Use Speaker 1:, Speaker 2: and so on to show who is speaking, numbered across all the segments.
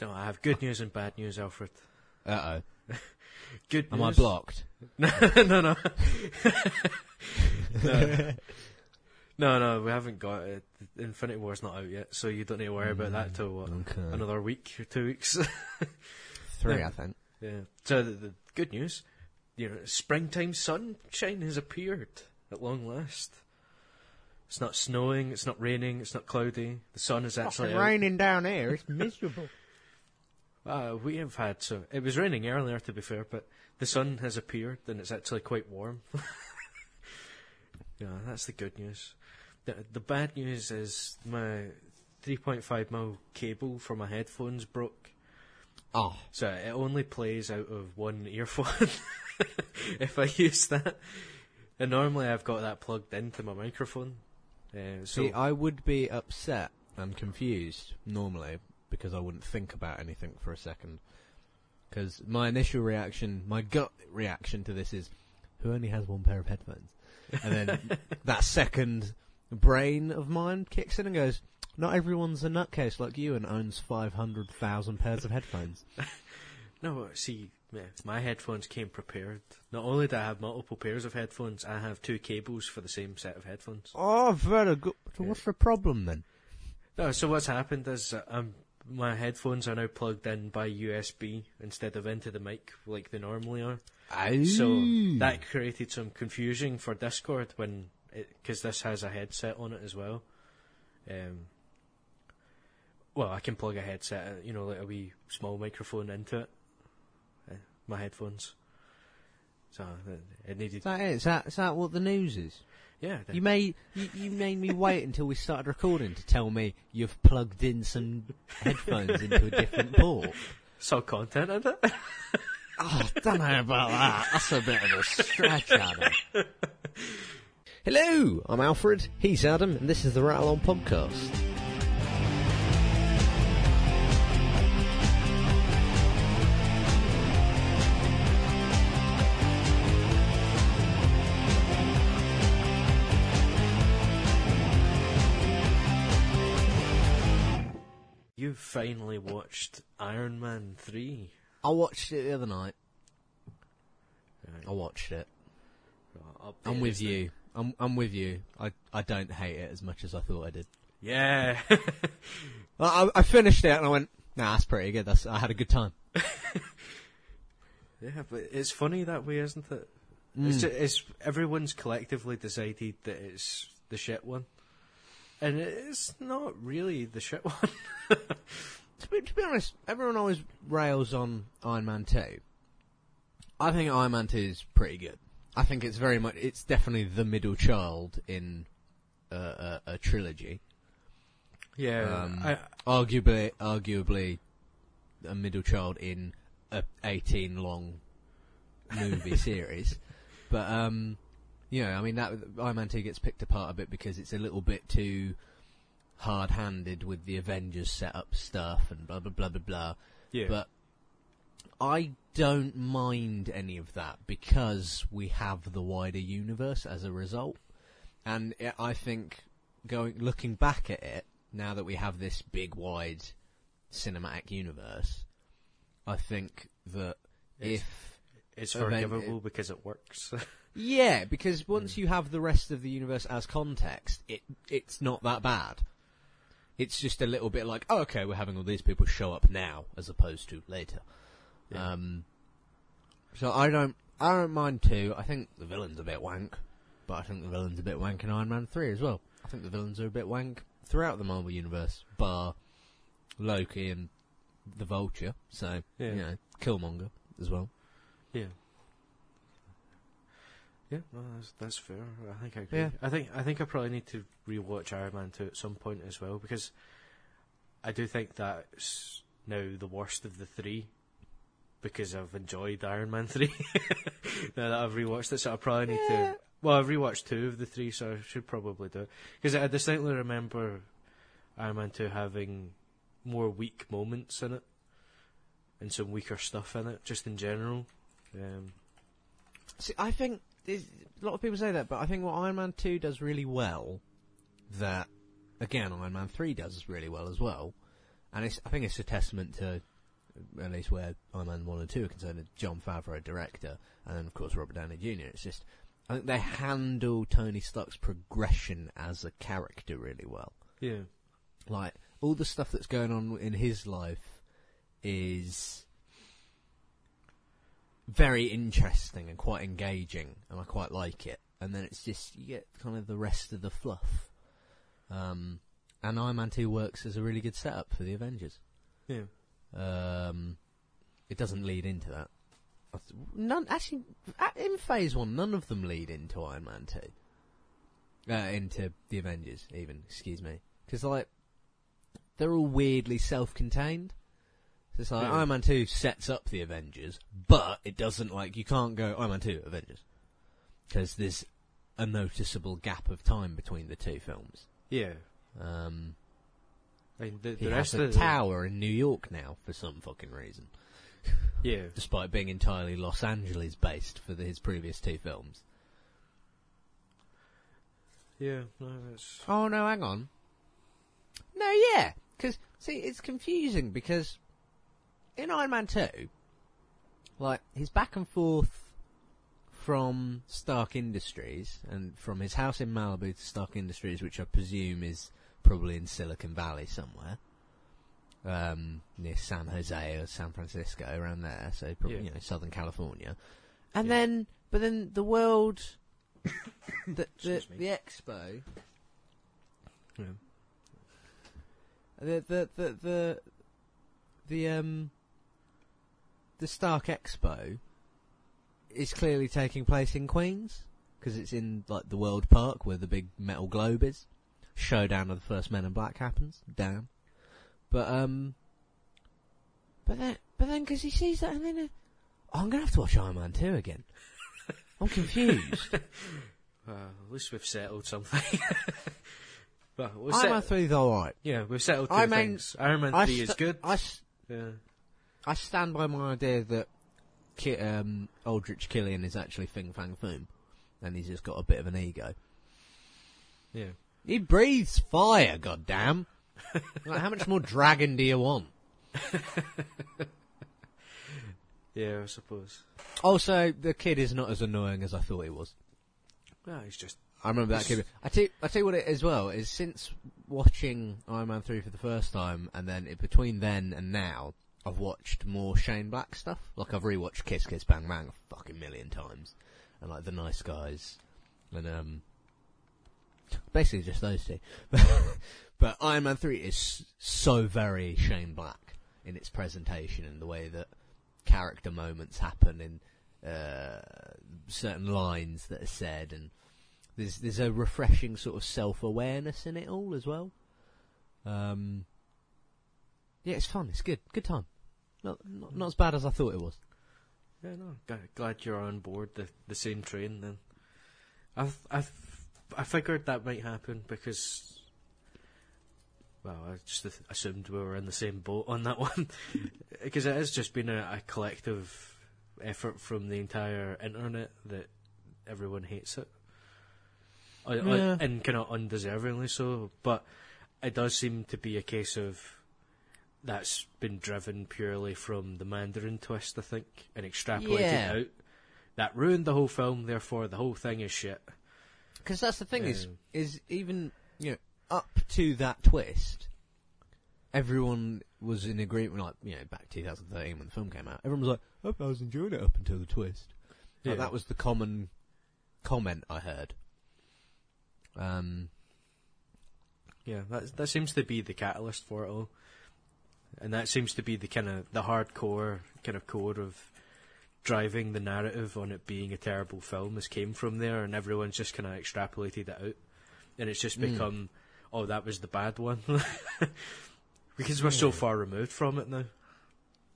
Speaker 1: No, I have good news and bad news, Alfred.
Speaker 2: Uh oh.
Speaker 1: Good
Speaker 2: Am. I blocked?
Speaker 1: no, no, no. no. No, no, we haven't got it. Infinity War's not out yet, so you don't need to worry about that till what,
Speaker 2: Okay.
Speaker 1: another week or two weeks.
Speaker 2: Three,
Speaker 1: Yeah.
Speaker 2: I think.
Speaker 1: yeah. So the, the good news, you know, springtime sunshine has appeared at long last. It's not snowing, it's not raining, it's not cloudy. The sun is actually out.
Speaker 2: raining down here. It's miserable.
Speaker 1: Uh, we have had so it was raining earlier to be fair, but the sun has appeared and it's actually quite warm. yeah, that's the good news. The the bad news is my 3.5 mil cable for my headphones broke,
Speaker 2: oh,
Speaker 1: so it only plays out of one earphone if I use that. And normally I've got that plugged into my microphone. Uh, so
Speaker 2: see, I would be upset and confused normally because I wouldn't think about anything for a second. Because my initial reaction, my gut reaction to this is, who only has one pair of headphones? And then that second brain of mine kicks in and goes, not everyone's a nutcase like you and owns 500,000 pairs of headphones.
Speaker 1: No, see, my headphones came prepared. Not only do I have multiple pairs of headphones, I have two cables for the same set of headphones.
Speaker 2: Oh, very good. So what's the problem then?
Speaker 1: No, so what's happened is uh, um, my headphones are now plugged in by USB instead of into the mic like they normally are. So that created some confusion for Discord when, because this has a headset on it as well. Um, well, I can plug a headset, uh, you know, like a wee small microphone into it, uh, my headphones. So uh, it needed,
Speaker 2: Is that it? Is that, is that what the news is?
Speaker 1: Yeah.
Speaker 2: You made you, you made me wait until we started recording to tell me you've plugged in some headphones into a different port.
Speaker 1: So content in it.
Speaker 2: Oh, don't know about that. That's a bit of a stretch, Adam. Hello, I'm Alfred. He's Adam, and this is the Rattle On Podcast.
Speaker 1: Finally watched Iron Man three.
Speaker 2: I watched it the other night.
Speaker 1: Right.
Speaker 2: I watched it.
Speaker 1: Update
Speaker 2: I'm with you. I'm I'm with you. I I don't hate it as much as I thought I did.
Speaker 1: Yeah.
Speaker 2: I, I- finished it and I went, nah, that's pretty good. That's I had a good time.
Speaker 1: yeah, but it's funny that way, isn't it? It's,
Speaker 2: Mm.
Speaker 1: ju- it's everyone's collectively decided that it's the shit one, and it's not really the shit one.
Speaker 2: To be, to be honest, everyone always rails on Iron Man 2. I think Iron Man 2 is pretty good. I think it's very much, it's definitely the middle child in uh, a, a trilogy.
Speaker 1: Yeah,
Speaker 2: Um,
Speaker 1: I,
Speaker 2: Arguably, arguably a middle child in a 18 long movie series. But, um, know, I mean, that Iron Man 2 gets picked apart a bit because it's a little bit too hard-handed with the Avengers setup stuff and blah blah blah blah blah.
Speaker 1: yeah,
Speaker 2: But I don't mind any of that because we have the wider universe as a result. And i I think going looking back at it now that we have this big wide cinematic universe, I think that
Speaker 1: It's-
Speaker 2: if
Speaker 1: it's forgivable because it works.
Speaker 2: yeah, because once you have the rest of the universe as context, it it's not that bad. It's just a little bit like, oh, okay, we're having all these people show up now as opposed to later.
Speaker 1: Yeah.
Speaker 2: Um, so I don't, I don't mind two. I think the villain's a bit wank, but I think the villain's a bit wank in Iron Man three as well. I think the villains are a bit wank throughout the Marvel universe, bar Loki and the Vulture. So
Speaker 1: Yeah.
Speaker 2: you know, Killmonger as well.
Speaker 1: yeah, yeah, no, that's, that's fair. I think I agree.
Speaker 2: Yeah.
Speaker 1: I think I think I probably need to rewatch Iron Man two at some point as well because I do think that's now the worst of the three because I've enjoyed Iron Man three. now that I've rewatched it, so I probably need
Speaker 2: Yeah.
Speaker 1: to. Well, I've rewatched two of the three, so I should probably do it because I distinctly remember Iron Man two having more weak moments in it and some weaker stuff in it, just in general. Um,
Speaker 2: See, I think there's- a lot of people say that, but I think what Iron Man 2 does really well, that, again, Iron Man 3 does really well as well, and it's, I think it's a testament to at least where Iron Man one and two are concerned. Jon Favreau, director, and then of course Robert Downey Jr. It's just I think they handle Tony Stark's progression as a character really well.
Speaker 1: Yeah.
Speaker 2: Like all the stuff that's going on in his life is very interesting and quite engaging, and I quite like it. And then it's just you get kind of the rest of the fluff. Um, and Iron Man Two works as a really good setup for the Avengers.
Speaker 1: Yeah.
Speaker 2: Um, it doesn't lead into that. None actually in Phase One, none of them lead into Iron Man Two. Uh, into the Avengers, even excuse me, because like they're all weirdly self-contained. It's like
Speaker 1: Yeah.
Speaker 2: Iron Man Two sets up the Avengers, but it doesn't like you can't go Iron Man Two Avengers because there's a noticeable gap of time between the two films.
Speaker 1: Yeah.
Speaker 2: Um,
Speaker 1: I mean, the,
Speaker 2: he
Speaker 1: the
Speaker 2: has a
Speaker 1: of the,
Speaker 2: tower in New York now for some fucking reason.
Speaker 1: Yeah.
Speaker 2: despite being entirely Los Angeles based for the, his previous two films.
Speaker 1: Yeah. No, that's.
Speaker 2: Oh no, hang on. No, yeah, because see, it's confusing because in Iron Man Two, like he's back and forth from Stark Industries and from his house in Malibu to Stark Industries, which I presume is probably in Silicon Valley somewhere. Um, near San Jose or San Francisco, around there, so probably
Speaker 1: Yeah.
Speaker 2: you know Southern California, and
Speaker 1: Yeah.
Speaker 2: then but then the world, the the, the expo,
Speaker 1: Yeah.
Speaker 2: the the the the the um the Stark Expo is clearly taking place in Queens because it's in like the World Park where the big metal globe is. Showdown of the first Men in Black happens. Damn. But um, but then but then because he sees that and then uh, oh, I'm gonna have to watch Iron Man two again. I'm confused.
Speaker 1: Uh, at least we've settled something. well, we've
Speaker 2: Iron Man
Speaker 1: set-
Speaker 2: three's alright.
Speaker 1: yeah, we've settled two
Speaker 2: I mean,
Speaker 1: things. Iron Man
Speaker 2: I
Speaker 1: 3 is
Speaker 2: st-
Speaker 1: good.
Speaker 2: I s-
Speaker 1: yeah.
Speaker 2: I stand by my idea that Ki- um, Aldrich Killian is actually Fing Fang Foom, and he's just got a bit of an ego.
Speaker 1: Yeah.
Speaker 2: He breathes fire, goddamn. like, how much more dragon do you want?
Speaker 1: Yeah, I suppose.
Speaker 2: Also, the kid is not as annoying as I thought he was.
Speaker 1: Well, he's just.
Speaker 2: I remember that kid. I tell, I tell you what it as well is since watching Iron Man three for the first time, and then in between then and now, I've watched more Shane Black stuff. Like I've rewatched Kiss Kiss Bang Bang a fucking million times, and like The Nice Guys, and um, basically just those two. but Iron Man three is so very Shane Black in its presentation and the way that character moments happen in uh, certain lines that are said, and there's there's a refreshing sort of self awareness in it all as well. Um, yeah, it's fun. It's good. Good time. Not not, not as bad as I thought it was.
Speaker 1: Yeah, no. g- Glad you're on board the the same train then. I've I've I figured that might happen because. Well, I just assumed we were in the same boat on that one, because it has just been a, a collective effort from the entire internet that everyone hates it, Uh, uh,
Speaker 2: Yeah.
Speaker 1: and kind of undeservingly so. But it does seem to be a case of that's been driven purely from the Mandarin twist, I think, and extrapolated
Speaker 2: Yeah.
Speaker 1: out. That ruined the whole film, therefore the whole thing is shit.
Speaker 2: Because that's the thing is
Speaker 1: Um,
Speaker 2: is even you know up to that twist, everyone was in agreement. Like you know, back 2013 when the film came out, everyone was like, "I was enjoying it up until the twist." Like, that was the common comment I heard. Um,
Speaker 1: Yeah, that that seems to be the catalyst for it all, and that seems to be the kind of the hardcore kind of core of driving the narrative on it being a terrible film. Has came from there, and everyone's just kind of extrapolated it out, and it's just
Speaker 2: Mm.
Speaker 1: become, oh, that was the bad one, because we're so far removed from it now,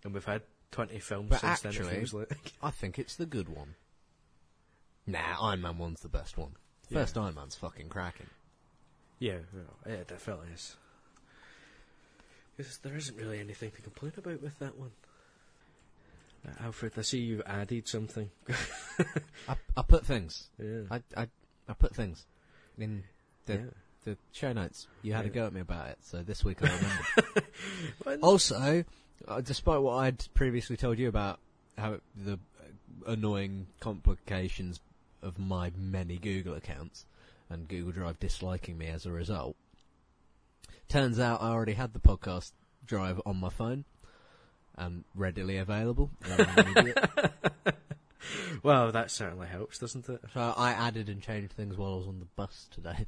Speaker 1: and we've had twenty films
Speaker 2: But
Speaker 1: since then. It
Speaker 2: actually-
Speaker 1: feels like.
Speaker 2: I think it's the good one. Nah, Iron Man one's the best one.
Speaker 1: Yeah.
Speaker 2: First Iron Man's fucking cracking.
Speaker 1: Yeah, yeah, it definitely is. Because there isn't really anything to complain about with that one. Uh, Alfred, I see you've added something.
Speaker 2: I, I put things.
Speaker 1: Yeah.
Speaker 2: I, I, I put things in the
Speaker 1: yeah.
Speaker 2: the show notes. You had a go at me about it, so this week I remember. also, uh, despite what I'd previously told you about how it, the annoying complications of my many Google accounts and Google Drive disliking me as a result, turns out I already had the podcast drive on my phone and readily available.
Speaker 1: well, that certainly helps, doesn't it?
Speaker 2: So I added and changed things while I was on the bus today.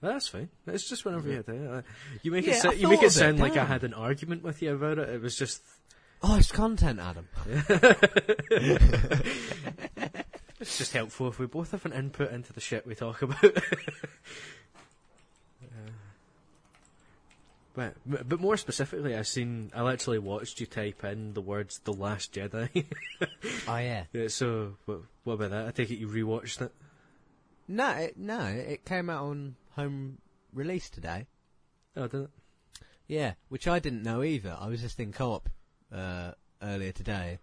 Speaker 1: That's fine. It's just whenever you do it. You make
Speaker 2: Yeah,
Speaker 1: it.
Speaker 2: I
Speaker 1: you make it
Speaker 2: of it,
Speaker 1: sound like I had an argument with you about it. It was just.
Speaker 2: Oh, it's content, Adam.
Speaker 1: It's just helpful if we both have an input into the shit we talk about. Uh, but, but more specifically, I seen. I literally watched you type in the words "The Last Jedi."
Speaker 2: Oh yeah.
Speaker 1: Yeah, so, what, what about that? I take it you rewatched it.
Speaker 2: No, it, no, it came out on home release today.
Speaker 1: Oh, did it?
Speaker 2: Yeah, which I didn't know either. I was just in co-op uh, earlier today,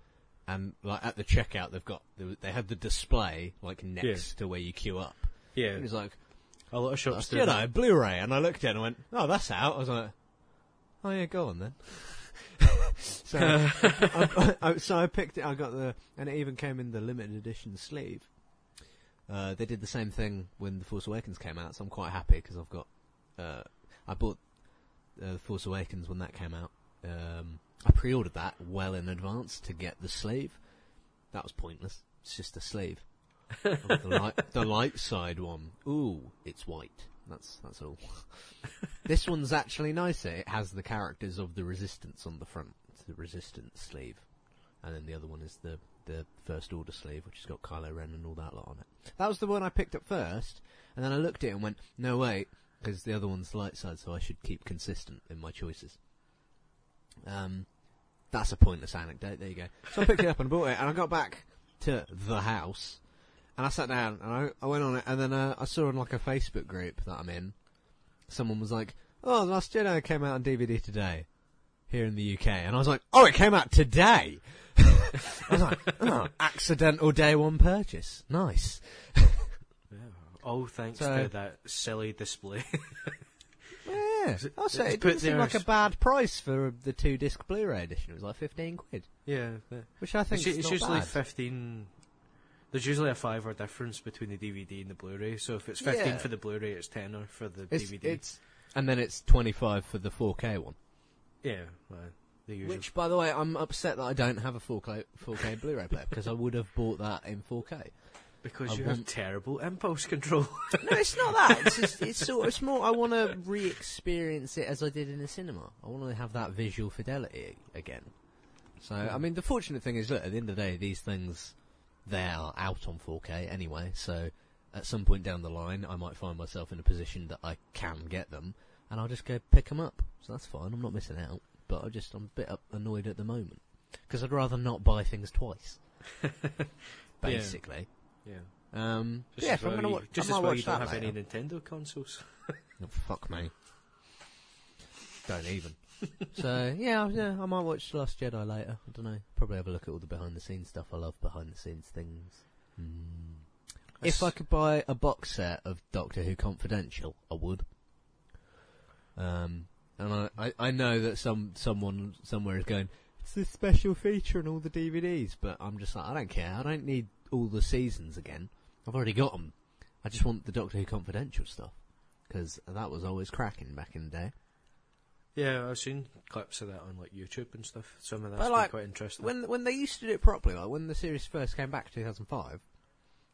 Speaker 2: and like at the checkout, they've got they, they had the display like next to where you queue up.
Speaker 1: Yeah,
Speaker 2: It was like,
Speaker 1: a lot of shops
Speaker 2: "That's
Speaker 1: do
Speaker 2: Jedi
Speaker 1: that.
Speaker 2: Blu-ray," and I looked at it and went, "Oh, that's out." I was like, "Oh yeah, go on then." so, I, I, I, so I picked it. I got the, and it even came in the limited edition sleeve. Uh, they did the same thing when The Force Awakens came out, so I'm quite happy because I've got. Uh, I bought uh, The Force Awakens when that came out. Um, I pre-ordered that well in advance to get the sleeve. That was pointless. It's just a sleeve. The light, the light side one. Ooh, it's white. That's that's all. this one's actually nicer. It has the characters of the Resistance on the front. It's the Resistance sleeve, and then the other one is the the First Order sleeve, which has got Kylo Ren and all that lot on it. That was the one I picked up first, and then I looked at it and went, "No wait," because the other one's light side, so I should keep consistent in my choices. Um, that's a pointless anecdote. There you go. So I picked it up and bought it, and I got back to the house, and I sat down and I, I went on it, and then uh, I saw in like a Facebook group that I'm in, someone was like, "Oh, The Last Jedi came out on DVD today here in the UK," and I was like, "Oh, it came out today." I was like, oh, accidental day one purchase. Nice.
Speaker 1: Yeah. All thanks
Speaker 2: So-
Speaker 1: to that silly display.
Speaker 2: Yeah.
Speaker 1: It-
Speaker 2: I'll say
Speaker 1: it's
Speaker 2: it
Speaker 1: put
Speaker 2: didn't seem like a bad price for the two disc Blu-ray edition. It was like fifteen quid,
Speaker 1: yeah,
Speaker 2: which I think
Speaker 1: It's, u-
Speaker 2: is
Speaker 1: it's
Speaker 2: not
Speaker 1: usually
Speaker 2: bad.
Speaker 1: fifteen. There's usually a five or difference between the DVD and the Blu-ray. So if it's fifteen
Speaker 2: Yeah.
Speaker 1: for the Blu-ray, it's tenner for the
Speaker 2: It's,
Speaker 1: DVD.
Speaker 2: it's and then it's twenty five for the four K one.
Speaker 1: yeah, well, the usual.
Speaker 2: Which, by the way, I'm upset that I don't have a 4K, 4K Blu-ray player because I would have bought that in 4K.
Speaker 1: because
Speaker 2: I
Speaker 1: you have
Speaker 2: want-
Speaker 1: terrible impulse control.
Speaker 2: No, it's not that. It's just, it's sort. It's more. I want to re-experience it as I did in the cinema. I want to have that visual fidelity again. So, I hmm. mean, the fortunate thing is, look, at the end of the day, these things they are out on 4K anyway. So, at some point down the line, I might find myself in a position that I can get them, and I'll just go pick them up. So that's fine. I'm not missing out. But I just I'm a bit annoyed at the moment because I'd rather not buy things twice. Basically.
Speaker 1: yeah.
Speaker 2: Um,
Speaker 1: Just
Speaker 2: yeah,
Speaker 1: as
Speaker 2: so I'm
Speaker 1: well
Speaker 2: gonna
Speaker 1: you,
Speaker 2: wa-
Speaker 1: just
Speaker 2: I
Speaker 1: as well
Speaker 2: watch
Speaker 1: you don't have
Speaker 2: later.
Speaker 1: any Nintendo consoles.
Speaker 2: Oh, fuck me. Don't even. So yeah, yeah, I might watch The Last Jedi later. I don't know. Probably have a look at all the behind the scenes stuff. I love behind the scenes things. Hmm. If I could buy a box set of Doctor Who Confidential, I would. Um, and I, I, I know that some someone somewhere is going. It's this special feature in all the DVDs, but I'm just like I don't care. I don't need all the seasons again. I've already got them. I just want the Doctor Who Confidential stuff because that was always cracking back in the day.
Speaker 1: Yeah, I've seen clips of that on like YouTube and stuff. Some of that's
Speaker 2: But,
Speaker 1: been
Speaker 2: like,
Speaker 1: quite interesting.
Speaker 2: When when they used to do it properly, like when the series first came back, 2005.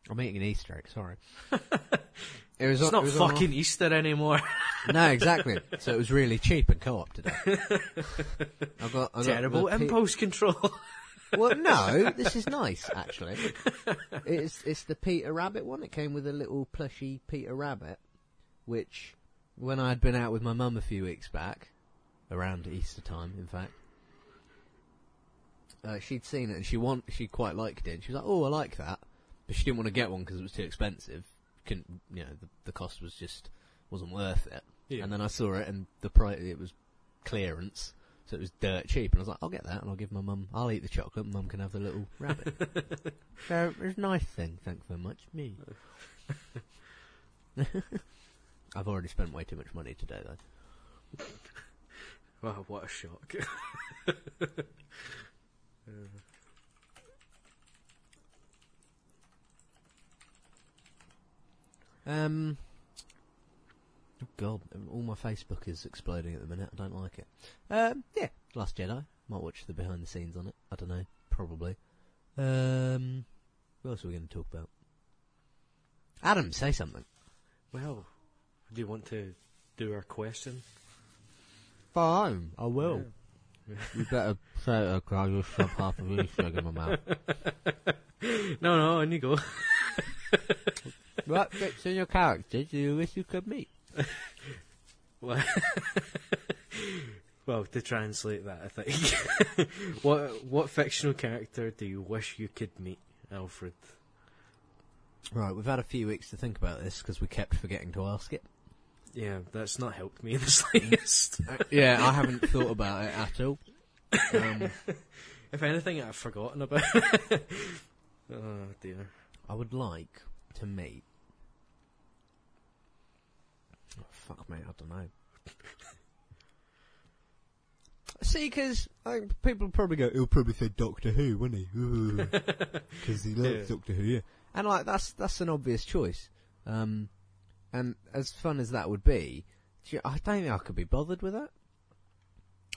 Speaker 2: I'm eating an Easter egg. Sorry. it was.
Speaker 1: it's
Speaker 2: on-
Speaker 1: not
Speaker 2: it was on
Speaker 1: fucking Easter anymore.
Speaker 2: No, exactly. so it was really cheap and co-op today. I got I got
Speaker 1: Terrible
Speaker 2: P-
Speaker 1: impulse control.
Speaker 2: Well, no, this is nice actually. It's it's the Peter Rabbit one. It came with a little plushy Peter Rabbit, which when I had been out with my mum a few weeks back, around Easter time, in fact, uh, she'd seen it and she want she quite liked it. She was like, "Oh, I like that," but she didn't want to get one because it was too expensive. Couldn't you know the the cost was just wasn't worth it.
Speaker 1: Yeah.
Speaker 2: And then I saw it and the price it was clearance. So it was dirt cheap, and I was like, "I'll get that, and I'll give my mum. I'll eat the chocolate, and mum can have the little rabbit." so it was a nice thing. Thanks very much. Me. I've already spent way too much money today, though.
Speaker 1: Wow, what a shock.
Speaker 2: Um. Oh God, all my Facebook is exploding at the minute. I don't like it. Um. Yeah, Last Jedi. Might watch the behind the scenes on it. I don't know. Probably. Um. What else are we going to talk about? Adam, say something.
Speaker 1: well, do you want to do our question?
Speaker 2: Fine, I will. You better say it, because I just shove half of Easter egg in my mouth.
Speaker 1: No, no, on you go.
Speaker 2: What bits in your character do you wish you could meet?
Speaker 1: Well, well, to translate that, I think. what what fictional character do you wish you could meet, Alfred?
Speaker 2: Right, we've had a few weeks to think about this because we kept forgetting to ask it.
Speaker 1: Yeah, that's not helped me in the slightest.
Speaker 2: yeah, I haven't thought about it at all. Um,
Speaker 1: if anything, I've forgotten about. oh dear.
Speaker 2: I would like to meet. Oh, fuck, mate, I don't know. See, because people probably go, he'll probably say Doctor Who, won't he? Because he loves
Speaker 1: Yeah.
Speaker 2: Doctor Who, yeah. And like that's that's an obvious choice. Um, and as fun as that would be, do you- I don't think I could be bothered with that.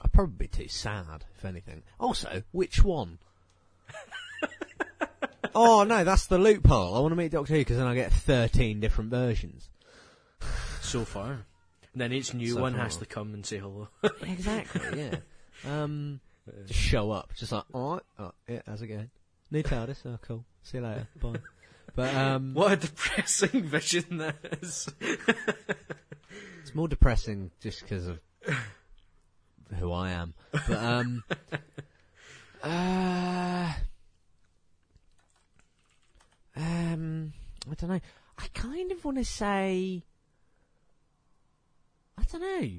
Speaker 2: I'd probably be too sad, if anything. Also, which one? oh no, that's the loophole. I want to meet Doctor Who because then I get thirteen different versions.
Speaker 1: So far. And then each new
Speaker 2: So
Speaker 1: one
Speaker 2: far.
Speaker 1: has to come and say hello.
Speaker 2: exactly, yeah. Um, just show up, just like, alright, oh, yeah, how's it going? New TARDIS, oh cool, see you later, bye. But, um,
Speaker 1: what a depressing vision that is.
Speaker 2: it's more depressing just because of who I am. But, um, uh, um, I don't know. I kind of want to say, I don't know.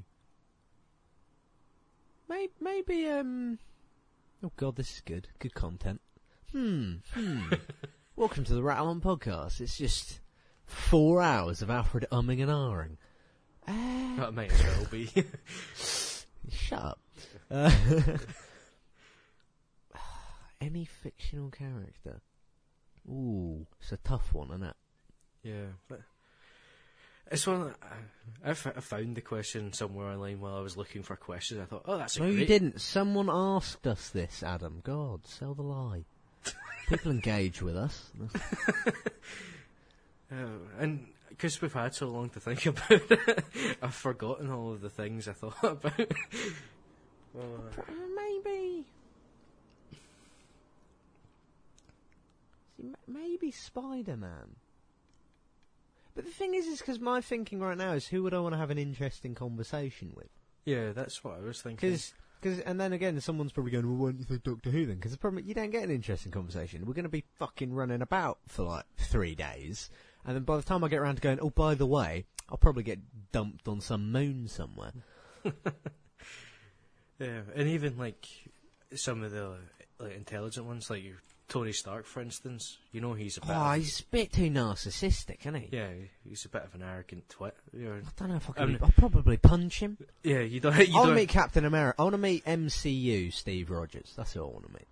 Speaker 2: Maybe, maybe, um, oh god, this is good. Good content. Hmm, hmm. Welcome to the Rattle On podcast. It's just four hours of Alfred umming and ahhing. Uh,
Speaker 1: That might as well be.
Speaker 2: Shut up. Uh, any fictional character? Ooh, it's a tough one, isn't it?
Speaker 1: yeah. It's one that I, I f- I found the question somewhere online while I was looking for questions. I thought, oh, that's a
Speaker 2: No,
Speaker 1: great.
Speaker 2: you didn't. Someone asked us this, Adam. God, sell the lie. People engage with us.
Speaker 1: Uh, and because we've had so long to think about it, I've forgotten all of the things I thought about. Oh,
Speaker 2: Maybe. See, m- maybe Spider Man. But the thing is, is because my thinking right now is who would I want to have an interesting conversation with?
Speaker 1: yeah, that's what I was thinking.
Speaker 2: Because, cause, and then again, someone's probably going, well, why don't you say Doctor Who then? Because the problem, you don't get an interesting conversation. We're going to be fucking running about for like three days. And then by the time I get around to going, oh, by the way, I'll probably get dumped on some moon somewhere.
Speaker 1: Yeah, and even like some of the like intelligent ones, like your Tony Stark, for instance. You know, he's a bit.
Speaker 2: Oh,
Speaker 1: of,
Speaker 2: he's a bit too narcissistic, isn't he?
Speaker 1: yeah, he's a bit of an arrogant twit. You know,
Speaker 2: I don't know if I can.
Speaker 1: Um,
Speaker 2: I'll probably punch him.
Speaker 1: yeah, you don't.
Speaker 2: I
Speaker 1: You
Speaker 2: want to meet Captain America. I want to meet MCU Steve Rogers. That's who I want to meet.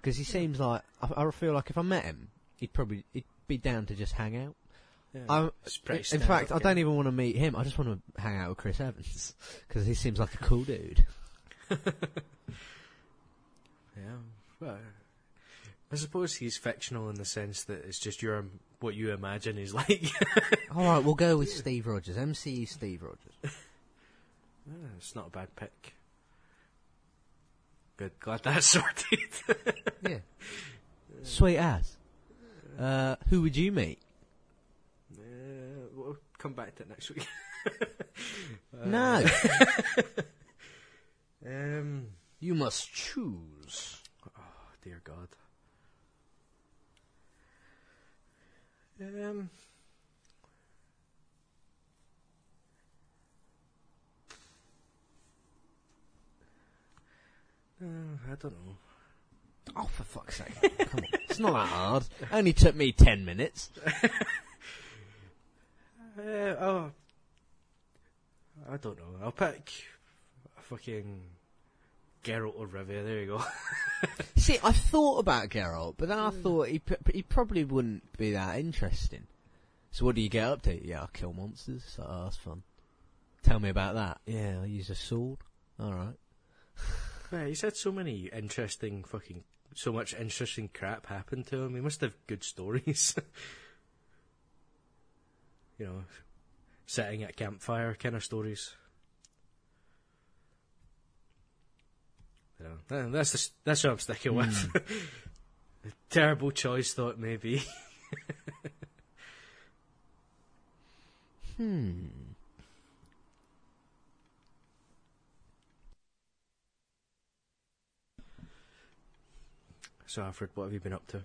Speaker 2: Because he seems like I, I feel like if I met him, he'd probably he'd be down to just hang out.
Speaker 1: yeah,
Speaker 2: I'm-
Speaker 1: pretty
Speaker 2: in fact, I don't even want to meet him. I just want to hang out with Chris Evans because he seems like a cool dude.
Speaker 1: Yeah, well, I suppose he's fictional in the sense that it's just your what you imagine he's like.
Speaker 2: All right, we'll go with Steve Rogers. MCU Steve Rogers.
Speaker 1: Ah, it's not a bad pick. Good, glad that's sorted.
Speaker 2: yeah, sweet ass. Uh, who would you meet?
Speaker 1: uh, we'll come back to it next week.
Speaker 2: no,
Speaker 1: Um,
Speaker 2: you must choose.
Speaker 1: oh dear God. Um. Uh, I don't know.
Speaker 2: Oh, for fuck's sake! Come on, it's not that hard. Only took me ten minutes.
Speaker 1: Uh, oh, I don't know. I'll pick a fucking Geralt of Rivia. There you go.
Speaker 2: See, I thought about Geralt, but then I hmm. thought he he probably wouldn't be that interesting. So what do you get up to? Yeah, I kill monsters. So, oh, that's fun. Tell me about that. Yeah, I use a sword. All right.
Speaker 1: yeah, he's had so many interesting fucking, so much interesting crap happen to him. He must have good stories. you know, sitting at campfire kind of stories. You know, that's the, that's what I'm sticking with. Mm. terrible choice, thought maybe.
Speaker 2: hmm.
Speaker 1: So, Alfred, what have you been up to?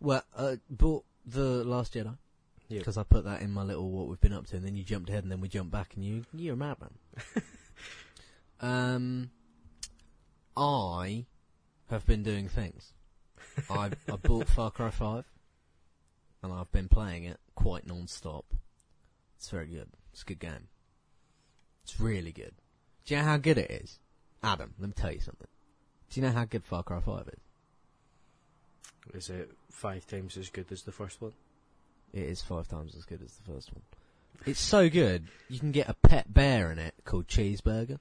Speaker 2: Well, uh, bought the Last Jedi because I put that in my little what we've been up to, and then you jumped ahead, and then we jumped back, and you you're a madman. um, I have been doing things. I I bought Far Cry Five, and I've been playing it quite non-stop. It's very good. It's a good game. It's really good. Do you know how good it is? Adam, let me tell you something. Do you know how good Far Cry 5 is?
Speaker 1: Is it five times as good as the first one?
Speaker 2: It is five times as good as the first one. It's so good, you can get a pet bear in it called Cheeseburger,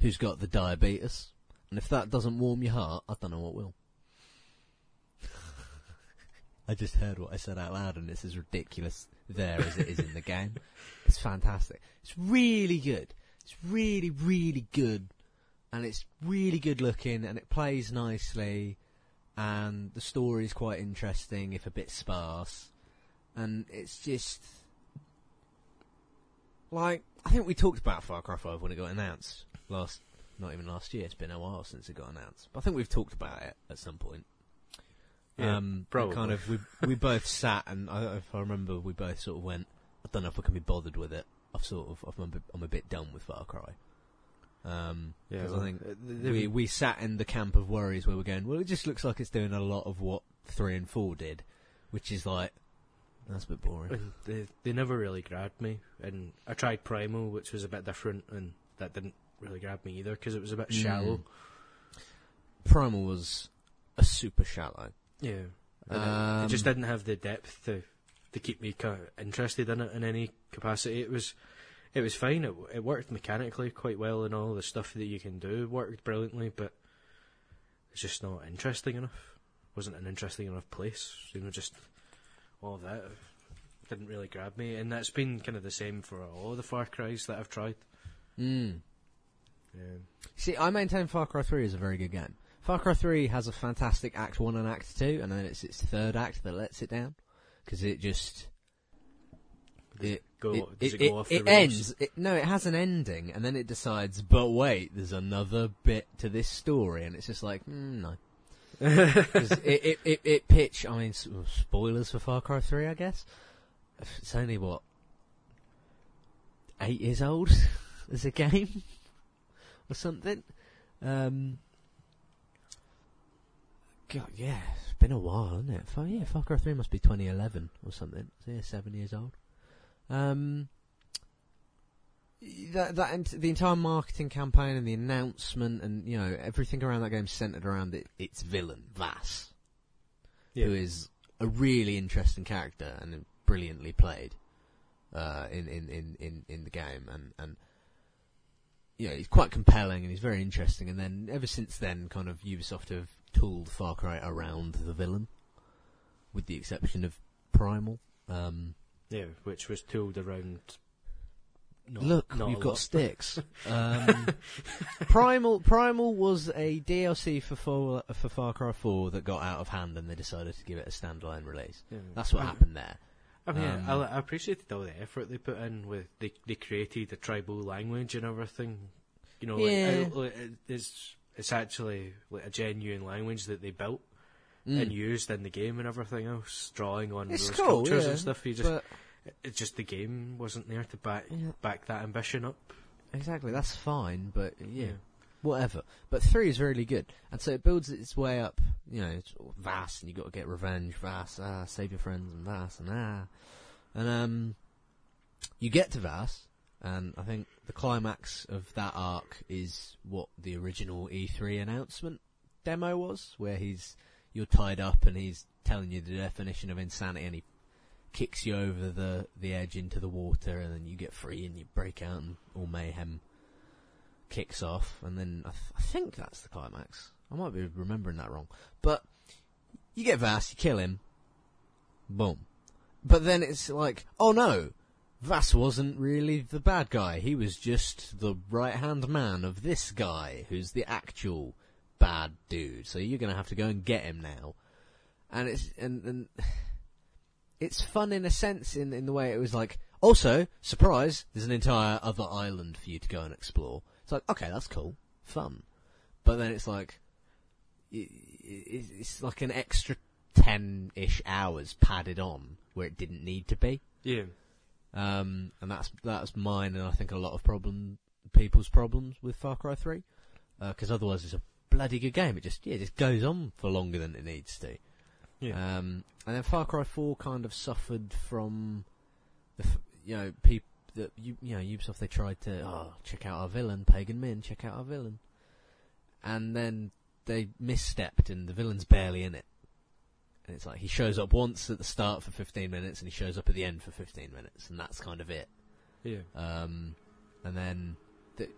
Speaker 2: who's got the diabetes. And if that doesn't warm your heart, I don't know what will. I just heard what I said out loud and it's as ridiculous there as it is in the game. It's fantastic. It's really good. It's really, really good. And it's really good looking and it plays nicely and the story is quite interesting if a bit sparse and it's just like I think we talked about Far Cry 5 when it got announced last, not even last year. It's been a while since it got announced, but I think we've talked about it at some point.
Speaker 1: Yeah, um, probably.
Speaker 2: Kind of, we we both sat and I, if I remember, we both sort of went. I don't know if I can be bothered with it. I've sort of, I'm a bit, I'm a bit done with Far Cry. Um, yeah, well, I think uh, we we sat in the camp of worries where we're going. Well, it just looks like it's doing a lot of what three and four did, which is like that's a bit boring.
Speaker 1: They they never really grabbed me, and I tried Primal, which was a bit different, and that didn't really grab me either because it was a bit shallow. Mm.
Speaker 2: Primal was a super shallow.
Speaker 1: Yeah, um, it just didn't have the depth to to keep me kind of interested in it in any capacity. It was it was fine. It it worked mechanically quite well, and all the stuff that you can do worked brilliantly, but it's just not interesting enough. It wasn't an interesting enough place, you know. Just all of that didn't really grab me, and that's been kind of the same for all the Far Cries that I've tried.
Speaker 2: Mm. Yeah. See, I maintain Far Cry 3 is a very good game. Far Cry 3 has a fantastic Act 1 and Act 2, and then it's its third act that lets it down. Because it just...
Speaker 1: It, go, it,
Speaker 2: it,
Speaker 1: it,
Speaker 2: it ends. no, it has an ending, and then it decides, but wait, there's another bit to this story, and it's just like, mm, no it, it, it, it pitch. I mean, spoilers for Far Cry Three, I guess. It's only what eight years old as a game or something. Um, God, yeah, it's been a while, hasn't it? Far, yeah, Far Cry Three must be 2011 or something. So yeah, seven years old. Um, that that the entire marketing campaign and the announcement and you know everything around that game centered around it, its villain Vaas, yeah. who is a really interesting character and brilliantly played uh, in, in, in, in, in the game and and you know he's quite compelling and he's very interesting and then ever since then kind of Ubisoft have tooled Far Cry around the villain with the exception of Primal um,
Speaker 1: yeah which was tooled around
Speaker 2: not, Look, not we've got lot. sticks. Um, Primal Primal was a DLC for for Far Cry 4 that got out of hand, and they decided to give it a standalone release. Yeah. That's what happened there.
Speaker 1: I mean, um, I, I appreciated all the effort they put in with they they created a tribal language and everything. You know, yeah. like, it's it's actually like a genuine language that they built mm. and used in the game and everything else, drawing on
Speaker 2: it's
Speaker 1: those
Speaker 2: cool,
Speaker 1: cultures
Speaker 2: yeah,
Speaker 1: and stuff. You just it's just the game wasn't there to back yeah. back that ambition up.
Speaker 2: Exactly, that's fine, but yeah, yeah, whatever. But three is really good, and so it builds its way up. You know, it's Vaas, and you got to get revenge, Vaas, ah, save your friends, and Vaas, and ah, and um, you get to Vaas, And I think the climax of that arc is what the original E3 announcement demo was, where he's you're tied up and he's telling you the definition of insanity, and he kicks you over the the edge into the water, and then you get free and you break out, and all mayhem kicks off, and then I, th- I think that's the climax. I might be remembering that wrong, but you get Vaas, you kill him, boom. But then it's like, oh no, Vaas wasn't really the bad guy. He was just the right hand man of this guy, who's the actual bad dude. So you're gonna have to go and get him now. And it's and, and it's fun in a sense in in the way it was like. Also, surprise! There's an entire other island for you to go and explore. It's like, okay, that's cool, fun. But then it's like, it's like an extra ten-ish hours padded on where it didn't need to be.
Speaker 1: Yeah.
Speaker 2: Um, and that's that's mine, and I think a lot of problem people's problems with Far Cry Three, because uh, otherwise it's a bloody good game. It just yeah, it just goes on for longer than it needs to.
Speaker 1: Yeah.
Speaker 2: Um, and then Far Cry Four kind of suffered from the f- you know people that you you know Ubisoft they tried to oh check out our villain Pagan Min check out our villain, and then they misstepped and the villain's barely in it. And it's like he shows up once at the start for 15 minutes and he shows up at the end for 15 minutes, and that's kind of it.
Speaker 1: Yeah.
Speaker 2: Um, and then the,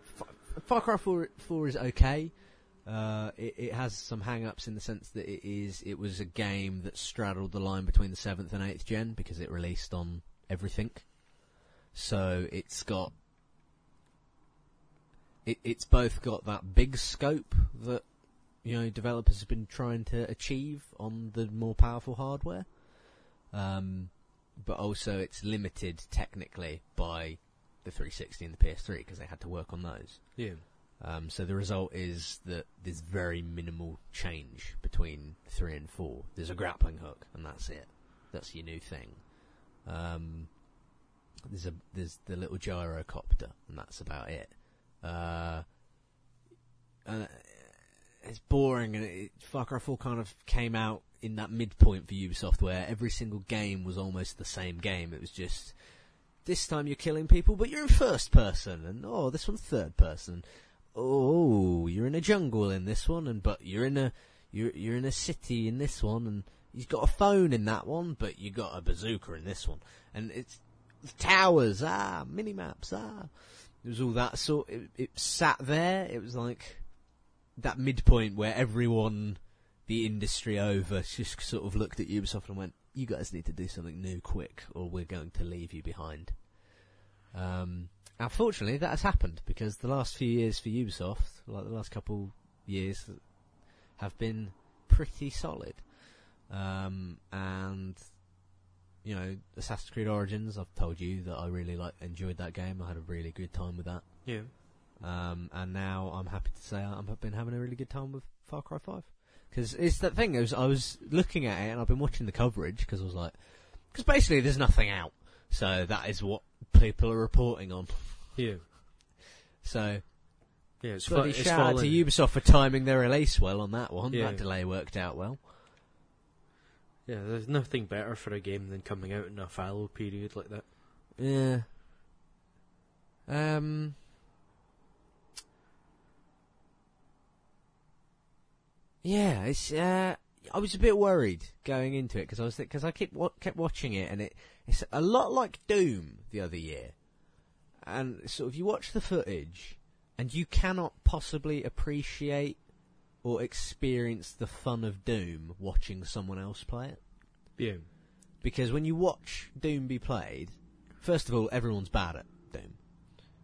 Speaker 2: Far Cry 4, 4 is okay. Uh, it, it, has some hang-ups in the sense that it is it was a game that straddled the line between the seventh and eighth gen because it released on everything. So it's got it, it's both got that big scope that you know developers have been trying to achieve on the more powerful hardware. Um, but also it's limited technically by the 360 and the PS3 because they had to work on those.
Speaker 1: Yeah.
Speaker 2: Um, so the result is that there's very minimal change between three and four. There's a grappling hook, and that's it. That's your new thing. Um, there's a there's the little gyrocopter, and that's about it. Uh, and it's boring, and it, Far Cry 4 kind of came out in that midpoint for Ubisoft where every single game was almost the same game. It was just, this time you're killing people, but you're in first person, and oh, this one's third person. Oh, you're in a jungle in this one, and but you're in a you're you're in a city in this one, and you've got a phone in that one, but you got a bazooka in this one, and it's towers, ah, mini maps, ah. It was all that sort. It, it sat there. It was like that midpoint where everyone, the industry over, just sort of looked at Ubisoft and went, "You guys need to do something new, quick, or we're going to leave you behind." Um, unfortunately, that has happened because the last few years for Ubisoft, like the last couple years, have been pretty solid. Um, and you know, Assassin's Creed Origins. I've told you that I really like enjoyed that game. I had a really good time with that.
Speaker 1: Yeah.
Speaker 2: Um, and now I'm happy to say I've been having a really good time with Far Cry 5. Because it's that thing, was, I was looking at it and I've been watching the coverage because I was like, because basically there's nothing out. So that is what people are reporting on.
Speaker 1: Yeah.
Speaker 2: So,
Speaker 1: yeah, it's, fa-
Speaker 2: shout out to Ubisoft for timing their release well on that one.
Speaker 1: Yeah.
Speaker 2: That delay worked out well.
Speaker 1: Yeah, there's nothing better for a game than coming out in a fallow period like that.
Speaker 2: Yeah. Um. Yeah, it's. Uh, I was a bit worried going into it because I was because I kept wa- kept watching it and it it's a lot like Doom the other year, and sort of you watch the footage and you cannot possibly appreciate or experience the fun of Doom watching someone else play it
Speaker 1: Yeah.
Speaker 2: because when you watch Doom be played, first of all, everyone's bad at Doom.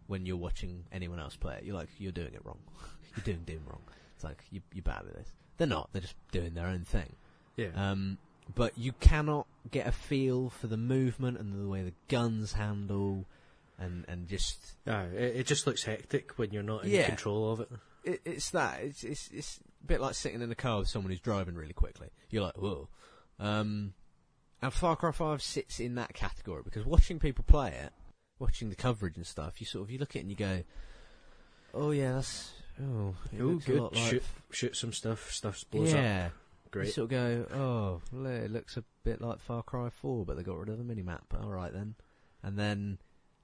Speaker 2: When you're watching anyone else play it, you're like, you're doing it wrong. you're doing Doom wrong. It's like you, you're bad at this. They're not. They're just doing their own thing.
Speaker 1: Yeah.
Speaker 2: Um, but you cannot get a feel for the movement and the way the guns handle, and and just
Speaker 1: Ah, it, it just looks hectic when you're not in
Speaker 2: Yeah.
Speaker 1: control of it.
Speaker 2: it, it's that. It's, it's it's bit like sitting in a car with someone who's driving really quickly. You're like, whoa. Um, and Far Cry Five sits in that category because watching people play it, watching the coverage and stuff, you sort of you look at it and you go, oh yeah, that's oh, it
Speaker 1: Oh, good.
Speaker 2: lot like
Speaker 1: shoot, shoot some stuff. Stuff blows up.
Speaker 2: yeah. You
Speaker 1: Great.
Speaker 2: sort of go, oh, well, it looks a bit like Far Cry 4, but they got rid of the minimap. All right then. And then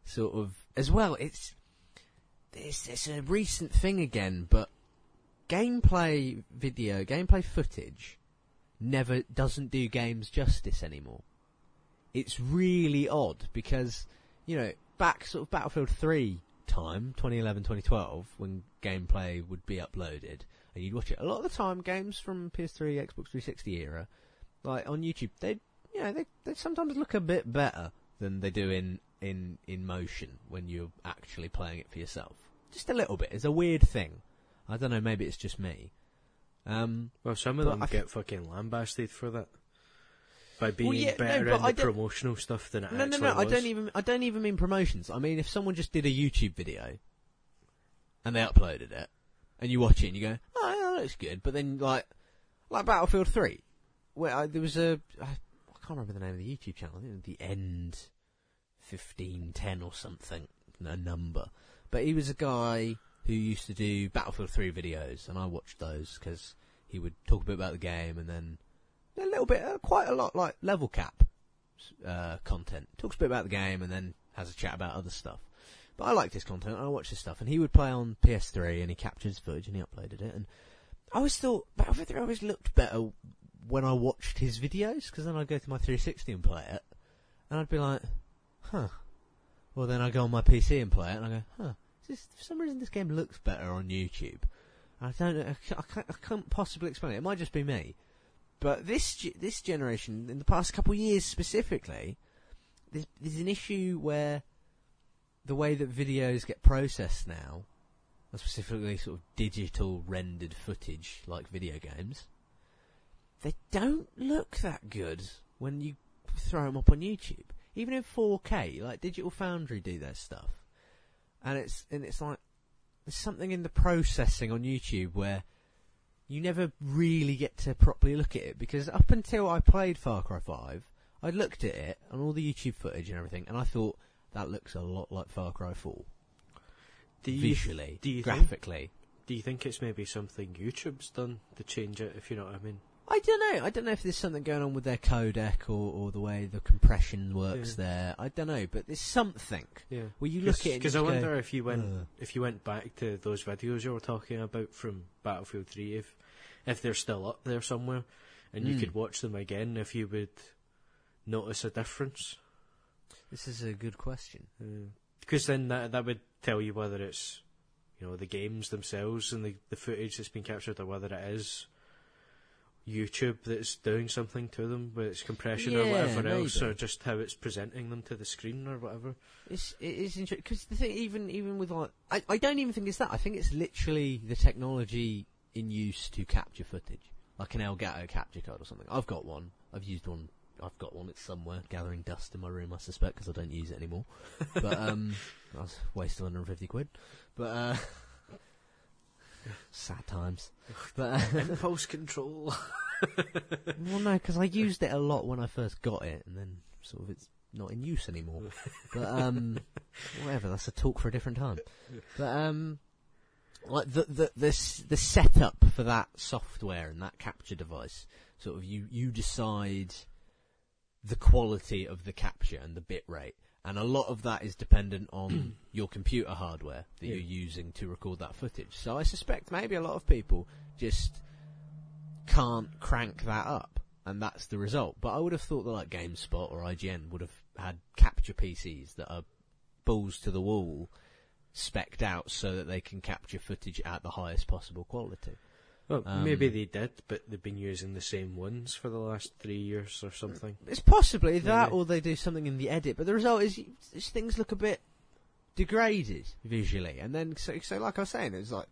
Speaker 2: sort of as well. It's it's it's a recent thing again, but gameplay video, gameplay footage never doesn't do games justice anymore. It's really odd because you know back sort of Battlefield 3 time, 2011, 2012, when gameplay would be uploaded and you'd watch it. A lot of the time, games from PS3, Xbox 360 era, like on YouTube, they you know they they sometimes look a bit better than they do in in in motion when you're actually playing it for yourself. Just a little bit. It's a weird thing. I don't know. Maybe it's just me. Um,
Speaker 1: well, some of them I get fucking lambasted for that by being well, yeah, better no, in the promotional stuff than it
Speaker 2: no,
Speaker 1: actually
Speaker 2: no, no.
Speaker 1: Was.
Speaker 2: I don't even. I don't even mean promotions. I mean if someone just did a YouTube video and they uploaded it, and you watch it and you go, "Oh, yeah, that looks good," but then like like Battlefield Three, where I, there was a I, I can't remember the name of the YouTube channel. I think it was the End fifteen ten or something, a number. But he was a guy who used to do Battlefield 3 videos, and I watched those because he would talk a bit about the game and then a little bit, uh, quite a lot like level cap uh, content. Talks a bit about the game and then has a chat about other stuff. But I liked his content. I watched his stuff, and he would play on PS3, and he captured his footage and he uploaded it. And I always thought Battlefield 3 always looked better when I watched his videos, because then I'd go to my 360 and play it, and I'd be like, huh. Well, then I go on my PC and play it, and I go, huh. This, for some reason, this game looks better on YouTube. I don't know. I can't, I can't possibly explain it. It might just be me. But this this generation, in the past couple of years specifically, there's, there's an issue where the way that videos get processed now, specifically sort of digital rendered footage like video games, they don't look that good when you throw them up on YouTube. Even in 4K, like Digital Foundry do their stuff, and it's and it's like there's something in the processing on YouTube where you never really get to properly look at it because up until I played Far Cry 5, I looked at it and all the YouTube footage and everything, and I thought that looks a lot like Far Cry 4. Do you, Visually, do you graphically.
Speaker 1: Think, do you think it's maybe something YouTube's done to change it, if you know what I mean?
Speaker 2: I don't know. I don't know if there's something going on with their codec or, or the way the compression works yeah. there. I don't know, but there's something.
Speaker 1: Yeah.
Speaker 2: Where you look at it
Speaker 1: because I wonder
Speaker 2: go,
Speaker 1: if you went uh. if you went back to those videos you were talking about from Battlefield 3, if if they're still up there somewhere, and mm. you hmm. could watch them again, if you would notice a difference.
Speaker 2: This is a good question.
Speaker 1: Because then that that would tell you whether it's you know the games themselves and the the footage that's been captured, or whether it is YouTube that's doing something to them with its compression yeah, or whatever maybe. else, or just how it's presenting them to the screen or whatever.
Speaker 2: It's it is interesting because the thing, even even with like, I I don't even think it's that. I think it's literally the technology in use to capture footage, like an Elgato capture card or something. I've got one. I've used one. I've got one. It's somewhere gathering dust in my room, I suspect, because I don't use it anymore. but um, I was wasting 150 quid. But uh, Sad times.
Speaker 1: But impulse control.
Speaker 2: well, no, because I used it a lot when I first got it, and then sort of it's not in use anymore. but um, whatever. That's a talk for a different time. But um, like the the the the setup for that software and that capture device, sort of you you decide the quality of the capture and the bit rate and a lot of that is dependent on mm. your computer hardware that yeah. you're using to record that footage. So I suspect maybe a lot of people just can't crank that up, and that's the result. But I would have thought that like GameSpot or IGN would have had capture PCs that are balls to the wall, specced out so that they can capture footage at the highest possible quality.
Speaker 1: Well, um, maybe they did, but they've been using the same ones for the last three years or something.
Speaker 2: It's possibly that, or they do something in the edit. But the result is, is things look a bit degraded visually. And then, so, so like I was saying, it's like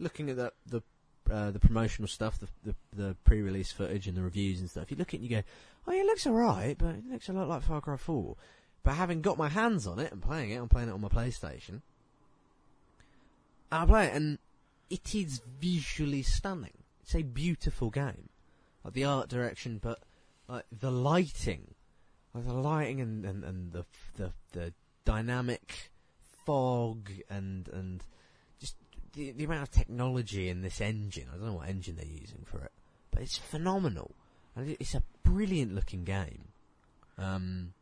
Speaker 2: looking at the the uh, the promotional stuff, the, the, the pre-release footage and the reviews and stuff. You look at it and you go, "Oh, yeah, it looks alright, but it looks a lot like Far Cry 4." But having got my hands on it and playing it, I'm playing it on my PlayStation. I play it and it is visually stunning. It's a beautiful game. Like the art direction, but like the lighting, like the lighting and, and, and the, the the dynamic fog and and just the, the amount of technology in this engine. I don't know what engine they're using for it, but it's phenomenal. And it's a brilliant looking game. Um,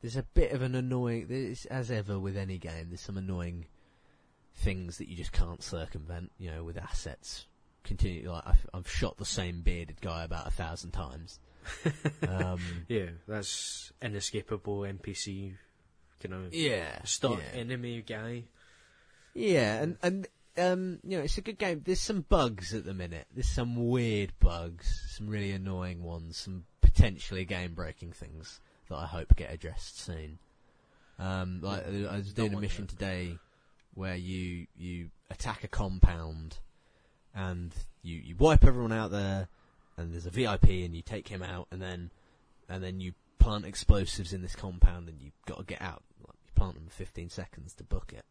Speaker 2: there's a bit of an annoying. As ever with any game, there's some annoying things that you just can't circumvent. You know, with assets. Continue like I've, I've shot the same bearded guy about a thousand times. um,
Speaker 1: yeah, that's inescapable NPC kind of
Speaker 2: yeah,
Speaker 1: stock
Speaker 2: yeah.
Speaker 1: enemy guy.
Speaker 2: Yeah, and and um, you know, it's a good game. There's some bugs at the minute. There's some weird bugs, some really annoying ones, some potentially game-breaking things that I hope get addressed soon. Um, like I was doing a mission today where you you attack a compound and you you wipe everyone out there, and there's a VIP and you take him out, and then and then you plant explosives in this compound and you've got to get out. Like, you plant them in 15 seconds to book it.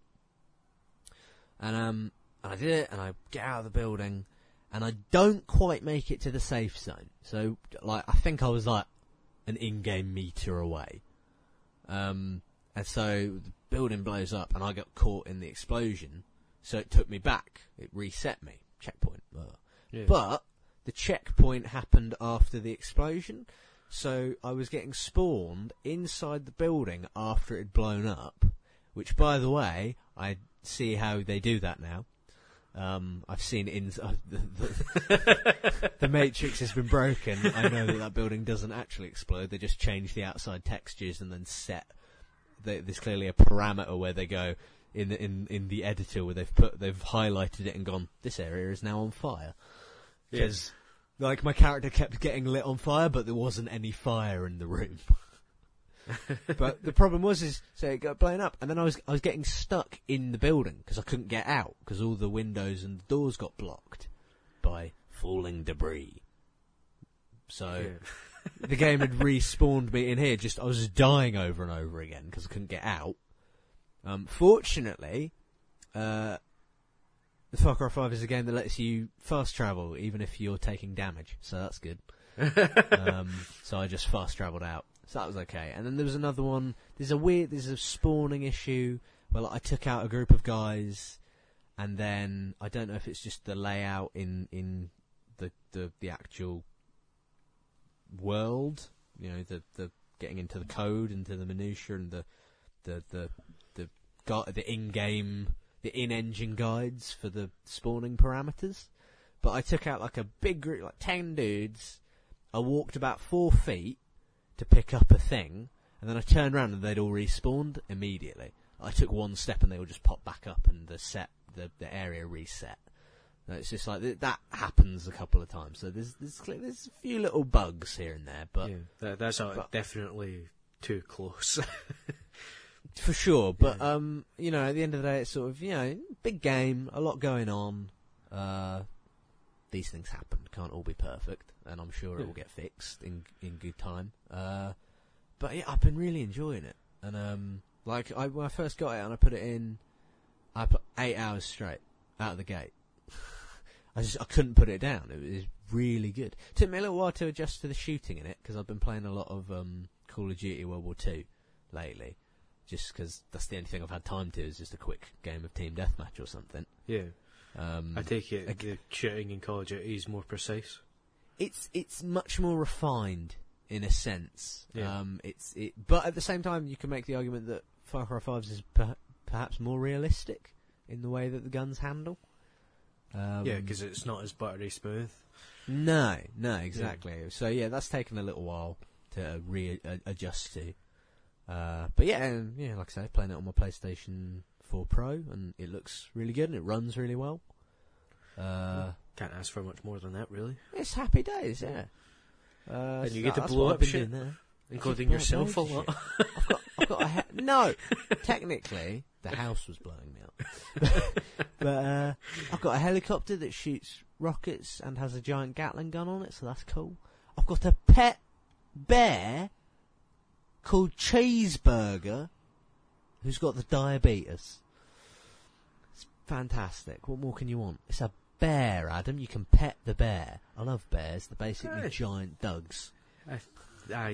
Speaker 2: And um, and I did it, and I get out of the building, and I don't quite make it to the safe zone. So, like, I think I was like an in-game meter away. Um, and so building blows up, and I got caught in the explosion. So it took me back. It reset me. Checkpoint.
Speaker 1: Yeah.
Speaker 2: But the checkpoint happened after the explosion, so I was getting spawned inside the building after it had blown up. Which, by the way, I see how they do that now. Um, I've seen in uh, the, the, the Matrix has been broken. I know that that building doesn't actually explode. They just change the outside textures and then set. The, there's clearly a parameter where they go in the, in in the editor where they've put they've highlighted it and gone. This area is now on fire. Because like my character kept getting lit on fire, but there wasn't any fire in the room. but the problem was is so it got blown up, and then I was I was getting stuck in the building because I couldn't get out because all the windows and the doors got blocked by falling debris. So
Speaker 1: Yeah.
Speaker 2: The game had respawned me in here. Just I was just dying over and over again because I couldn't get out. Um, fortunately, uh, the Far Cry Five is a game that lets you fast travel even if you're taking damage, so that's good. um, so I just fast travelled out, so that was okay. And then there was another one. There's a weird, there's a spawning issue. Well, I took out a group of guys, and then I don't know if it's just the layout in in the the the actual world. You know, the the getting into the code, into the minutia, and the the the the gu- the in-game, the in-engine guides for the spawning parameters. But I took out like a big group, like ten dudes. I walked about four feet to pick up a thing, and then I turned around and they'd all respawned immediately. I took one step and they all just popped back up, and the set, the the area reset. No, It's just like th- that happens a couple of times. So there's there's there's a few little bugs here and there, but
Speaker 1: yeah, that, that's uh,
Speaker 2: but-
Speaker 1: definitely too close.
Speaker 2: For sure, but
Speaker 1: Yeah.
Speaker 2: um, you know, at the end of the day, it's sort of you know, big game, a lot going on. Uh, these things happen; can't all be perfect, and I'm sure it will get fixed in in good time. Uh, but yeah, I've been really enjoying it, and um, like I when I first got it and I put it in, I put eight hours straight out of the gate. I just I couldn't put it down. It was really good. Took me a little while to adjust to the shooting in it because I've been playing a lot of um, Call of Duty World War Two lately just because that's the only thing I've had time to is just a quick game of team deathmatch or something.
Speaker 1: yeah,
Speaker 2: Um,
Speaker 1: I take it
Speaker 2: Ag-
Speaker 1: the shooting in Call of Duty is more precise.
Speaker 2: it's it's much more refined in a sense.
Speaker 1: Yeah.
Speaker 2: Um, it's it, but at the same time, you can make the argument that Far Cry 5 is per, perhaps more realistic in the way that the guns handle. Um,
Speaker 1: yeah, because it's not as buttery smooth.
Speaker 2: no, no, exactly. So yeah, that's taken a little while to re uh, to. Uh, but yeah, and, yeah, like I say, playing it on my PlayStation 4 Pro, and it looks really good, and it runs really well. Uh,
Speaker 1: Can't ask for much more than that, really.
Speaker 2: it's happy days, yeah. Uh,
Speaker 1: And you get to blow up shit. Including yourself a lot.
Speaker 2: I've got, I've got a he- no. Technically, the house was blowing me up, but uh, I've got a helicopter that shoots rockets and has a giant Gatling gun on it, so that's cool. I've got a pet bear called Cheeseburger, who's got the diabetes. It's fantastic. What more can you want? It's a bear, Adam. You can pet the bear. I love bears. They're basically giant dogs.
Speaker 1: I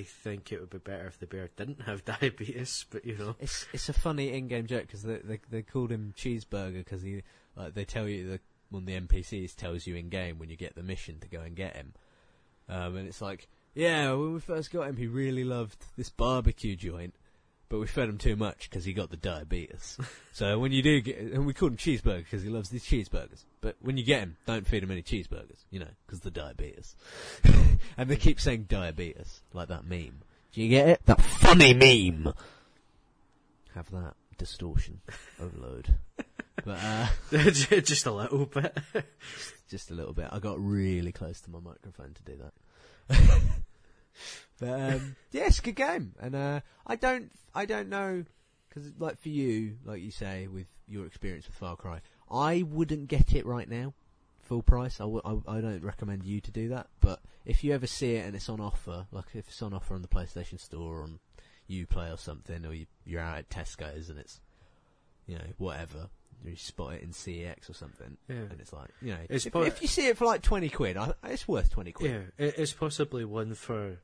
Speaker 1: think it would be better if the bear didn't have diabetes, but you know.
Speaker 2: It's it's a funny in-game joke because they, they they called him Cheeseburger because he like they tell you the one the NPCs tells you in game when you get the mission to go and get him, um, and it's like yeah when we first got him he really loved this barbecue joint, but we fed him too much because he got the diabetes. so when you do get, and we call him cheeseburger because he loves these cheeseburgers. But when you get him, don't feed him any cheeseburgers, you know, because the diabetes. and they keep saying diabetes, like that meme. Do you get it? That funny meme. Have that distortion overload. but uh,
Speaker 1: just a little bit.
Speaker 2: just a little bit. I got really close to my microphone to do that. But um, yeah, it's a good game, and uh, I don't, I don't know, because like for you, like you say, with your experience with Far Cry, I wouldn't get it right now, full price. I w- I, I don't recommend you to do that. But if you ever see it and it's on offer, like if it's on offer on the PlayStation Store or on UPlay or something, or you, you're out at Tesco's and it's, you know, whatever, you spot it in CEX or something,
Speaker 1: Yeah.
Speaker 2: and it's like, you know,
Speaker 1: It's
Speaker 2: if,
Speaker 1: po-
Speaker 2: if you see it for like twenty quid, I, it's worth twenty quid.
Speaker 1: Yeah, it, it's possibly one for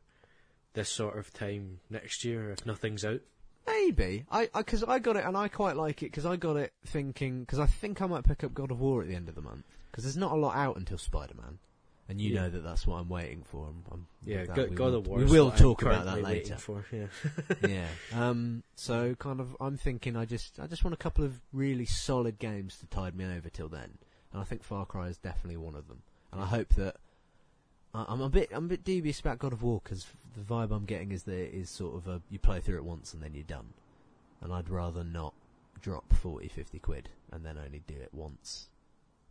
Speaker 1: this sort of time next year if nothing's out.
Speaker 2: Maybe I because I, got it and I quite like it because I got it thinking because I think I might pick up God of War at the end of the month because there's not a lot out until Spider Man, and you
Speaker 1: Yeah.
Speaker 2: know that that's what I'm waiting for. I'm, I'm,
Speaker 1: Yeah,
Speaker 2: that,
Speaker 1: God
Speaker 2: will,
Speaker 1: of War.
Speaker 2: We will talk about that later.
Speaker 1: For, yeah.
Speaker 2: yeah. Um. So kind of, I'm thinking I just I just want a couple of really solid games to tide me over till then, and I think Far Cry is definitely one of them. And I hope that I- I'm a bit I'm a bit dubious about God of War because the vibe I'm getting is that it is sort of a you play through it once and then you're done, and I'd rather not drop 40, 50 quid and then only do it once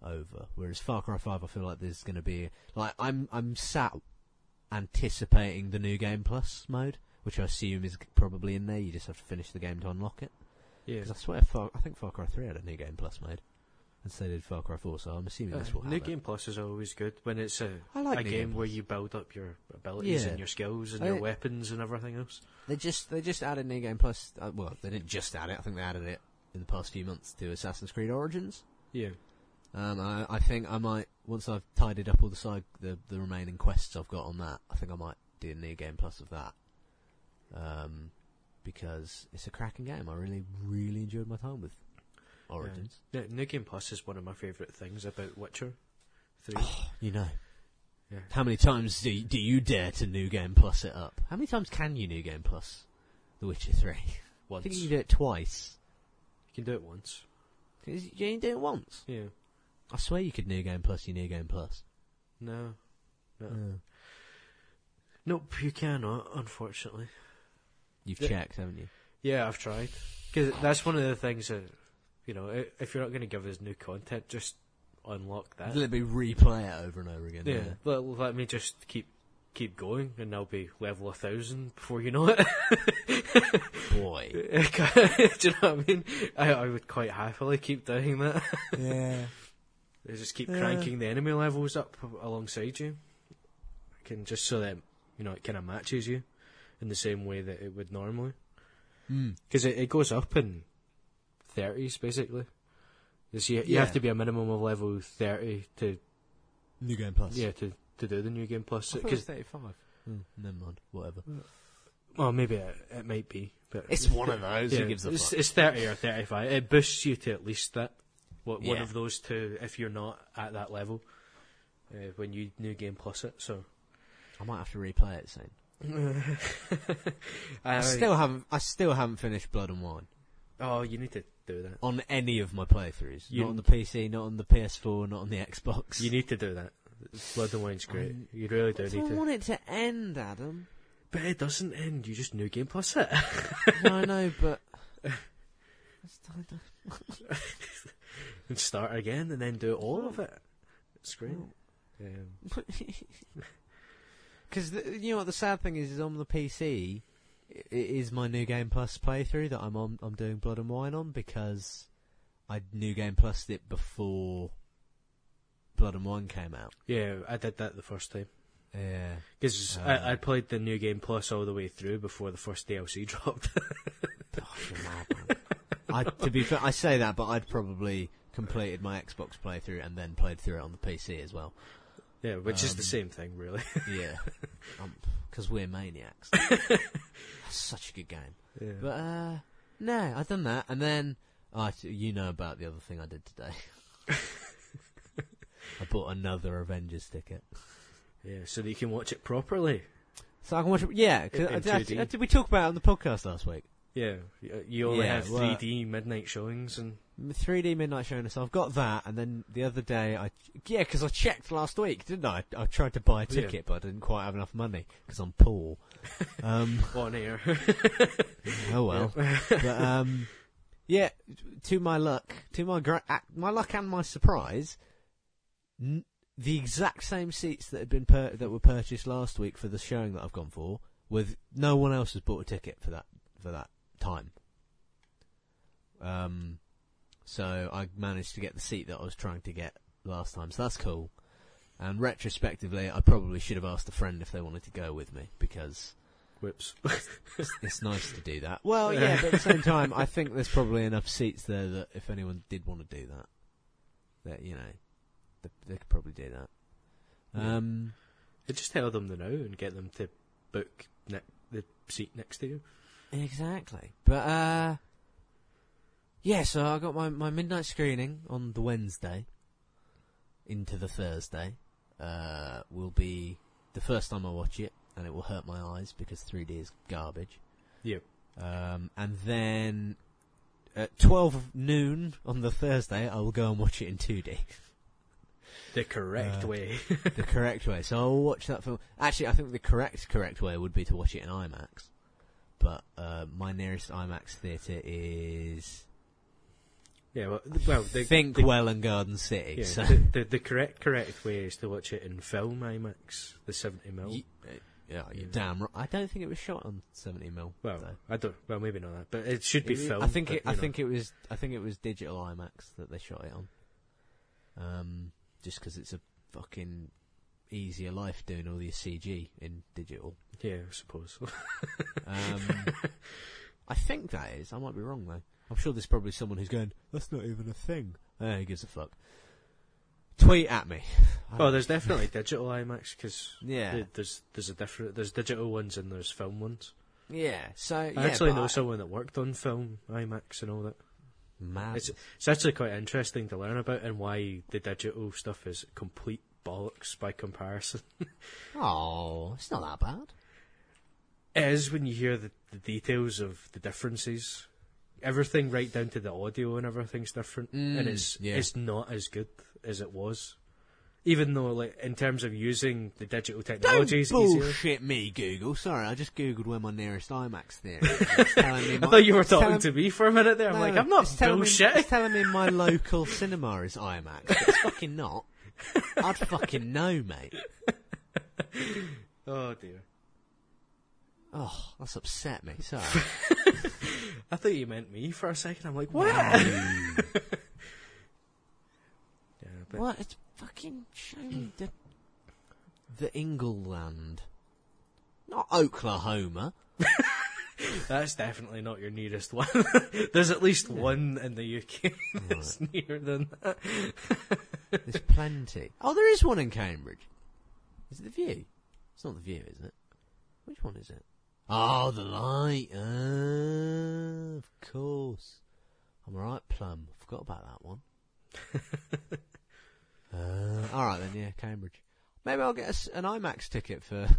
Speaker 2: over. Whereas Far Cry Five, I feel like there's going to be like I'm I'm sat anticipating the new game plus mode, which I assume is probably in there. You just have to finish the game to unlock it.
Speaker 1: Yeah.
Speaker 2: Because I swear, Far, I think Far Cry Three had a new game plus mode, and so did Far Cry Four. So I'm assuming this
Speaker 1: Uh,
Speaker 2: will have
Speaker 1: New. Game Plus is always good when it's a,
Speaker 2: like
Speaker 1: a game
Speaker 2: Game
Speaker 1: where you build up your abilities
Speaker 2: Yeah.
Speaker 1: and your skills and
Speaker 2: I-
Speaker 1: your weapons and everything else.
Speaker 2: They just they just added New Game Plus. Uh, well, they didn't just add it. I think they added it in the past few months to Assassin's Creed Origins.
Speaker 1: Yeah.
Speaker 2: Um, I, I think I might once I've tidied up all the side the the remaining quests I've got on that. I think I might do a new game plus of that. Um, because it's a cracking game. I really really enjoyed my time with Origins.
Speaker 1: Yeah, New Game Plus is one of my favourite things about Witcher 3.
Speaker 2: You know,
Speaker 1: Yeah.
Speaker 2: how many times do you, do you dare to new game plus it up? How many times can you new game plus The Witcher Three? I
Speaker 1: Once.
Speaker 2: think you can do it twice.
Speaker 1: You can do it once.
Speaker 2: You only do it once.
Speaker 1: Yeah.
Speaker 2: I swear you could new game plus your new game plus.
Speaker 1: No. No.
Speaker 2: Uh,
Speaker 1: Nope, you cannot, unfortunately.
Speaker 2: you've
Speaker 1: The-
Speaker 2: checked, haven't you?
Speaker 1: Yeah, I've tried. Because that's one of the things that, you know, if you're not going to give us new content, just unlock that.
Speaker 2: Let me replay it over and over again.
Speaker 1: Yeah, let, let me just keep keep going, and I'll be level a thousand before you know it.
Speaker 2: Boy.
Speaker 1: Do you know what I mean? I, I would quite happily keep doing that.
Speaker 2: yeah.
Speaker 1: They just keep
Speaker 2: Yeah.
Speaker 1: cranking the enemy levels up alongside you. Can just so that you know it kind of matches you in the same way that it would normally.
Speaker 2: Mm.
Speaker 1: Because it, it goes up in thirties basically. 'Cause you, you
Speaker 2: Yeah.
Speaker 1: have to be a minimum of level thirty to
Speaker 2: New game plus.
Speaker 1: yeah to, to do the new game plus.
Speaker 2: I thought it was
Speaker 1: Because
Speaker 2: 35. Mm, never mind. Whatever.
Speaker 1: well, maybe it, it might be, but
Speaker 2: It's one of those.
Speaker 1: yeah,
Speaker 2: Who gives a
Speaker 1: it's,
Speaker 2: fuck?
Speaker 1: it's thirty or thirty-five. It boosts you to at least that. What one of those two if you're not at that level uh, when you new game plus it. So
Speaker 2: I might have to replay it soon. I
Speaker 1: I
Speaker 2: still haven't. I still haven't finished Blood and Wine
Speaker 1: oh, you need to do that.
Speaker 2: on any of my playthroughs.
Speaker 1: You-
Speaker 2: not on the PC, not on the PS4, not on the Xbox.
Speaker 1: You need to do that. Blood and Wine's great. You really do
Speaker 2: I
Speaker 1: need
Speaker 2: don't
Speaker 1: to.
Speaker 2: want it to end, Adam.
Speaker 1: But it doesn't end. You just new game plus it.
Speaker 2: no, I know, but It's
Speaker 1: and start again, and then do all of it. It's great. Um,
Speaker 2: Because you know what the sad thing is, is on the PC, it is my new game plus playthrough that I'm on. I'm doing Blood and Wine on because I new game plus it before Blood and Wine came out.
Speaker 1: yeah, I did that the first time
Speaker 2: Yeah,
Speaker 1: because
Speaker 2: Um,
Speaker 1: I, I played the new game plus all the way through before the first DLC dropped.
Speaker 2: Gosh, you're mad, man. I, to be fair, I say that, but I'd probably completed my Xbox playthrough and then played through it on the PC as well.
Speaker 1: yeah, which is the
Speaker 2: Um,
Speaker 1: same thing, really.
Speaker 2: Yeah, because we're maniacs. That's such a good game.
Speaker 1: Yeah.
Speaker 2: But uh, no, I've done that, and then I, you know about the other thing I did today. I bought another Avengers ticket,
Speaker 1: yeah, so that you can watch it properly.
Speaker 2: so I can watch it. Yeah, 'cause
Speaker 1: In-
Speaker 2: I
Speaker 1: 2D.
Speaker 2: uh, did we talk about it on the podcast last week?
Speaker 1: Yeah, you only
Speaker 2: Yeah,
Speaker 1: have
Speaker 2: well-
Speaker 1: 3D midnight showings, and
Speaker 2: 3D midnight showing. So I've got that, and then the other day, I yeah, because I checked last week, didn't I? I tried to buy a
Speaker 1: Yeah.
Speaker 2: ticket, but I didn't quite have enough money because I'm poor. um,
Speaker 1: on air.
Speaker 2: oh well. but um, yeah, to my luck, to my gra- my luck and my surprise, n- the exact same seats that had been pur- that were purchased last week for the showing that I've gone for, with no one else has bought a ticket for that for that time. Um, so I managed to get the seat that I was trying to get last time, so that's cool. And retrospectively, I probably should have asked a friend if they wanted to go with me because
Speaker 1: Whoops.
Speaker 2: it's, it's nice to do that. Well, yeah, but at the same time, I think there's probably enough seats there that if anyone did want to do that, that you know, they, they could probably do that.
Speaker 1: Yeah.
Speaker 2: Um,
Speaker 1: You just tell them the now and get them to book ne- the seat next to you.
Speaker 2: exactly. But uh, yeah. So I got my my midnight screening on the Wednesday into the Thursday. Uh, will be the first time I watch it, and it will hurt my eyes because 3D is garbage.
Speaker 1: Yeah.
Speaker 2: Um, and then at 12 noon on the Thursday, I will go and watch it in 2D.
Speaker 1: The correct
Speaker 2: Uh,
Speaker 1: way.
Speaker 2: the correct way. So I'll watch that film. Actually, I think the correct, correct way would be to watch it in IMAX. But uh, my nearest IMAX theatre is
Speaker 1: yeah, well, well the,
Speaker 2: Think
Speaker 1: the,
Speaker 2: Welwyn Garden City.
Speaker 1: yeah,
Speaker 2: so
Speaker 1: the, the, correct correct way is to watch it in film IMAX, the 70 mil.
Speaker 2: You- uh, yeah, you're
Speaker 1: Yeah.
Speaker 2: damn right. I don't think it was shot on 70 mil.
Speaker 1: well,
Speaker 2: though.
Speaker 1: I don't. Well, maybe not that, but it should be film.
Speaker 2: I think
Speaker 1: but,
Speaker 2: it, I
Speaker 1: know.
Speaker 2: think it was I think it was digital IMAX that they shot it on. Um, just because it's a fucking easier life doing all your CG in digital.
Speaker 1: Yeah, I suppose.
Speaker 2: Um, I think that is. I might be wrong though. I'm sure there's probably someone who's going. That's not even a thing. Uh, who gives a fuck? Tweet at me.
Speaker 1: well, there's definitely digital IMAX because
Speaker 2: yeah,
Speaker 1: there's there's a different there's digital ones and there's film ones.
Speaker 2: yeah. So
Speaker 1: I
Speaker 2: yeah,
Speaker 1: actually
Speaker 2: but
Speaker 1: know
Speaker 2: I-
Speaker 1: someone that worked on film IMAX and all that.
Speaker 2: Mad.
Speaker 1: It's it's actually quite interesting to learn about and why the digital stuff is complete bollocks by comparison.
Speaker 2: Oh, it's not that bad.
Speaker 1: It is when you hear the, the details of the differences. Everything right down to the audio and everything's different,
Speaker 2: Mm,
Speaker 1: and it's
Speaker 2: yeah.
Speaker 1: it's not as good as it was. Even though, like in terms of using the digital technologies,
Speaker 2: Don't
Speaker 1: easier.
Speaker 2: bullshit me, Google. Sorry, I just googled where my nearest IMAX theatre is. Telling me
Speaker 1: I thought you were talking to me for a minute there. I'm
Speaker 2: No,
Speaker 1: like, I'm not
Speaker 2: it's telling me- it's telling me my local cinema is IMAX. It's fucking not. I'd fucking know, mate.
Speaker 1: Oh dear.
Speaker 2: Oh, that's upset me. Sorry.
Speaker 1: I thought you meant me for a second. I'm like, what? yeah, but
Speaker 2: what? It's fucking show me mm. the the Engleland, not Oklahoma.
Speaker 1: that's definitely not your nearest one. There's at least one in the UK that's nearer than that.
Speaker 2: There's plenty. Oh, there is one in Cambridge. Is it the Vue? It's not the Vue, is it? Which one is it? Oh, the Light. Ah, of course. I'm alright, Plum. Forgot about that one. uh, alright then, yeah, Cambridge. Maybe I'll get a an IMAX ticket for.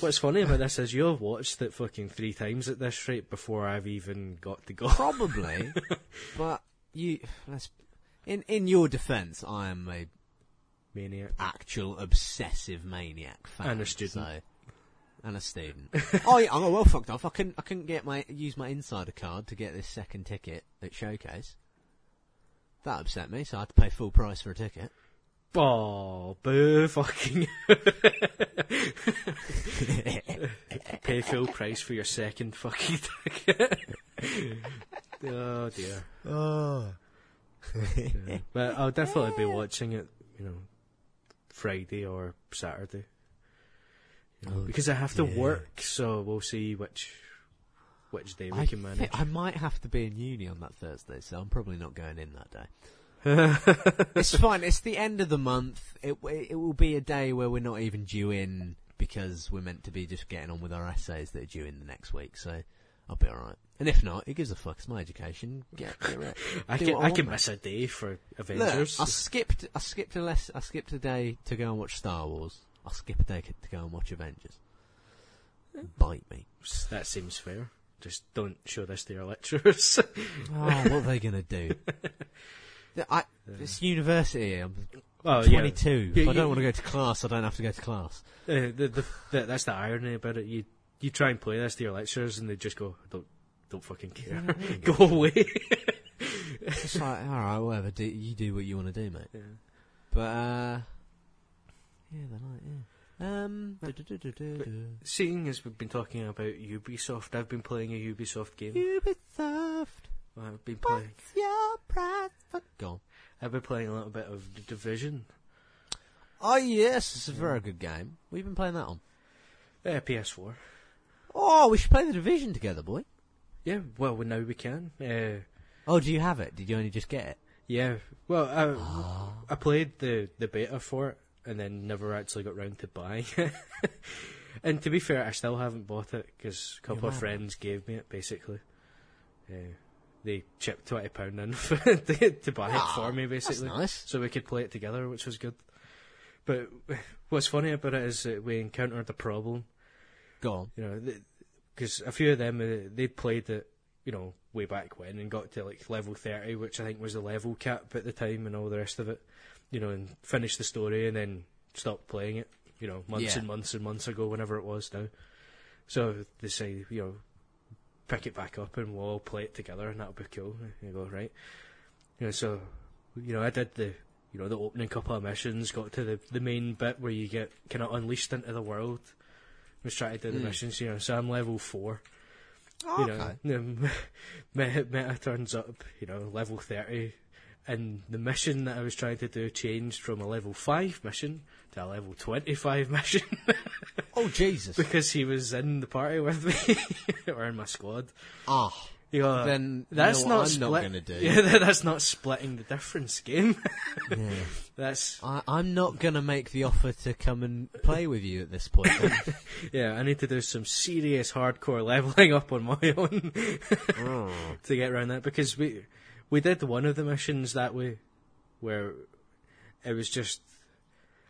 Speaker 1: What's funny about this is you've watched it fucking three times at this rate before I've even got to go.
Speaker 2: Probably, but you. Let's, in in your defence, I am a
Speaker 1: Maniac.
Speaker 2: actual obsessive maniac fan.
Speaker 1: And a student.
Speaker 2: So, and a student. oh, yeah, I'm well fucked off. I couldn't, I couldn't get my use my insider card to get this second ticket at Showcase. That upset me, so I had to pay full price for a ticket.
Speaker 1: Oh, boo fucking. Pay full price for your second fucking ticket. oh dear.
Speaker 2: oh.
Speaker 1: Yeah. But I'll definitely be watching it, you know, Friday or Saturday. You know,
Speaker 2: Oh,
Speaker 1: because I have to
Speaker 2: yeah.
Speaker 1: work, so we'll see which which day we
Speaker 2: I,
Speaker 1: can manage.
Speaker 2: I might have to be in uni on that Thursday, so I'm probably not going in that day. it's fine. It's the end of the month. It it will be a day where we're not even due in because we're meant to be just getting on with our essays that are due in the next week. So I'll be all right. And if not, who gives a fuck? It's my education. Get, get it.
Speaker 1: I
Speaker 2: Do
Speaker 1: can
Speaker 2: I
Speaker 1: I can miss a day for
Speaker 2: Look,
Speaker 1: Avengers.
Speaker 2: I skipped. I skipped a less. I skipped a day to go and watch Star Wars. I'll skip a day to go and watch Avengers. bite me.
Speaker 1: That seems fair. Just don't show this to your lecturers.
Speaker 2: Oh, what are they going to do? I, it's university. I'm
Speaker 1: yeah.
Speaker 2: 22.
Speaker 1: Yeah,
Speaker 2: if I don't want to go to class, I don't have to go to class.
Speaker 1: Uh, the, the, the, that's the irony about it. You you try and play this to your lecturers, and they just go, "Don't don't fucking care. go away."
Speaker 2: It's like, alright, whatever. Do, you do what you want to do, mate.
Speaker 1: Yeah.
Speaker 2: But, uh, yeah, they're like, yeah. Um.
Speaker 1: Seeing as we've been talking about Ubisoft, I've been playing a Ubisoft game.
Speaker 2: Ubisoft,
Speaker 1: I've been playing.
Speaker 2: what's your price for... Go on.
Speaker 1: I've been playing a little bit of The Division.
Speaker 2: Oh, yes, it's a very good game. We've been playing that on.
Speaker 1: Uh, PS4.
Speaker 2: Oh, we should play the Division together, boy.
Speaker 1: Yeah, well, now we can. Uh,
Speaker 2: Oh, do you have it? Did you only just get it?
Speaker 1: yeah, well, I,
Speaker 2: Ah.
Speaker 1: I played the, the beta for it, and then never actually got round to buying it. and to be fair, I still haven't bought it, because a couple of friends gave me it, basically. Uh, they chipped £20 in for, to, to buy it
Speaker 2: Ah,
Speaker 1: for me,
Speaker 2: That's
Speaker 1: basically.
Speaker 2: nice.
Speaker 1: so we could play it together, which was good. But what's funny about it is that we encountered a problem.
Speaker 2: Go on.
Speaker 1: You know, because a few of them uh, they'd played it, you know, way back when and got to like level thirty, which I think was the level cap at the time, and all the rest of it. You know, and finished the story and then stopped playing it. You know, months
Speaker 2: Yeah.
Speaker 1: and months and months ago, whenever it was now. So they say, you know, pick it back up and we'll all play it together, and that'll be cool. And you go right. You know, so you know, I did the you know the opening couple of missions, got to the the main bit where you get kind of unleashed into the world. Was trying to do the
Speaker 2: Mm.
Speaker 1: missions, you know. So I'm level four.
Speaker 2: Oh,
Speaker 1: You know, the meta, meta turns up, you know, level thirty, and the mission that I was trying to do changed from a level five mission to a level twenty-five mission
Speaker 2: Oh, Jesus.
Speaker 1: because he was in the party with me or in my squad.
Speaker 2: Ah.
Speaker 1: You know,
Speaker 2: Then
Speaker 1: that's not split-
Speaker 2: not going to do.
Speaker 1: Yeah, that's not splitting the difference, game.
Speaker 2: Yeah.
Speaker 1: that's
Speaker 2: I, I'm not going to make the offer to come and play with you at this point. then.
Speaker 1: yeah. I need to do some serious hardcore leveling up on my own
Speaker 2: Oh.
Speaker 1: to get around that because we we did one of the missions that way where it was just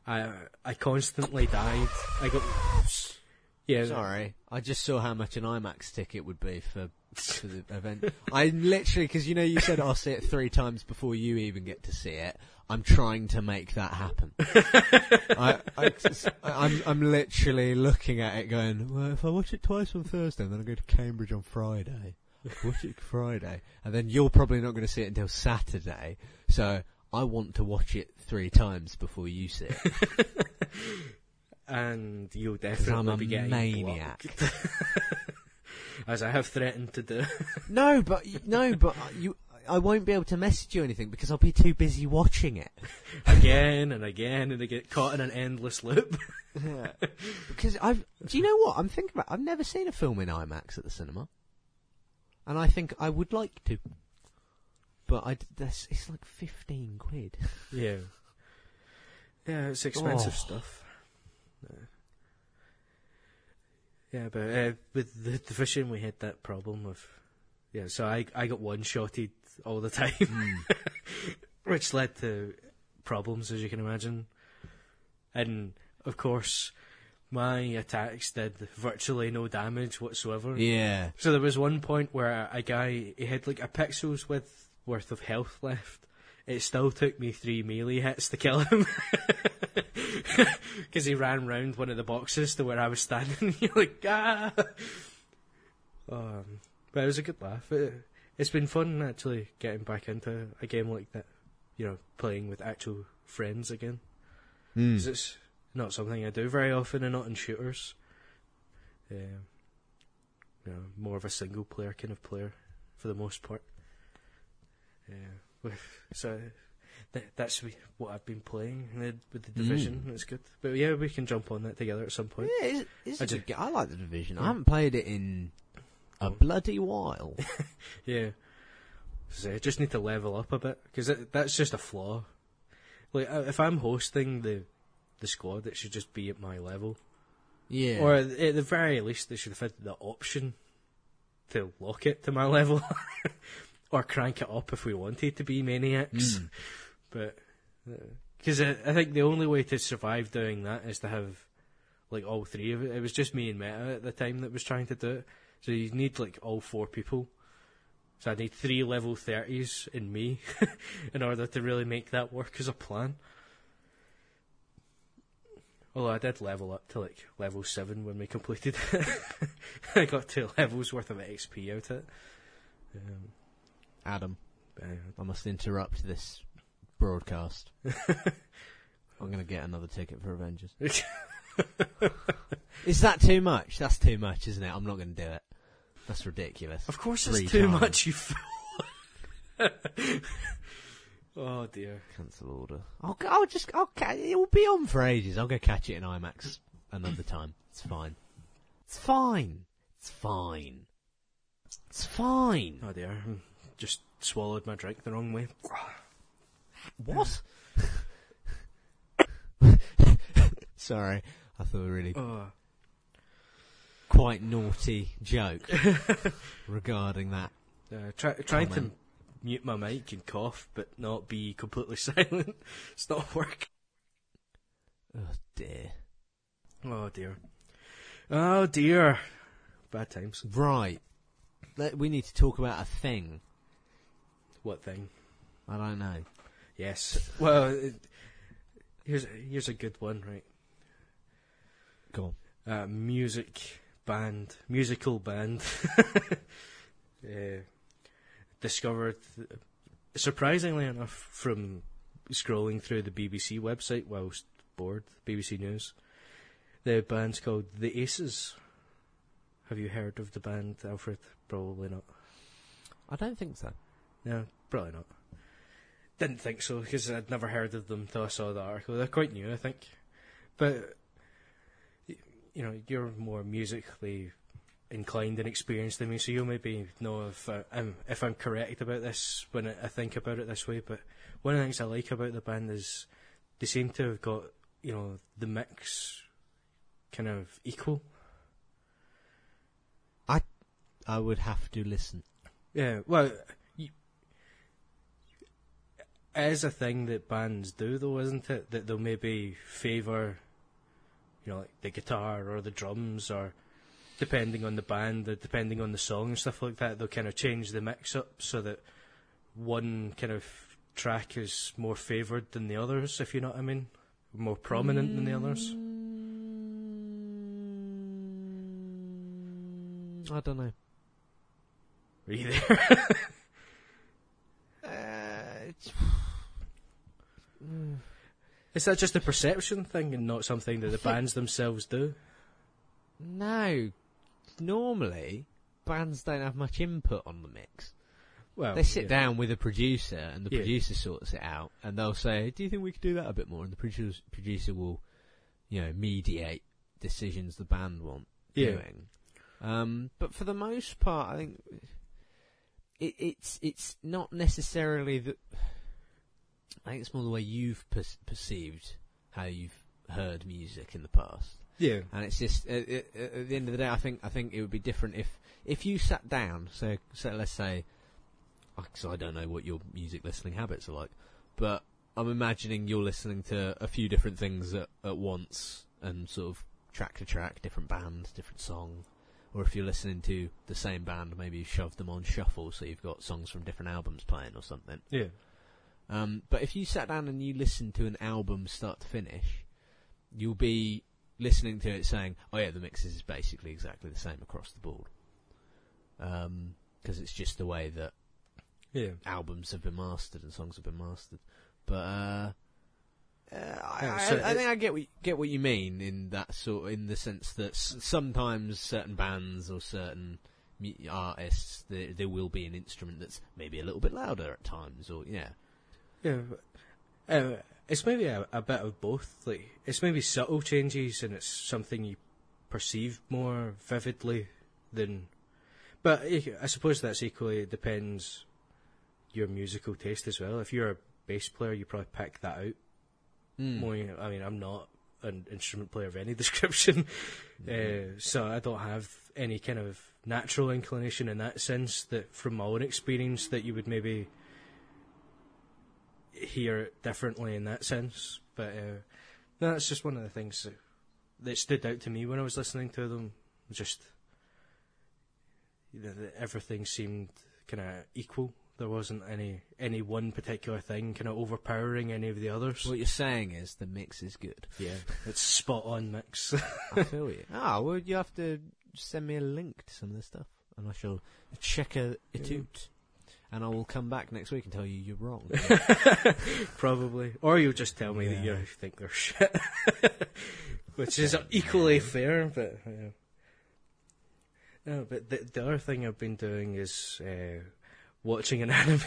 Speaker 1: I I constantly died. I got yeah.
Speaker 2: Sorry, I just saw how much an IMAX ticket would be for, for the event. I literally, because you know, you said I'll see it three times before you even get to see it. I'm trying to make that happen. I, I, I'm, I'm literally looking at it, going, "Well, if I watch it twice on Thursday, and then I go to Cambridge on Friday. Watch it Friday, and then you're probably not going to see it until Saturday. So I want to watch it three times before you see it.
Speaker 1: and you'll definitely
Speaker 2: I'm a
Speaker 1: be getting
Speaker 2: maniac.
Speaker 1: as I have threatened to do.
Speaker 2: No, but no, but you. I won't be able to message you anything because I'll be too busy watching it.
Speaker 1: again and again, and I get caught in an endless loop. yeah.
Speaker 2: Because I've. Do you know what I'm thinking about? I've never seen a film in IMAX at the cinema, and I think I would like to. But I. That's, it's like fifteen quid.
Speaker 1: yeah, yeah, it's expensive
Speaker 2: Oh.
Speaker 1: stuff. Uh, yeah, but uh, with the division, we had that problem of yeah. So I I got one shotted all the time,
Speaker 2: Hmm.
Speaker 1: which led to problems, as you can imagine. And of course, my attacks did virtually no damage whatsoever.
Speaker 2: Yeah.
Speaker 1: So there was one point where a guy he had like a pixel's width worth of health left. It still took me three melee hits to kill him because he ran round one of the boxes to where I was standing. You're like ah. Um, but it was a good laugh. It, it's been fun actually getting back into a game like that. You know, playing with actual friends again.
Speaker 2: Mm.
Speaker 1: 'Cause it's not something I do very often, and not in shooters. Um, you know, more of a single player kind of player for the most part. Yeah, with- so th- that's what I've been playing with with the division. It's good, but yeah, we can jump on that together at some point.
Speaker 2: Yeah, it's, it's
Speaker 1: I
Speaker 2: a
Speaker 1: ju-
Speaker 2: good ga- I like the division. I haven't played it in a
Speaker 1: Oh.
Speaker 2: bloody while.
Speaker 1: Yeah, so I just need to level up a bit because that's just a flaw. Like uh, if I'm hosting the the squad, it should just be at my level.
Speaker 2: yeah.
Speaker 1: Or at the very least, they should have had the option to lock it to my level, or crank it up if we wanted to be maniacs.
Speaker 2: Mm.
Speaker 1: But because I, I think the only way to survive doing that is to have like all three of it. It was just me and Meta at the time that was trying to do it. So you need like all four people. So I need three level thirties in me in order to really make that work as a plan. Although I did level up to like level seven when we completed it. I got two levels worth of XP out of it. Um,
Speaker 2: Adam, I must interrupt this broadcast. I'm going to get another ticket for Avengers. Is that too much? That's too much, isn't it? I'm not going to do it. That's ridiculous.
Speaker 1: Of course,
Speaker 2: Three
Speaker 1: it's too
Speaker 2: times.
Speaker 1: much. You fool. oh dear.
Speaker 2: Cancel order. I'll, go- I'll just, I'll, ca- it will be on for ages. I'll go catch it in IMAX another time. It's fine. It's fine. It's fine. It's fine.
Speaker 1: Oh dear. Just swallowed my drink the wrong way.
Speaker 2: What? Sorry. I thought a really
Speaker 1: Oh.
Speaker 2: quite naughty joke regarding that.
Speaker 1: Uh, try, trying to mute my mic and cough, but not be completely silent. it's not working.
Speaker 2: Oh dear.
Speaker 1: Oh dear. Oh dear. Bad times.
Speaker 2: Right. Let, we need to talk about a thing.
Speaker 1: What thing?
Speaker 2: I don't know.
Speaker 1: Yes. Well, it, here's here's a good one, right?
Speaker 2: Go on.
Speaker 1: uh, music band, musical band, uh, discovered, surprisingly enough, from scrolling through the BBC website whilst bored, BBC News, the band's called The Aces. Have you heard of the band, Alfred? Probably not.
Speaker 2: I don't think so.
Speaker 1: No, probably not. Didn't think so because I'd never heard of them until I saw the article. They're quite new, I think. But you know, you're more musically inclined and experienced than me, so you'll maybe know if uh, I'm if I'm correct about this when I think about it this way. But one of the things I like about the band is they seem to have got you know the mix kind of equal.
Speaker 2: I I would have to listen.
Speaker 1: Yeah, well, is a thing that bands do, though, isn't it? That they'll maybe favour, you know, like the guitar or the drums, or depending on the band, or depending on the song and stuff like that, they'll kind of change the mix up so that one kind of track is more favoured than the others, if you know what I mean, more prominent than the others.
Speaker 2: I don't know.
Speaker 1: Are you there?
Speaker 2: Uh, it's-
Speaker 1: is that just a perception thing and not something that the
Speaker 2: think-
Speaker 1: bands themselves do?
Speaker 2: no. Normally, bands don't have much input on the mix.
Speaker 1: Well,
Speaker 2: They sit
Speaker 1: yeah.
Speaker 2: down with a producer, and the
Speaker 1: Yeah.
Speaker 2: producer sorts it out, and they'll say, "Do you think we could do that a bit more?" And the producer producer will, you know, mediate decisions the band want
Speaker 1: Yeah.
Speaker 2: doing. Um, but for the most part, I think it, it's it's not necessarily that. I think it's more the way you've per- perceived how you've heard music in the past.
Speaker 1: Yeah.
Speaker 2: And it's just at, at, at the end of the day, I think I think it would be different if if you sat down. So, so let's say, because I don't know what your music listening habits are like, but I'm imagining you're listening to a few different things at, at once and sort of track to track, different bands, different song. Or if you're listening to the same band, maybe you shove them on shuffle, so you've got songs from different albums playing or something.
Speaker 1: Yeah.
Speaker 2: Um, but if you sat down and you listened to an album start to finish, you'll be listening to it saying, "Oh yeah, the mixes is basically exactly the same across the board," because it's just the way that
Speaker 1: Yeah.
Speaker 2: albums have been mastered and songs have been mastered. But uh, uh, I, I-
Speaker 1: so
Speaker 2: I
Speaker 1: it-
Speaker 2: think I get what you, get what you mean in that sort, in the sense that s- sometimes certain bands or certain artists, there, there will be an instrument that's maybe a little bit louder at times, or yeah.
Speaker 1: Yeah. Uh, it's maybe a, a bit of both. Like it's maybe subtle changes, and it's something you perceive more vividly than. But I suppose that's equally it depends your musical taste as well. If you're a bass player, you probably pick that out
Speaker 2: Mm.
Speaker 1: more. I mean, I'm not an instrument player of any description, uh, so I don't have any kind of natural inclination in that sense. That from my own experience, that you would maybe hear it differently in that sense. But uh, no, that's just one of the things that that stood out to me when I was listening to them. Just you know, everything seemed kind of equal. There wasn't any any one particular thing kind of overpowering any of the others.
Speaker 2: What you're saying is the mix is good.
Speaker 1: Yeah, it's spot on mix.
Speaker 2: I feel you. Ah, well, you have to send me a link to some of this stuff, and I shall check it out. And I will come back next week and tell you you're wrong.
Speaker 1: Probably, or you'll just tell me that you think they're shit, which is equally fair. But yeah. no, but the, the other thing I've been doing is uh, watching an anime.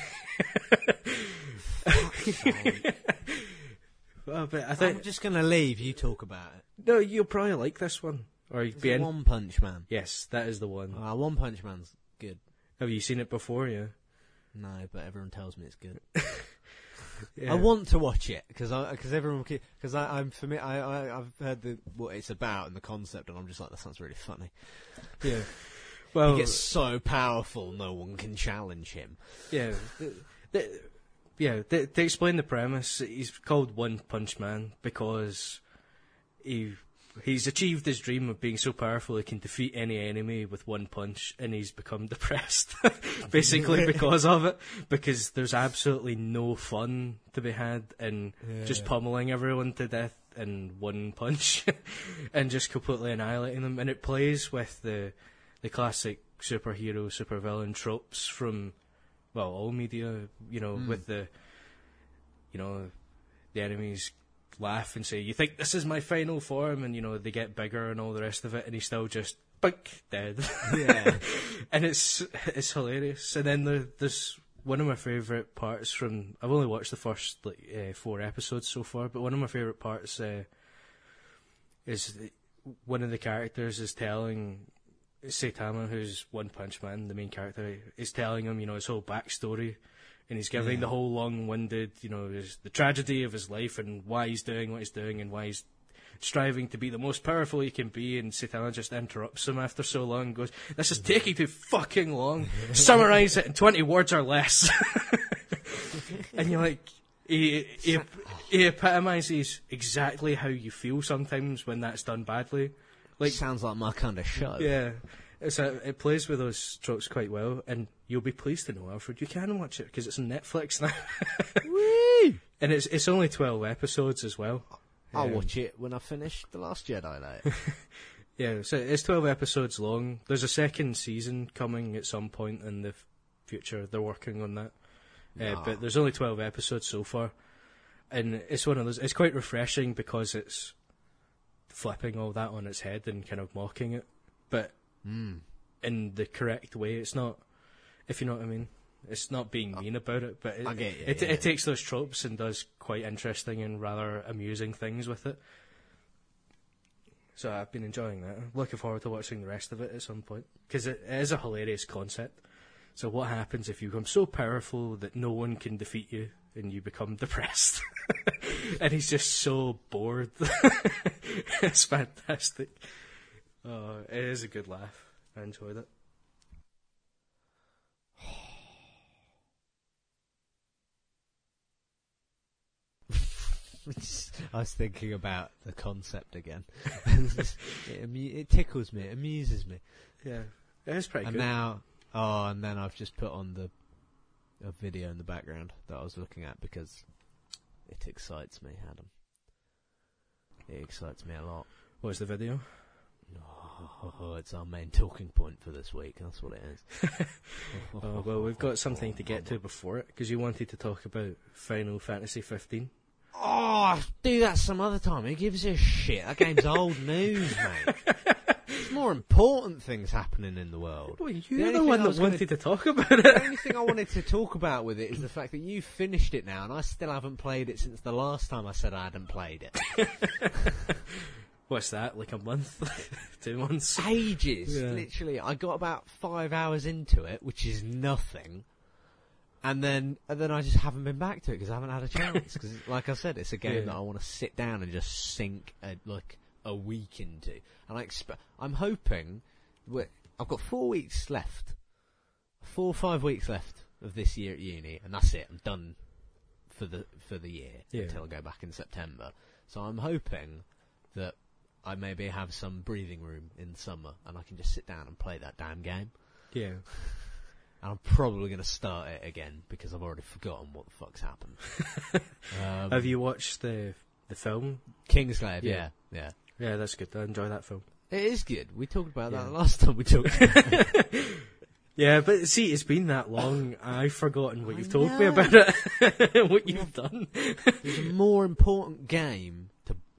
Speaker 1: well, but I
Speaker 2: I'm
Speaker 1: think
Speaker 2: just going to leave. You talk about it.
Speaker 1: no, you'll probably like this one, or you'd be in.
Speaker 2: One Punch Man.
Speaker 1: Yes, that is the one.
Speaker 2: Ah, One Punch Man's good.
Speaker 1: Have you seen it before? Yeah.
Speaker 2: No, but everyone tells me it's good.
Speaker 1: yeah.
Speaker 2: I want to watch it because because everyone because I'm familiar. I, I I've heard the what it's about and the concept, and I'm just like that sounds really funny.
Speaker 1: Yeah. Well,
Speaker 2: he gets so powerful, no one can challenge him.
Speaker 1: Yeah, yeah. To, to explain the premise, he's called One Punch Man because he he's achieved his dream of being so powerful he can defeat any enemy with one punch, and he's become depressed, basically because of it. Because there's absolutely no fun to be had in just
Speaker 2: Yeah.
Speaker 1: pummeling everyone to death in one punch, and just completely annihilating them. And it plays with the the classic superhero supervillain tropes from well all media you know
Speaker 2: Mm.
Speaker 1: with the you know the enemies laugh and say you think this is my final form? And you know they get bigger and all the rest of it and he's still just bunk dead.
Speaker 2: Yeah.
Speaker 1: and it's it's hilarious. And then there, there's one of my favorite parts from I've only watched the first like uh, four episodes so far but one of my favorite parts uh, is the- one of the characters is telling Saitama, who's One Punch Man, the main character, is telling him, you know, his whole backstory, and he's giving
Speaker 2: Yeah.
Speaker 1: the whole long-winded, you know, his, the tragedy of his life and why he's doing what he's doing and why he's striving to be the most powerful he can be. And Saitama just interrupts him after so long, and goes, "This is taking too fucking long. Summarize it in twenty words or less." and you're like, he, he, he epitomizes exactly how you feel sometimes when that's done badly.
Speaker 2: Like sounds like my kind of show.
Speaker 1: Yeah. It's a, it plays with those tropes quite well, and you'll be pleased to know, Alfred, you can watch it because it's on Netflix now,
Speaker 2: Woo!
Speaker 1: and it's it's only twelve episodes as well.
Speaker 2: I'll
Speaker 1: Um,
Speaker 2: watch it when I finish the Last Jedi. Night.
Speaker 1: Yeah, so it's twelve episodes long. There's a second season coming at some point in the f- future. They're working on that, uh, but there's only twelve episodes so far, and it's one of those. It's quite refreshing because it's flipping all that on its head and kind of mocking it, but
Speaker 2: mm.
Speaker 1: in the correct way. It's not, if you know what I mean. It's not being mean about it, but it,
Speaker 2: you,
Speaker 1: it,
Speaker 2: yeah.
Speaker 1: it takes those tropes and does quite interesting and rather amusing things with it. So I've been enjoying that. Looking forward to watching the rest of it at some point because it, it is a hilarious concept. So what happens if you become so powerful that no one can defeat you and you become depressed? and he's just so bored. it's fantastic. Oh, it is a good laugh. I enjoyed it.
Speaker 2: I was thinking about the concept again. it, amu- it tickles me. It amuses me.
Speaker 1: Yeah, it is pretty
Speaker 2: and
Speaker 1: good.
Speaker 2: now, oh, and then I've just put on the a video in the background that I was looking at because it excites me, Adam. It excites me a lot.
Speaker 1: What's the video?
Speaker 2: Oh, it's our main talking point for this week. That's what it is.
Speaker 1: Oh, well, we've got something to get to before it because you wanted to talk about Final Fantasy 15.
Speaker 2: Oh, do that some other time. Who gives a shit? That game's old news, mate. There's more important things happening in the world.
Speaker 1: Well, you're
Speaker 2: only
Speaker 1: the one that wanted to talk about it.
Speaker 2: The only thing I wanted to talk about with it is the fact that you finished it now, and I still haven't played it since the last time I said I hadn't played it.
Speaker 1: What's that? Like a month? Two months?
Speaker 2: Ages,
Speaker 1: Yeah.
Speaker 2: literally. I got about five hours into it, which is nothing, and then and then I just haven't been back to it because I haven't had a chance. Because, like I said, it's a game
Speaker 1: Yeah.
Speaker 2: that I want to sit down and just sink a, like a week into. And I expect I'm hoping. I've got four weeks left, four or five weeks left of this year at uni, and that's it. I'm done for the for the year
Speaker 1: Yeah.
Speaker 2: until I go back in September. So I'm hoping that I maybe have some breathing room in summer, and I can just sit down and play that damn game.
Speaker 1: Yeah.
Speaker 2: And I'm probably going to start it again because I've already forgotten what the fuck's happened. um,
Speaker 1: Have you watched the the film?
Speaker 2: Kingsglaive?
Speaker 1: Yeah.
Speaker 2: Yeah, yeah.
Speaker 1: Yeah, that's good. I enjoy that film.
Speaker 2: It is good. We talked about
Speaker 1: Yeah.
Speaker 2: that last time we talked.
Speaker 1: Yeah, but see, it's been that long. I've forgotten what
Speaker 2: I
Speaker 1: you've told me about it, what you've done.
Speaker 2: There's a more important game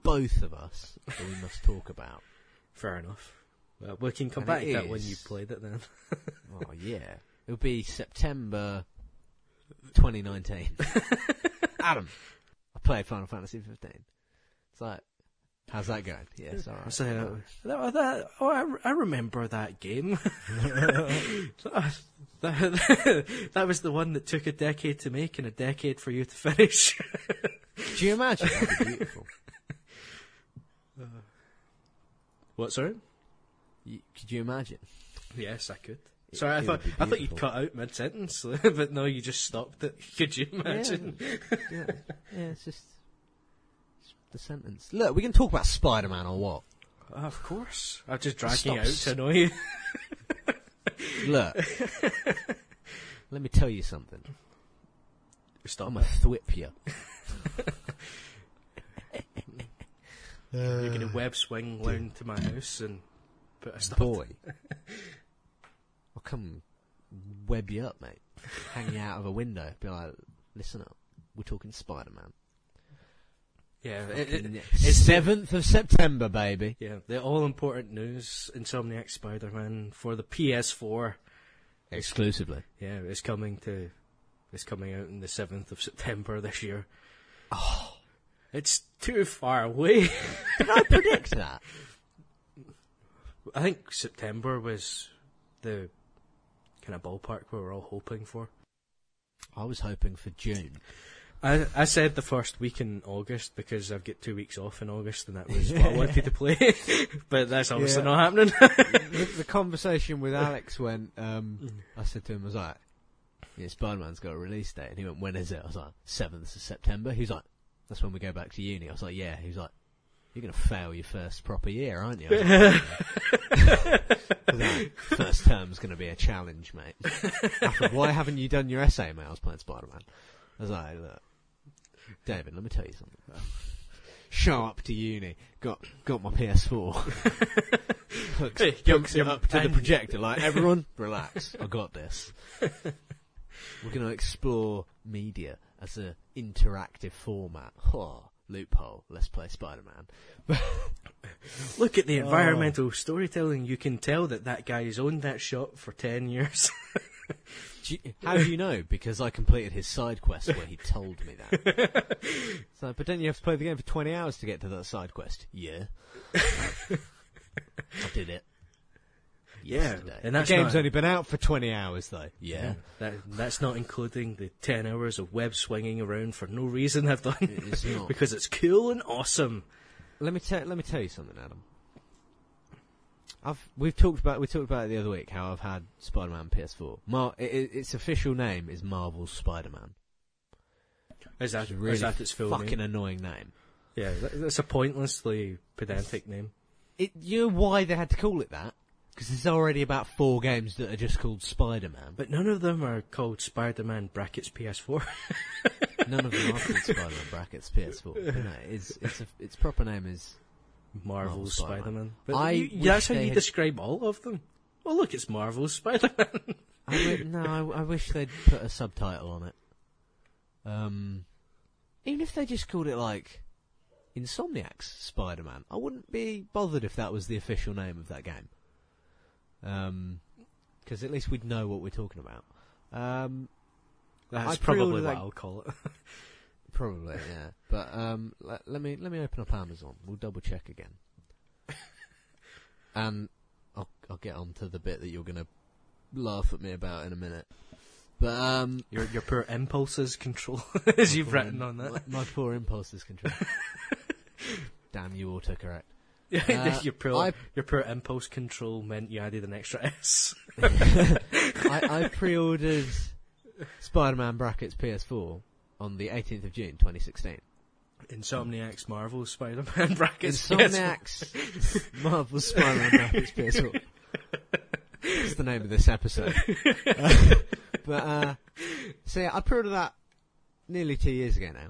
Speaker 2: both of us that we must talk about.
Speaker 1: Fair enough. Well, we can come
Speaker 2: And
Speaker 1: back to that when you played it then.
Speaker 2: Oh yeah, it'll be September 2019. Adam, I played Final Fantasy 15. It's like, how's that going? Yeah, it's alright.
Speaker 1: So, uh, that, that, oh, I, I remember that game. that, that was the one that took a decade to make and a decade for you to finish.
Speaker 2: Do you imagine? That'd be beautiful.
Speaker 1: What, sorry?
Speaker 2: You, could you imagine?
Speaker 1: Yes, I could.
Speaker 2: It-
Speaker 1: Sorry, I thought I thought you'd cut out mid sentence, but no, you just stopped it. Could you imagine?
Speaker 2: Yeah, yeah, it's just it's the sentence. Look, we can talk about Spider-Man or what?
Speaker 1: of course, I'm just dragging
Speaker 2: Stop
Speaker 1: out to annoy you.
Speaker 2: Look, let me tell you something.
Speaker 1: Stop
Speaker 2: I'm a thwip you.
Speaker 1: You're uh, gonna web swing round to my house and put a stop.
Speaker 2: Boy, I'll come web you up, mate. Hang you out of a window. Be like, listen up. We're talking Spider-Man.
Speaker 1: Yeah, it, it, it's
Speaker 2: Seventh of September, baby.
Speaker 1: yeah. The all important news: Insomniac Spider-Man for the PS4.
Speaker 2: Exclusively.
Speaker 1: Yeah, it's coming to. It's coming out on the seventh of September this year. Oh, it's too far away.
Speaker 2: Did I predict that?
Speaker 1: I think September was the kind of ballpark we were all hoping for.
Speaker 2: I was hoping for June.
Speaker 1: I I said the first week in August because I've got two weeks off in August and that was what I wanted to play. but that's obviously
Speaker 2: Yeah.
Speaker 1: not happening.
Speaker 2: the, the conversation with Alex went, um, I said to him, I was like, yeah, Spider-Man's got a release date. And he went, when is it? I was like, 7th of September. He was like, that's when we go back to uni. I was like, yeah. He was like, you're going to fail your first proper year, aren't you? I was like, first term's going to be a challenge, mate. After, why haven't you done your essay, mate? I was playing Spider-Man. I was like, look, David, let me tell you something. Show up to uni. Got got my PS4. hooks,
Speaker 1: Hey,
Speaker 2: hooks it up to the projector. Like everyone, relax. I got this. We're going to explore media as a interactive format. Oh, loophole. Let's play Spider-Man.
Speaker 1: Look at the
Speaker 2: Oh.
Speaker 1: environmental storytelling. You can tell that that guy's owned that shop for ten years.
Speaker 2: Do you- how do you know? Because I completed his side quest where he told me that. So, but then you have to play the game for 20 hours to get to that side quest. Yeah. I did it.
Speaker 1: Yeah,
Speaker 2: Yesterday.
Speaker 1: and
Speaker 2: the
Speaker 1: that's
Speaker 2: game's
Speaker 1: not-
Speaker 2: only been out for 20 hours though. Yeah.
Speaker 1: That that's not including the ten hours of web swinging around for no reason I've done.
Speaker 2: It's not.
Speaker 1: because it's cool and awesome.
Speaker 2: Let me tell let me tell you something, Adam. I've we've talked about we talked about it the other week how I've had Spider-Man PS4. Mar- i i its official name is Marvel's Spider-Man.
Speaker 1: Is that,
Speaker 2: It's a really
Speaker 1: is that its full
Speaker 2: fucking
Speaker 1: name?
Speaker 2: annoying name.
Speaker 1: Yeah, that, that's a pointlessly pedantic name.
Speaker 2: It, you know why they had to call it that? Because there's already about four games that are just called Spider-Man.
Speaker 1: But none of them are called Spider-Man brackets PS4.
Speaker 2: None of them are called Spider-Man brackets PS4. But no, it's it's a, its proper name is.
Speaker 1: Marvel's
Speaker 2: Spider-Man.
Speaker 1: Spider-Man. But
Speaker 2: I
Speaker 1: you, that's how you
Speaker 2: had-
Speaker 1: describe all of them. Well, look, it's Marvel's Spider-Man.
Speaker 2: I no, I, I wish they'd put a subtitle on it. Um, even if they just called it like Insomniac's Spider-Man, I wouldn't be bothered if that was the official name of that game. Um, because at least we'd know what we're talking about. Um,
Speaker 1: That's
Speaker 2: I
Speaker 1: probably what
Speaker 2: that-
Speaker 1: I'll call it.
Speaker 2: Probably, yeah. But um, let, let me let me open up Amazon. We'll double check again, and I'll I'll get on to the bit that you're gonna laugh at me about in a minute. But um,
Speaker 1: Your your poor impulses control, as you've
Speaker 2: my-
Speaker 1: written on that.
Speaker 2: My, my poor impulses control. Damn you, autocorrect. Uh,
Speaker 1: your poor
Speaker 2: I-
Speaker 1: your poor impulse control meant you added an extra S.
Speaker 2: I, I pre-ordered Spider-Man brackets PS4 on the 18th of June 2016.
Speaker 1: Insomniac's Marvel Spider-Man brackets.
Speaker 2: Insomniac's Marvel Spider-Man brackets PS4. That's the name of this episode. Uh, but uh, so yeah, I pre-ordered that nearly two years ago now.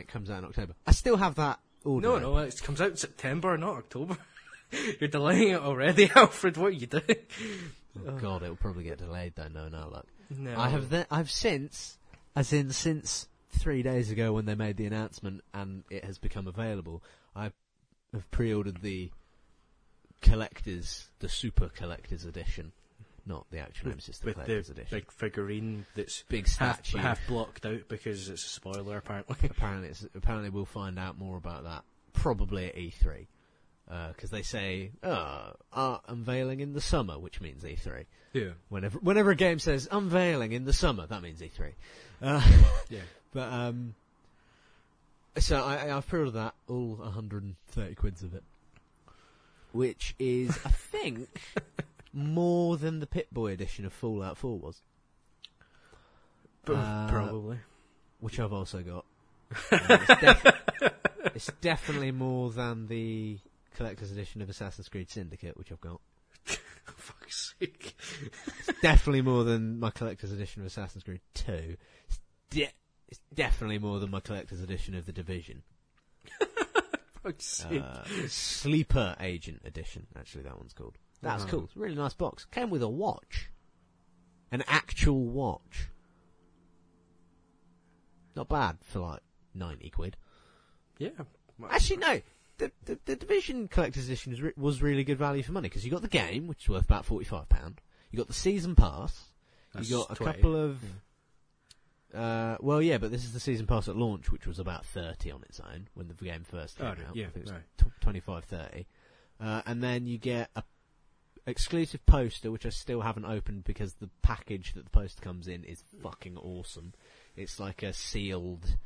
Speaker 2: It comes out in October. I still have that order.
Speaker 1: No, no, it comes out in September, not October. You're delaying it already, Alfred. What are you doing?
Speaker 2: Oh, God, it'll probably get delayed though. No, no luck.
Speaker 1: No.
Speaker 2: I have then I've since, as in since three days ago when they made the announcement and it has become available, I have pre-ordered the collectors, the super collectors edition, not the actual name, it's the
Speaker 1: with
Speaker 2: collectors
Speaker 1: the
Speaker 2: edition.
Speaker 1: big figurine that's
Speaker 2: Big
Speaker 1: half,
Speaker 2: statue.
Speaker 1: half blocked out because it's a spoiler, apparently.
Speaker 2: apparently, it's, apparently we'll find out more about that probably at E3. Because they say, uh, art unveiling in the summer, which means E3.
Speaker 1: Yeah.
Speaker 2: Whenever, whenever a game says unveiling in the summer, that means E3. Uh,
Speaker 1: Yeah.
Speaker 2: But um, so I, I've pre-ordered that, all 130 quids of it, which is, I think, more than the Pip Boy edition of Fallout 4 was, Uh,
Speaker 1: Probably.
Speaker 2: which I've also got. Um, it's, def- it's definitely more than the collector's edition of Assassin's Creed Syndicate, which I've got.
Speaker 1: Fuck's sake.
Speaker 2: It's definitely more than my collector's edition of Assassin's Creed 2. It's, de- it's definitely more than my collector's edition of The Division.
Speaker 1: Fuck's sake.
Speaker 2: Uh, Sleeper Agent Edition, actually, that one's called. That's
Speaker 1: Oh.
Speaker 2: cool. It's a really nice box. Came with a watch. An actual watch. Not bad for like 90 quid.
Speaker 1: yeah.
Speaker 2: Actually, no. The, the, the Division Collector's Edition was, re- was really good value for money because you got the game, which is worth about £45. You got the season pass.
Speaker 1: That's
Speaker 2: you got a
Speaker 1: 20.
Speaker 2: couple of. Uh, well, yeah, but this is the season pass at launch, which was about 30 on its own when the game first came
Speaker 1: Oh,
Speaker 2: out.
Speaker 1: yeah,
Speaker 2: I think it was
Speaker 1: right.
Speaker 2: tw 25, 30. Uh, and then you get a exclusive poster, which I still haven't opened because the package that the poster comes in is fucking awesome. It's like a sealed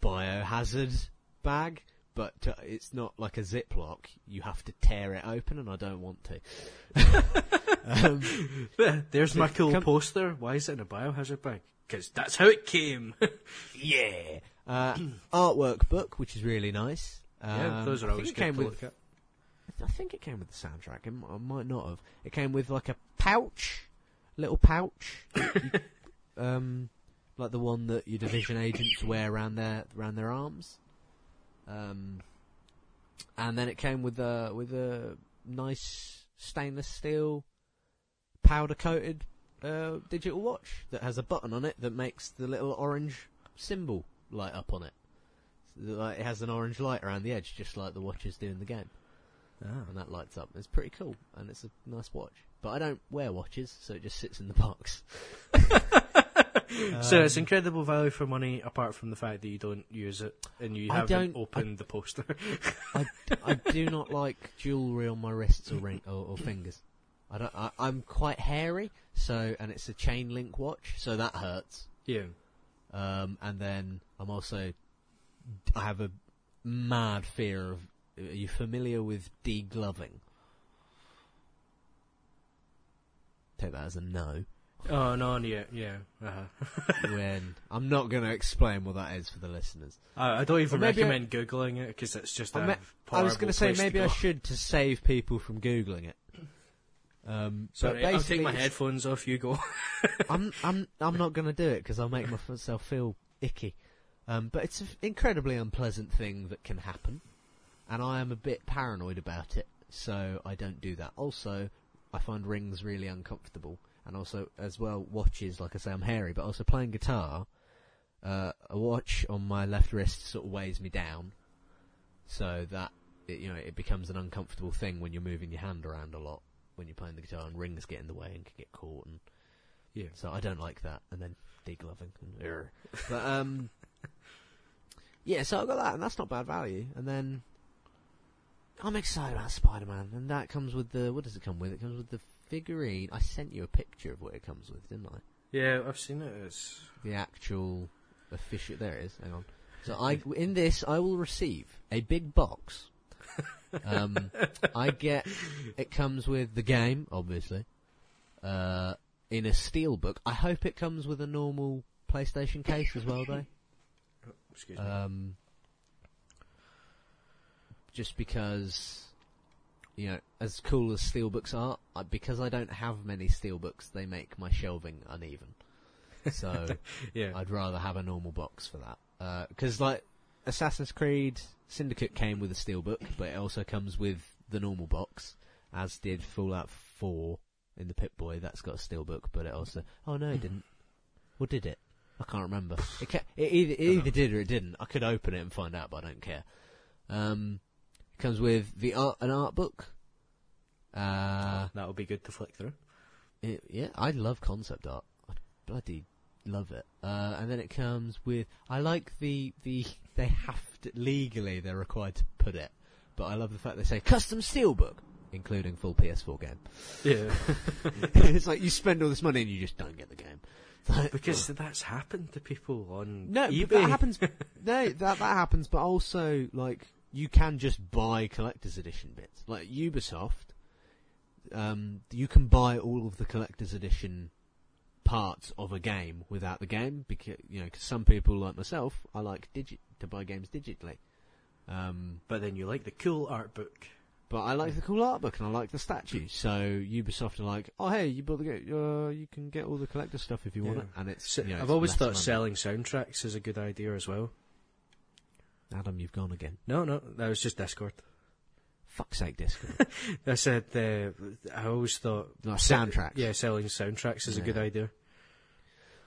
Speaker 2: biohazard bag, but uh, it's not like a Ziploc. You have to tear it open, and I don't want to. um,
Speaker 1: There's my cool
Speaker 2: Come-
Speaker 1: poster. Why is it in a biohazard bag? Because that's how it came.
Speaker 2: yeah. Uh, artwork book, which is really nice.
Speaker 1: yeah,
Speaker 2: Um,
Speaker 1: those are always good to look at.
Speaker 2: I think it came with the soundtrack. It might, might not have. It came with like a pouch, little pouch, um, like the one that your division agents wear around their around their arms. Um, and then it came with a with a nice stainless steel powder coated uh, digital watch that has a button on it that makes the little orange symbol light up on it. Like, it has an orange light around the edge, just like the watches do in the game and that lights up. It's pretty cool, and it's a nice watch. But I don't wear watches, so it just sits in the box.
Speaker 1: so it's
Speaker 2: Um,
Speaker 1: incredible value for money, apart from the fact that you don't use it and you
Speaker 2: I
Speaker 1: haven't opened the poster.
Speaker 2: I do not like jewellery on my wrists or ring or, or fingers. I don't. I, I'm quite hairy, so and it's a chain link watch, so that hurts.
Speaker 1: yeah.
Speaker 2: Um, and then I'm also I have a mad fear of. Are you familiar with degloving? Take that as a no.
Speaker 1: Oh no, yeah, yeah. Uh-huh.
Speaker 2: when I'm not going to explain what that is for the listeners.
Speaker 1: I, I don't even
Speaker 2: maybe I-
Speaker 1: recommend googling it because it's just a
Speaker 2: I me- I was
Speaker 1: going to
Speaker 2: say maybe I should to save people from googling it. Um,
Speaker 1: Sorry, I'll take my headphones off. You go.
Speaker 2: I'm I'm I'm not going to do it because I'll make myself feel icky. Um, but it's an incredibly unpleasant thing that can happen, and I am a bit paranoid about it, so I don't do that. Also, I find rings really uncomfortable, and also as well watches. Like I say, I'm hairy, but also playing guitar. Uh, a watch on my left wrist sort of weighs me down, so that it, you know it becomes an uncomfortable thing when you're moving your hand around a lot when you're playing the guitar, and rings get in the way and can get caught and
Speaker 1: Yeah.
Speaker 2: so I don't like that. And then degloving. And, but um, yeah. So I've got that, and that's not bad value. And then I'm excited about Spider-Man, and that comes with the what does it come with? It comes with the figurine. I sent you a picture of what it comes with, didn't I?
Speaker 1: Yeah, I've seen it. It's
Speaker 2: The actual official. There it is. Hang on. So I in this I will receive a big box. um, I get it comes with the game, obviously. Uh, in a steel book. I hope it comes with a normal PlayStation case as well, though.
Speaker 1: excuse me.
Speaker 2: Um, just because, you know, as cool as steelbooks are, because I don't have many steelbooks, they make my shelving uneven. So
Speaker 1: yeah.
Speaker 2: I'd rather have a normal box for that. Because like Assassin's Creed Syndicate came with a steelbook, but it also comes with the normal box, as did Fallout 4 in the Pip Boy. That's got a steelbook, but it also. Oh no, it didn't. Or did it? I can't remember. It, ca- it either it either did or it didn't. I could open it and find out, but I don't care. Um, comes with the art an art book. Uh,
Speaker 1: That'll be good to flick through.
Speaker 2: it, yeah, I love concept art. I bloody love it. Uh, and then it comes with. I like the the they have to legally they're required to put it, but I love the fact they say custom steelbook, including full PS4 game.
Speaker 1: Yeah.
Speaker 2: it's like you spend all this money and you just don't get the game. Like,
Speaker 1: because that's happened to people on
Speaker 2: no,
Speaker 1: eBay.
Speaker 2: that happens. no, that that happens, but also like you can just buy collector's edition bits. Like Ubisoft, um, you can buy all of the collector's edition parts of a game without the game because you know 'cause some people like myself, I like digit to buy games digitally. Um,
Speaker 1: But then you like the cool art book.
Speaker 2: but I like the cool art book and I like the statues. So Ubisoft are like, oh hey, you bought the game, uh, you can get all the collector stuff if you want
Speaker 1: Yeah.
Speaker 2: it, and it's.
Speaker 1: So,
Speaker 2: you know,
Speaker 1: I've
Speaker 2: it's
Speaker 1: always thought
Speaker 2: money.
Speaker 1: selling soundtracks is a good idea as well.
Speaker 2: Adam, you've gone again.
Speaker 1: No, no, that was just Discord.
Speaker 2: Fuck's sake, Discord.
Speaker 1: I said uh, I always thought
Speaker 2: Like
Speaker 1: se-
Speaker 2: soundtracks.
Speaker 1: Yeah, selling soundtracks is a good
Speaker 2: Yeah.
Speaker 1: idea.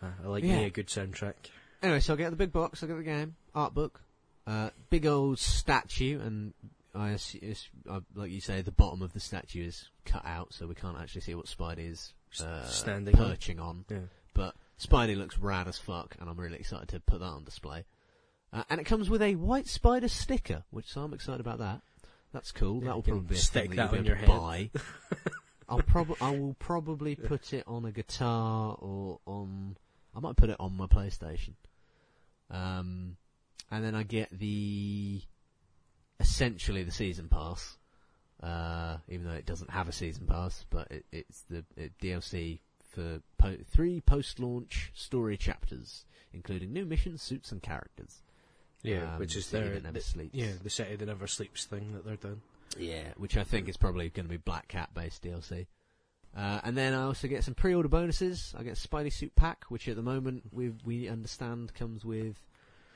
Speaker 1: Uh, I like
Speaker 2: Yeah.
Speaker 1: me a good soundtrack.
Speaker 2: Anyway, so I get the big box, I get the game, art book, uh, big old statue, and I it's, uh, like you say, the bottom of the statue is cut out, so we can't actually see what Spidey is
Speaker 1: S-
Speaker 2: uh,
Speaker 1: standing on.
Speaker 2: perching on.
Speaker 1: Yeah.
Speaker 2: But Spidey looks rad as fuck, and I'm really excited to put that on display. Uh, and it comes with a white spider sticker, which so I'm excited about that. That's cool.
Speaker 1: Yeah,
Speaker 2: that will probably be a
Speaker 1: stick
Speaker 2: thing
Speaker 1: that on your
Speaker 2: be able to
Speaker 1: head.
Speaker 2: buy. I'll prob- I will probably put it on a guitar or on. I might put it on my PlayStation. Um, and then I get the essentially the season pass, uh, even though it doesn't have a season pass, but it, it's the it DLC for po- three post-launch story chapters, including new missions, suits, and characters.
Speaker 1: Yeah,
Speaker 2: Um,
Speaker 1: which is their the-
Speaker 2: Sleeps.
Speaker 1: yeah the city that never sleeps thing that they're doing.
Speaker 2: Yeah, which I think is probably going to be Black Cat based DLC. Uh, and then I also get some pre-order bonuses. I get Spidey Suit Pack, which at the moment we we understand comes with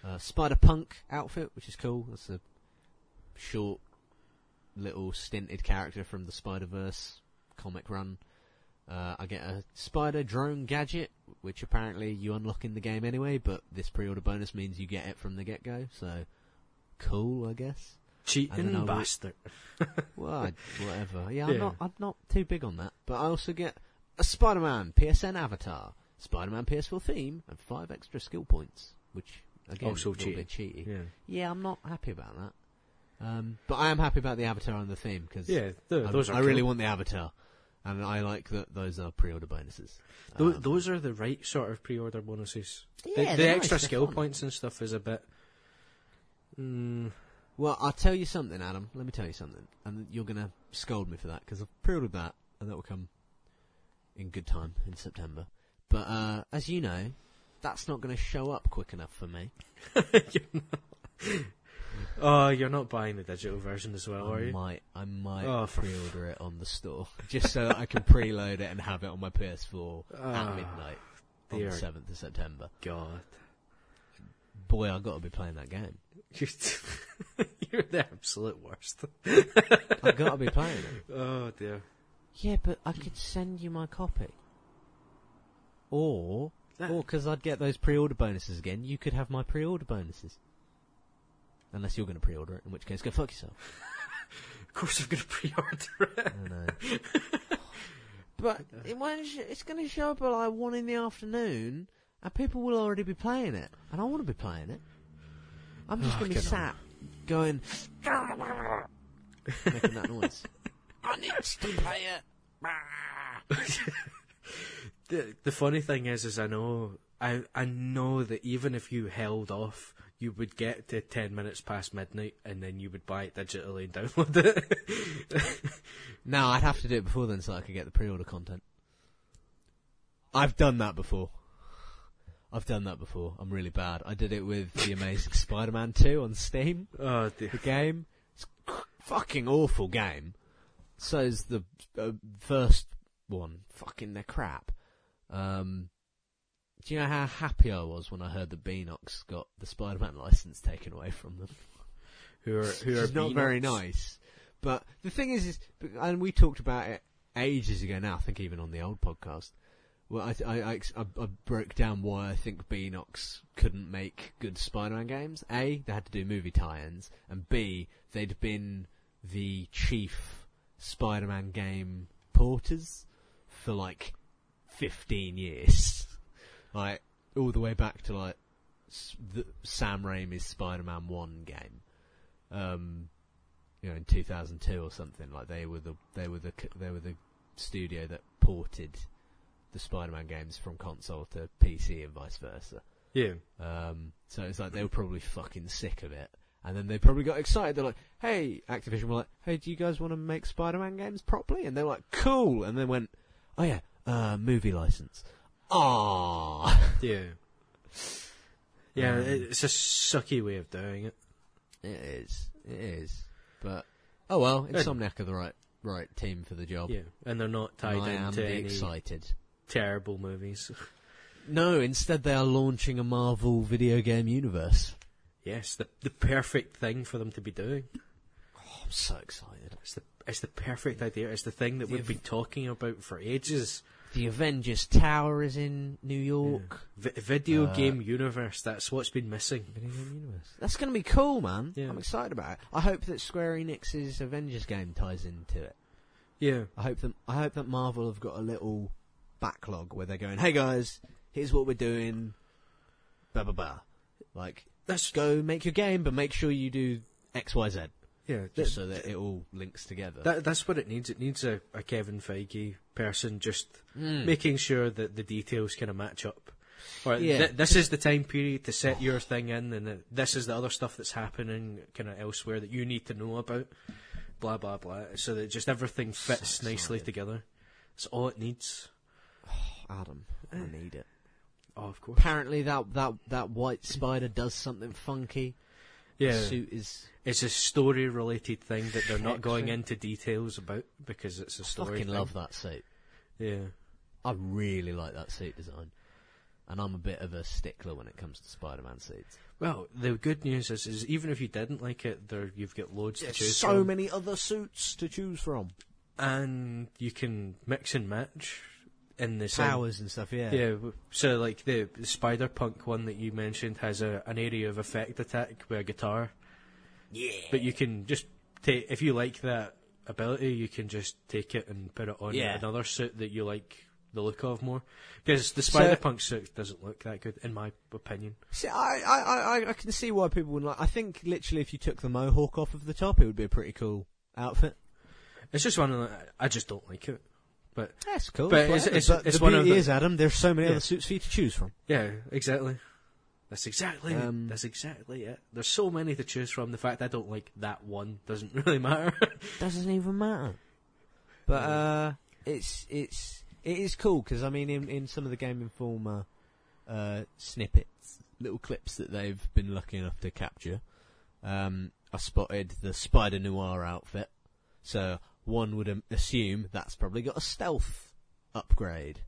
Speaker 2: uh, Spider Punk outfit, which is cool. That's a short, little stinted character from the Spider Verse comic run. Uh, I get a Spider Drone gadget, which apparently you unlock in the game anyway, but this pre-order bonus means you get it from the get-go. So cool, I guess.
Speaker 1: Cheating bastard.
Speaker 2: Well, whatever. Yeah,
Speaker 1: Yeah.
Speaker 2: I'm not. I'm not too big on that. But I also get a Spider-Man PSN avatar, Spider-Man PS4 theme, and five extra skill points, which again
Speaker 1: Also
Speaker 2: a little bit cheaty.
Speaker 1: Yeah,
Speaker 2: Yeah, I'm not happy about that. Um, but I am happy about the avatar and the theme because
Speaker 1: yeah. th-
Speaker 2: I,
Speaker 1: those are
Speaker 2: I really
Speaker 1: cool.
Speaker 2: want the avatar, and I like that those are pre-order bonuses.
Speaker 1: Tho-
Speaker 2: Um,
Speaker 1: those are the right sort of pre-order bonuses. The-
Speaker 2: Yeah,
Speaker 1: the,
Speaker 2: they're
Speaker 1: extra
Speaker 2: nice,
Speaker 1: skill points and stuff is a bit. Mm,
Speaker 2: Well, I'll tell you something, Adam. Let me tell you something, and you're gonna scold me for that because I've pre-ordered that, and that will come in good time in September. But uh, as you know, that's not going to show up quick enough for me.
Speaker 1: oh, you're not buying the digital version as well, are
Speaker 2: I
Speaker 1: you?
Speaker 2: might, I might
Speaker 1: Oh,
Speaker 2: pre-order it on the store just so that I can preload it and have it on my PS4
Speaker 1: Ah,
Speaker 2: at midnight on the seventh of September.
Speaker 1: God,
Speaker 2: Boy, I've got to be playing that game.
Speaker 1: you're, you're the absolute worst.
Speaker 2: I've got to be playing it.
Speaker 1: Oh dear.
Speaker 2: Yeah, but I could send you my copy. Or,
Speaker 1: That-
Speaker 2: or because I'd get those pre-order bonuses again, you could have my pre-order bonuses. Unless you're going to pre-order it, in which case go fuck yourself.
Speaker 1: Of course, I'm going to pre-order it.
Speaker 2: I know. but it won't sh- it's going to show up at like one in the afternoon, and people will already be playing it, and I want to be playing it. I'm just
Speaker 1: Oh,
Speaker 2: going to be
Speaker 1: get on.
Speaker 2: sat going, making that noise. I need to play it.
Speaker 1: The the funny thing is, is I know I I know that even if you held off, you would get to ten minutes past midnight, and then you would buy it digitally and download it.
Speaker 2: No, I'd have to do it before then so I could get the pre-order content. I've done that before. I've done that before. I'm really bad. I did it with the Amazing Spider-Man 2 on Steam.
Speaker 1: oh dear.
Speaker 2: The game. It's fucking awful game. So is the uh, first one. Fucking they're crap. Um, do you know how happy I was when I heard that Beenox got the Spider-Man license taken away from them?
Speaker 1: Who are who are
Speaker 2: not very nice. But the thing is, is, and we talked about it ages ago now. I think even on the old podcast. Well, I, I, I, I, I broke down why I think Beenox couldn't make good Spider-Man games. A, they had to do movie tie-ins, and B, they'd been the chief Spider-Man game porters for like 15 years. like, all the way back to like the Sam Raimi's Spider-Man 1 game. Um, you know, in 2002 or something. Like, they were the, they were the, they were the studio that ported the Spider-Man games from console to PC and vice versa.
Speaker 1: Yeah.
Speaker 2: Um, so it's like they were probably fucking sick of it. And then they probably got excited. They're like, hey, Activision were like, hey, do you guys want to make Spider-Man games properly? And they're like, cool. And then went, oh yeah, uh, movie license. Ah,
Speaker 1: Yeah. Yeah,
Speaker 2: Um,
Speaker 1: it's a sucky way of doing it.
Speaker 2: it is, it is. But, oh well, Insomniac are the right, right team for the job.
Speaker 1: Yeah, and they're not tied
Speaker 2: I am
Speaker 1: into any
Speaker 2: excited.
Speaker 1: terrible movies.
Speaker 2: No, instead they are launching a Marvel video game universe.
Speaker 1: yes, the the perfect thing for them to be doing.
Speaker 2: Oh, I'm so excited.
Speaker 1: It's the it's the perfect idea. It's the thing that we've
Speaker 2: ev-
Speaker 1: been talking about for ages.
Speaker 2: The Avengers Tower is in New York.
Speaker 1: Vi- video
Speaker 2: Uh,
Speaker 1: game universe. That's what's been missing.
Speaker 2: Video game universe. That's going to be cool, man.
Speaker 1: Yeah.
Speaker 2: I'm excited about it. I hope that Square Enix's Avengers game ties into it.
Speaker 1: Yeah,
Speaker 2: I hope that I hope that Marvel have got a little backlog where they're going, "Hey guys, here's what we're doing." Blah blah blah. Like,
Speaker 1: let's
Speaker 2: go make your game, but make sure you do X Y Z,
Speaker 1: yeah.
Speaker 2: just so that it all links together.
Speaker 1: that that's what it needs. It needs a, a Kevin Feige person just
Speaker 2: Mm.
Speaker 1: making sure that the details kind of match up. Or
Speaker 2: Yeah.
Speaker 1: th- this is the time period to set your thing in, and uh, this is the other stuff that's happening kind of elsewhere that you need to know about. Blah blah blah. So that just everything fits
Speaker 2: So
Speaker 1: nicely together. That's all it needs.
Speaker 2: Adam, I need it.
Speaker 1: Oh, of course.
Speaker 2: Apparently, that that that white spider does something funky.
Speaker 1: Yeah,
Speaker 2: suit is
Speaker 1: it's a story-related thing that they're not going into details about because it's a story.
Speaker 2: fucking
Speaker 1: thing.
Speaker 2: love that suit.
Speaker 1: Yeah.
Speaker 2: I really like that suit design. And I'm a bit of a stickler when it comes to Spider-Man suits.
Speaker 1: Well, the good news is, is even if you didn't like it, there you've got loads to choose
Speaker 2: so
Speaker 1: from,
Speaker 2: many other suits to choose from.
Speaker 1: and you can mix and match in the same-
Speaker 2: Powers and stuff, yeah.
Speaker 1: Yeah, so like the, the Spider Punk one that you mentioned has a, an area of effect attack with a guitar,
Speaker 2: Yeah.
Speaker 1: but you can just take if you like that ability, you can just take it and put it on
Speaker 2: Yeah.
Speaker 1: another suit that you like the look of more. Because the Spider
Speaker 2: So-
Speaker 1: Punk suit doesn't look that good, in my opinion.
Speaker 2: See, I, I, I, I can see why people wouldn't like. I think literally, if you took the mohawk off of the top, it would be a pretty cool outfit.
Speaker 1: It's just one of the, I just don't like it. But
Speaker 2: That's cool.
Speaker 1: But it's- it's-
Speaker 2: But
Speaker 1: it's
Speaker 2: the
Speaker 1: one of
Speaker 2: beauty
Speaker 1: the-
Speaker 2: is, Adam, there's so many
Speaker 1: Yeah.
Speaker 2: other suits for you to choose from.
Speaker 1: yeah, exactly. That's exactly
Speaker 2: Um,
Speaker 1: that's exactly it. There's so many to choose from. The fact I don't like that one doesn't really matter.
Speaker 2: Doesn't even matter. But uh, it's it's it is cool because I mean, in in some of the Game Informer uh, snippets, little clips that they've been lucky enough to capture, um, I spotted the Spider Noir outfit. So one would um, assume that's probably got a stealth upgrade.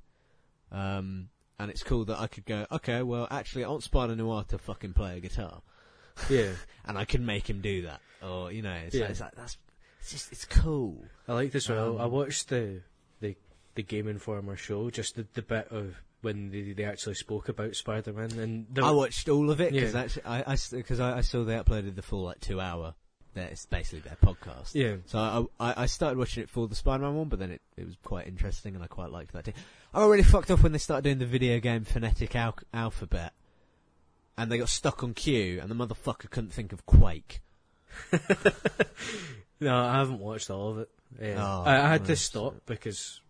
Speaker 2: Um, and it's cool that I could go, okay, well, actually, I want Spider Noir to fucking play a guitar,
Speaker 1: yeah,
Speaker 2: and I can make him do that, or you know, it's,
Speaker 1: Yeah.
Speaker 2: like, it's like that's it's just it's cool.
Speaker 1: I like this well.
Speaker 2: Um,
Speaker 1: I watched the the the Game Informer show, just the, the bit of when they, they actually spoke about Spider Man, and the,
Speaker 2: I watched all of it because
Speaker 1: Yeah.
Speaker 2: I because I, I, saw they uploaded the full like two hour. Their, it's basically their podcast.
Speaker 1: yeah,
Speaker 2: So I, I I started watching it for the Spider-Man one, but then it, it was quite interesting and I quite liked that too. I got really fucked off when they started doing the video game phonetic al- alphabet, and they got stuck on Q, and the motherfucker couldn't think of Quake.
Speaker 1: no, I haven't watched all of it. Yeah.
Speaker 2: Oh,
Speaker 1: I, I had to stop because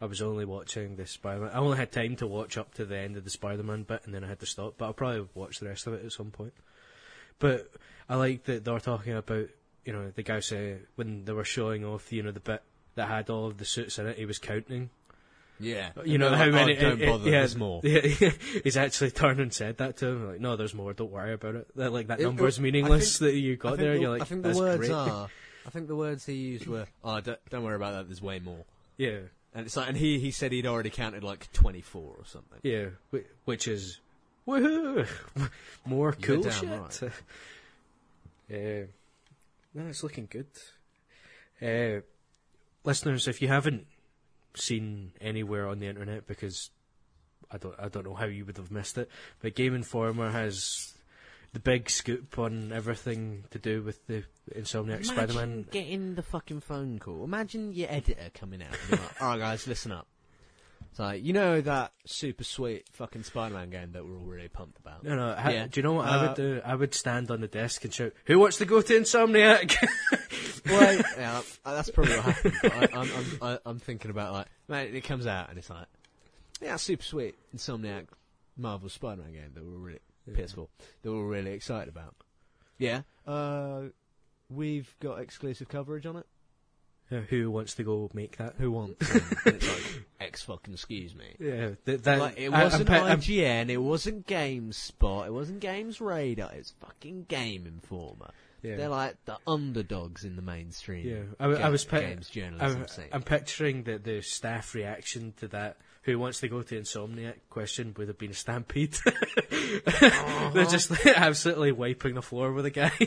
Speaker 1: I was only watching the Spider Man. I only had time to watch up to the end of the Spider Man bit, and then I had to stop. But I'll probably watch the rest of it at some point. But I like that they were talking about, you know, the guy said uh, when they were showing off, you know, the bit that had all of the suits in it, he was counting.
Speaker 2: Yeah, uh,
Speaker 1: You know how oh, many?
Speaker 2: don't
Speaker 1: it- it-
Speaker 2: bother.
Speaker 1: yeah,
Speaker 2: There's more.
Speaker 1: Yeah, he's actually turned and said that to him. Like, no, there's more. Don't worry about it. That, like that
Speaker 2: It-
Speaker 1: number is meaningless
Speaker 2: think-
Speaker 1: that you got there.
Speaker 2: the,
Speaker 1: You're like,
Speaker 2: I think the words
Speaker 1: great."
Speaker 2: are I think the words he used were, "Oh, don't, don't worry about that. There's way more."
Speaker 1: yeah,
Speaker 2: And it's like, and he he said he'd already counted like 24 or something.
Speaker 1: yeah, which is woohoo, more cool shit.
Speaker 2: right.
Speaker 1: Uh, no, it's looking good. Uh, listeners, if you haven't seen anywhere on the internet, because I don't, I don't know how you would have missed it, but Game Informer has the big scoop on everything to do with the Insomniac Spider-Man.
Speaker 2: Getting the fucking phone call. Imagine your editor coming out and like, alright guys, listen up. It's like, you know that super sweet fucking Spider-Man game that we're all really pumped about?
Speaker 1: No, no.
Speaker 2: Yeah.
Speaker 1: Do you know what I
Speaker 2: Uh,
Speaker 1: would do? I would stand on the desk and shout, "Who wants to go to Insomniac?"
Speaker 2: Well, yeah, uh, that's probably what happened. But I, I'm, I'm, I, I'm thinking about like, man, it comes out and it's like, yeah, super sweet Insomniac Marvel Spider-Man game that we're really PS4 that we're really excited about. Yeah, uh, we've got exclusive coverage on it.
Speaker 1: Yeah, Who wants to go make that?
Speaker 2: Who wants? It's like, X fucking excuse me.
Speaker 1: Yeah, th- that,
Speaker 2: Like, it
Speaker 1: I- I'm
Speaker 2: wasn't
Speaker 1: pe- I'm- um,
Speaker 2: IGN, it wasn't GameSpot, it wasn't Games Radar, it was fucking Game Informer.
Speaker 1: yeah.
Speaker 2: They're like the underdogs in the mainstream.
Speaker 1: Yeah, I, w- I
Speaker 2: ga-
Speaker 1: was pi-
Speaker 2: games journalism
Speaker 1: I'm,
Speaker 2: scene.
Speaker 1: I'm picturing that the staff reaction to that. Who wants to go to Insomniac? Question would have been a stampede. They're just absolutely wiping the floor with a guy.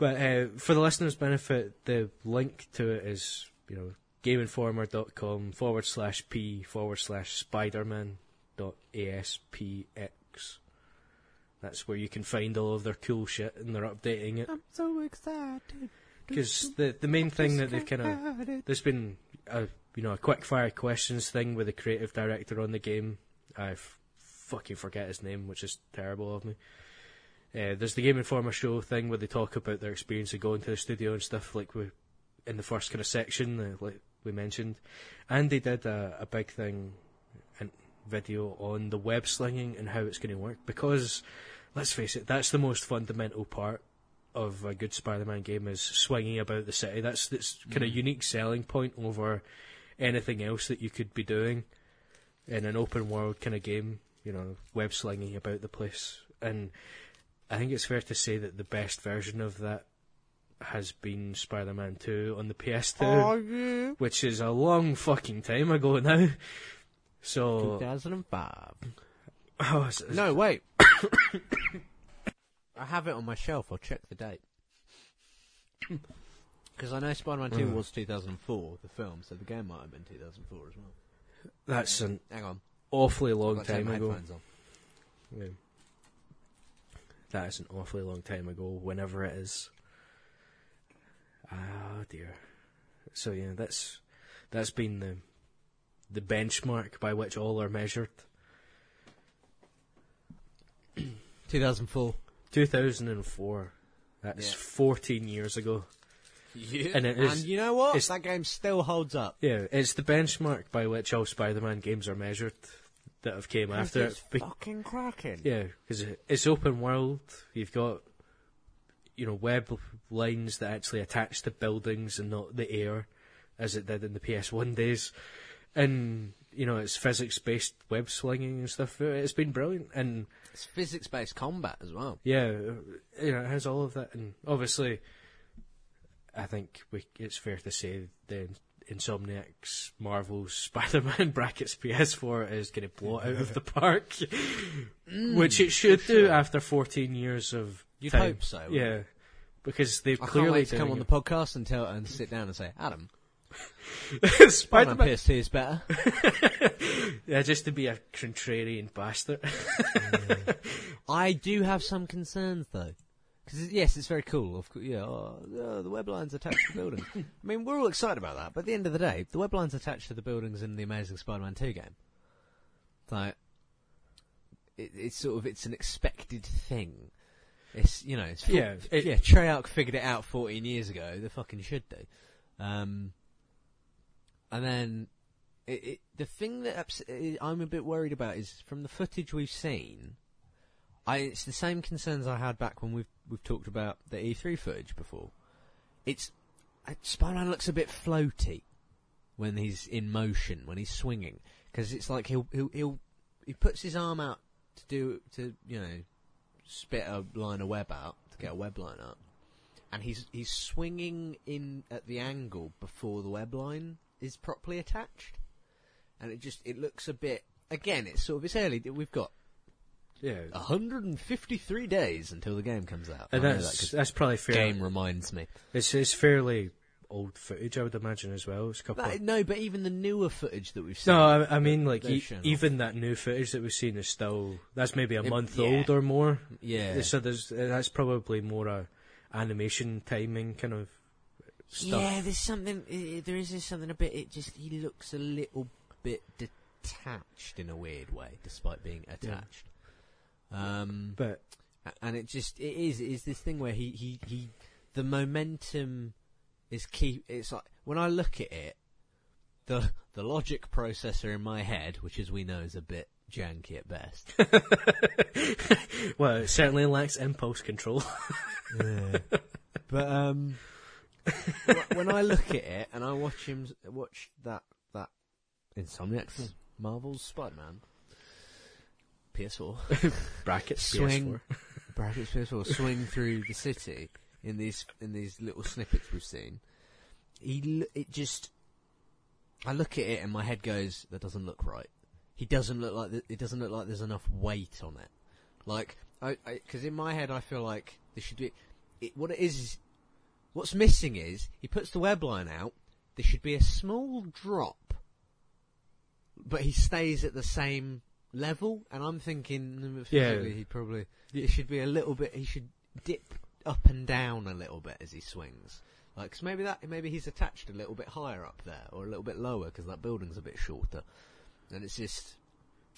Speaker 1: but uh, for the listeners' benefit, the link to it is you know gameinformer.com forward slash p forward slash spiderman dot aspx. That's where you can find all of their cool shit, and they're updating it.
Speaker 2: I'm so excited.
Speaker 1: Because the the main thing that they've kind of there's been a you know a quick fire questions thing with the creative director on the game. I f- fucking forget his name, which is terrible of me. Uh, there's the Game Informer show thing where they talk about their experience of going to the studio and stuff, like we in the first kind of section, uh, like we mentioned, and they did a, a big thing and video on the web slinging and how it's going to work because let's face it, that's the most fundamental part of a good Spider-Man game is swinging about the city. That's that's kind of unique selling point over anything else that you could be doing in an open world kind of game. You know, web slinging about the place, and I think it's fair to say that the best version of that has been Spider-Man 2 on the PS2,
Speaker 2: yeah.
Speaker 1: which is a long fucking time ago now. So,
Speaker 2: 2005.
Speaker 1: oh, it's- it's-
Speaker 2: No, wait. I have it on my shelf. I'll check the date. Because I know Spider-Man 2
Speaker 1: Mm.
Speaker 2: was 2004, the film, so the game might have been 2004 as well.
Speaker 1: that's an
Speaker 2: Hang on.
Speaker 1: awfully
Speaker 2: I've
Speaker 1: long
Speaker 2: got
Speaker 1: time ago.
Speaker 2: on.
Speaker 1: Yeah. That is an awfully long time ago, whenever it is. Ah dear. So yeah, that's that's been the the benchmark by which all are measured.
Speaker 2: 2004.
Speaker 1: 2004. That's
Speaker 2: Yeah.
Speaker 1: 14 years ago.
Speaker 2: Yeah.
Speaker 1: And it is-
Speaker 2: you know what? That game still holds up.
Speaker 1: Yeah, it's the benchmark by which all Spider-Man games are measured that have came after
Speaker 2: it's
Speaker 1: it. Be-
Speaker 2: fucking cracking.
Speaker 1: Yeah, because it's open world. You've got, you know, web lines that actually attach to buildings and not the air, as it did in the PS1 days. And you know, it's physics-based web slinging and stuff. It's been brilliant, and
Speaker 2: It's physics-based combat as well.
Speaker 1: yeah, you know, it has all of that. And obviously, I think we, it's fair to say the Insomniac's Marvel's Spider-Man brackets PS4 is going to blow out of the park, mm, which it should do after 14 years of
Speaker 2: You'd
Speaker 1: time.
Speaker 2: hope so.
Speaker 1: Yeah, because they've
Speaker 2: I
Speaker 1: clearly
Speaker 2: come on the podcast and tell and sit down and say, Adam. Spider-Man
Speaker 1: Spider-Man,
Speaker 2: PS2 is better.
Speaker 1: yeah, just to be a contrarian bastard.
Speaker 2: I do have some concerns though. Because yes, it's very cool. Of course, yeah, oh, oh, the web lines attached to the buildings. I mean, we're all excited about that. But at the end of the day, the web lines attached to the buildings in the Amazing Spider-Man 2 game. Like, it, it's sort of it's an expected thing. It's you know, it's
Speaker 1: Yeah, it-
Speaker 2: yeah. Treyarch figured it out 14 years ago. They fucking should do. Um, and then it, it, the thing that ups- I'm a bit worried about is from the footage we've seen. I, it's the same concerns I had back when we've we've talked about the E3 footage before. It's Spider-Man looks a bit floaty when he's in motion, when he's swinging, because it's like he'll he'll he'll he puts his arm out to do to you know spit a line of web out to get a web line up, and he's he's swinging in at the angle before the web line is properly attached, and it just it looks a bit. Again, it's sort of it's early. We've got
Speaker 1: Yeah.
Speaker 2: 153 days until the game comes out.
Speaker 1: and
Speaker 2: I know that
Speaker 1: that's
Speaker 2: 'cause
Speaker 1: that's probably fair.
Speaker 2: game reminds me.
Speaker 1: It's it's fairly old footage, I would imagine as well. It's a couple.
Speaker 2: No,
Speaker 1: of-
Speaker 2: no, but even the newer footage that we've seen.
Speaker 1: no, I, I mean like e- even that new footage that we've seen is still that's maybe a month
Speaker 2: yeah.
Speaker 1: old or more.
Speaker 2: yeah,
Speaker 1: So there's that's probably more a animation timing kind of stuff.
Speaker 2: yeah. There's something. there is just something a bit. It just he looks a little bit detached in a weird way, despite being attached. Um,
Speaker 1: But
Speaker 2: and it just it is it is this thing where he he he the momentum is key. it's like when I look at it the the logic processor in my head which as we know is a bit janky at best
Speaker 1: well, it certainly lacks impulse control.
Speaker 2: but um when I look at it and I watch him watch that that Insomniacs Marvel's Spider-Man PS4
Speaker 1: Brackets
Speaker 2: Swing.
Speaker 1: PS4.
Speaker 2: brackets PS4 swing through the city in these in these little snippets we've seen. He it just I look at it and my head goes that doesn't look right. He doesn't look like th- it doesn't look like there's enough weight on it. Like I because in my head I feel like there should be it, what it is is what's missing is he puts the web line out. There should be a small drop, but he stays at the same level. And I'm thinking, mm,
Speaker 1: Yeah.
Speaker 2: he probably it should be a little bit. He should dip up and down a little bit as he swings. Like, cause maybe that maybe he's attached a little bit higher up there, or a little bit lower because that building's a bit shorter. And it's just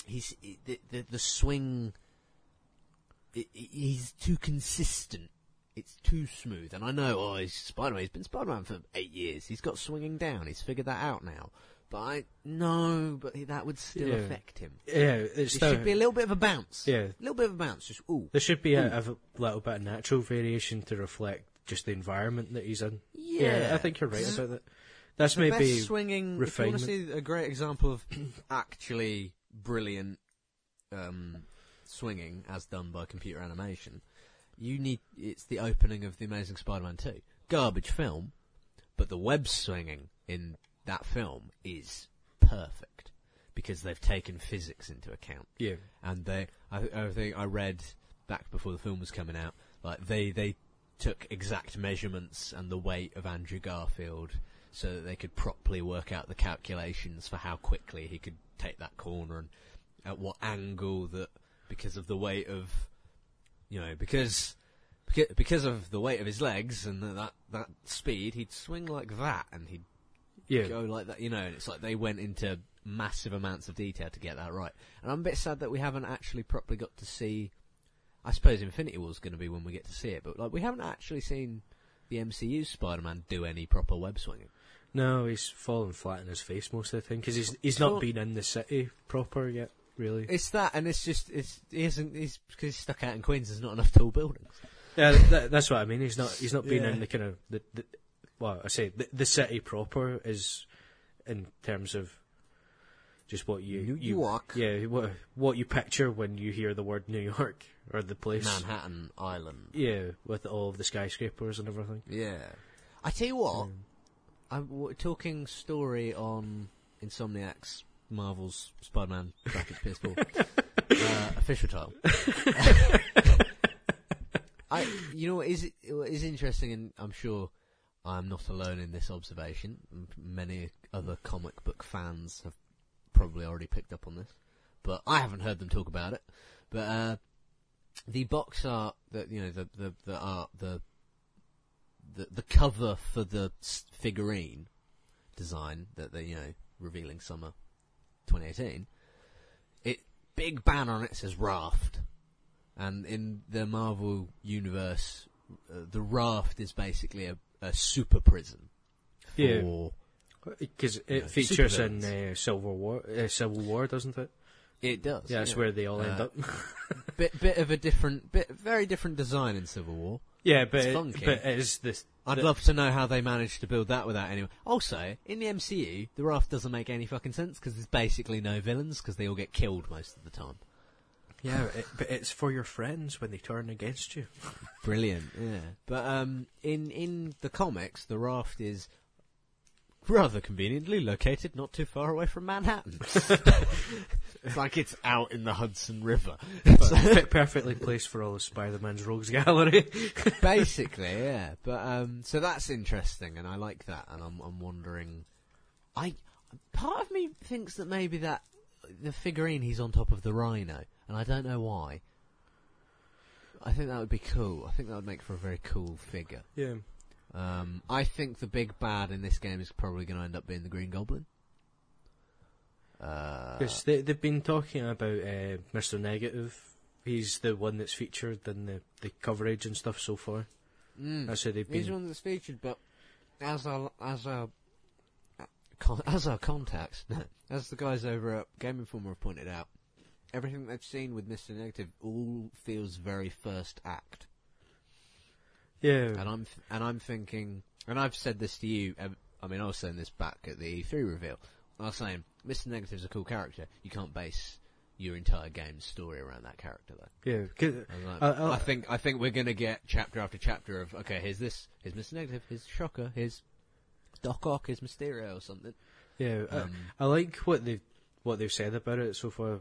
Speaker 2: he's the the, the swing. i i he's too consistent. It's too smooth, and I know. Oh, he's Spider-Man. He's been Spider-Man for eight years. He's got swinging down. He's figured that out now. But I no, but that would still
Speaker 1: Yeah.
Speaker 2: affect him.
Speaker 1: Yeah, it's
Speaker 2: There
Speaker 1: still,
Speaker 2: should be a little bit of a bounce.
Speaker 1: Yeah.
Speaker 2: a little bit of a bounce. Just ooh.
Speaker 1: there should be a, a little bit of natural variation to reflect just the environment that he's in.
Speaker 2: Yeah,
Speaker 1: I think you're right about that. That's
Speaker 2: the
Speaker 1: maybe
Speaker 2: best swinging. If you want to see a great example of actually brilliant um, swinging as done by computer animation, you need it's the opening of the Amazing Spider-Man Two. Garbage film, but the web swinging in that film is perfect because they've taken physics into account
Speaker 1: yeah.
Speaker 2: and they I, I think I read back before the film was coming out like they they took exact measurements and the weight of Andrew Garfield so that they could properly work out the calculations for how quickly he could take that corner and at what angle that because of the weight of you know because because of the weight of his legs and that that speed he'd swing like that and he'd
Speaker 1: Yeah.
Speaker 2: go like that, you know, and it's like they went into massive amounts of detail to get that right. And I'm a bit sad that we haven't actually properly got to see. I suppose Infinity War's going to be when we get to see it, but like we haven't actually seen the MCU Spider-Man do any proper web swinging.
Speaker 1: No, he's fallen flat in his face most of the time because he's he's not been in the city proper yet. Really.
Speaker 2: It's that, and it's just it's he isn't he's because he's stuck out in Queens. There's not enough tall buildings.
Speaker 1: Yeah, that, that's what I mean. He's not he's not been
Speaker 2: Yeah.
Speaker 1: in the kind of the, the well, I say the, the city proper is in terms of just what you
Speaker 2: New
Speaker 1: you
Speaker 2: York.
Speaker 1: yeah what what you picture when you hear the word New York or the place.
Speaker 2: Manhattan Island.
Speaker 1: Yeah, with all of the skyscrapers and everything.
Speaker 2: Yeah. I tell you what, I'm w- talking story on Insomniac's Marvel's Spider-Man brackets PS4 uh, official title. I, you know, what is what is interesting, and I'm sure I'm not alone in this observation. Many other comic book fans have probably already picked up on this, but I haven't heard them talk about it. But uh, the box art that you know, the the the art, the the the cover for the figurine design that they you know revealing summer 2018. It big banner on it says Raft, and in the Marvel universe, uh, the Raft is basically a, a super prison. For,
Speaker 1: Yeah. Because it
Speaker 2: Yeah,
Speaker 1: features in uh, Civil War, uh, Civil War, doesn't it?
Speaker 2: It does.
Speaker 1: Yeah, that's
Speaker 2: yeah.
Speaker 1: where they all end
Speaker 2: Uh,
Speaker 1: up.
Speaker 2: bit bit of a different, bit very different design in Civil War.
Speaker 1: yeah, but
Speaker 2: it's
Speaker 1: it,
Speaker 2: funky.
Speaker 1: but it is this.
Speaker 2: I'd
Speaker 1: the-
Speaker 2: love to know how they managed to build that without anyone. Also, in the MCU, the Raft doesn't make any fucking sense because there's basically no villains because they all get killed most of the time.
Speaker 1: Yeah, it, but it's for your friends when they turn against you.
Speaker 2: Brilliant, yeah. But um, in in the comics, the raft is rather conveniently located not too far away from Manhattan. it's like it's out in the Hudson River.
Speaker 1: But perfectly placed for all of Spider-Man's rogues gallery.
Speaker 2: Basically, yeah. But um, so that's interesting, and I like that. And I'm I'm wondering, I part of me thinks that maybe that the figurine he's on top of the rhino, and I don't know why. I think that would be cool. I think that would make for a very cool figure.
Speaker 1: yeah.
Speaker 2: Um, I think the big bad in this game is probably going to end up being the Green Goblin. Uh,
Speaker 1: they, they've been talking about uh, Mr. Negative. He's the one that's featured in the, the coverage and stuff so far.
Speaker 2: mm,
Speaker 1: That's how they've
Speaker 2: he's
Speaker 1: been.
Speaker 2: one that's featured, but as our as our con- as our contacts, as the guys over at Game Informer have pointed out, everything they've seen with Mister Negative all feels very first act.
Speaker 1: Yeah.
Speaker 2: And I'm th- and I'm thinking, and I've said this to you. I mean, I was saying this back at the E3 reveal. I was saying, Mr. Negative's a cool character. You can't base your entire game's story around that character, though.
Speaker 1: Yeah.
Speaker 2: I, like,
Speaker 1: I- I-
Speaker 2: I think I think we're gonna get chapter after chapter of okay, here's this, here's Mr. Negative, here's Shocker, here's Doc Ock, here's Mysterio or something.
Speaker 1: yeah. I-
Speaker 2: Um,
Speaker 1: I like what they what they've said about it so far.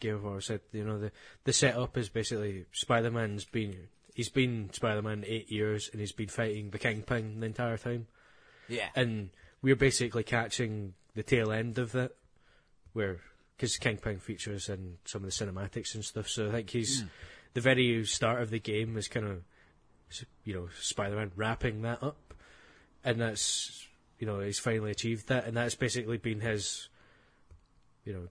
Speaker 1: Game Informer said, you know, the the setup is basically Spider-Man's been he's been Spider-Man eight years and he's been fighting the Kingpin the entire time,
Speaker 2: yeah,
Speaker 1: and we're basically catching the tail end of that, where because Kingpin features in some of the cinematics and stuff. So I think he's
Speaker 2: Mm.
Speaker 1: the very start of the game is kind of you know Spider-Man wrapping that up, and that's you know he's finally achieved that, and that's basically been his you know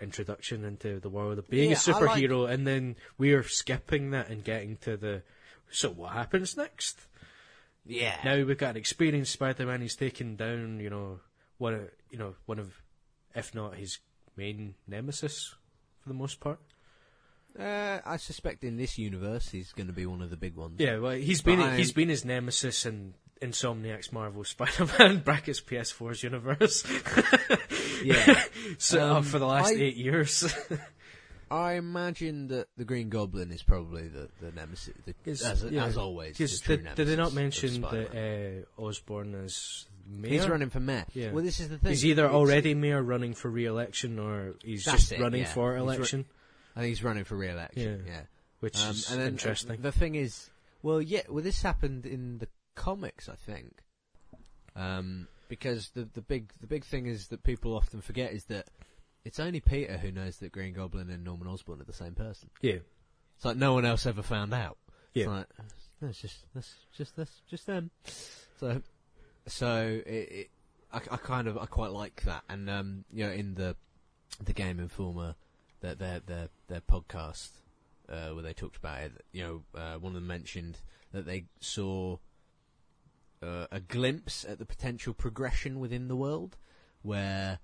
Speaker 1: introduction into the world of being
Speaker 2: Yeah,
Speaker 1: a
Speaker 2: I like-
Speaker 1: superhero, and then we're skipping that and getting to the so what happens next?
Speaker 2: yeah.
Speaker 1: Now we've got an experienced Spider-Man. He's taken down, you know, one, of, you know, one of, if not his main nemesis, for the most part.
Speaker 2: Uh, I suspect in this universe he's going to be one of the big ones.
Speaker 1: Yeah, well, he's
Speaker 2: But
Speaker 1: been
Speaker 2: I'm-
Speaker 1: he's been his nemesis in Insomniac's Marvel Spider-Man brackets PS4's universe.
Speaker 2: yeah.
Speaker 1: so
Speaker 2: Um,
Speaker 1: for the last
Speaker 2: I-
Speaker 1: eight years.
Speaker 2: I imagine that the Green Goblin is probably the, the nemesis, the, as,
Speaker 1: yeah.
Speaker 2: as always. The
Speaker 1: did, they not mention that uh, Osborn is mayor?
Speaker 2: he's running for mayor?
Speaker 1: Yeah.
Speaker 2: Well, this is the thing.
Speaker 1: He's either
Speaker 2: It's-
Speaker 1: already mayor running for re-election or he's just
Speaker 2: it,
Speaker 1: running
Speaker 2: yeah.
Speaker 1: for
Speaker 2: ru-
Speaker 1: election,
Speaker 2: I think he's running for re-election.
Speaker 1: Yeah.
Speaker 2: yeah.
Speaker 1: which
Speaker 2: Um,
Speaker 1: is
Speaker 2: and then, uh,
Speaker 1: interesting.
Speaker 2: The thing is, well, yeah, well, this happened in the comics, I think, um, because the the big the big thing is that people often forget is that it's only Peter who knows that Green Goblin and Norman Osborn are the same person.
Speaker 1: yeah,
Speaker 2: It's like no one else ever found out.
Speaker 1: Yeah.
Speaker 2: It's like no, it's just that's just that's just them. So so it, it I, I kind of I quite like that, and um, you know, in the the Game Informer, their their their, their podcast uh, where they talked about it, you know, uh, one of them mentioned that they saw uh, a glimpse at the potential progression within the world, where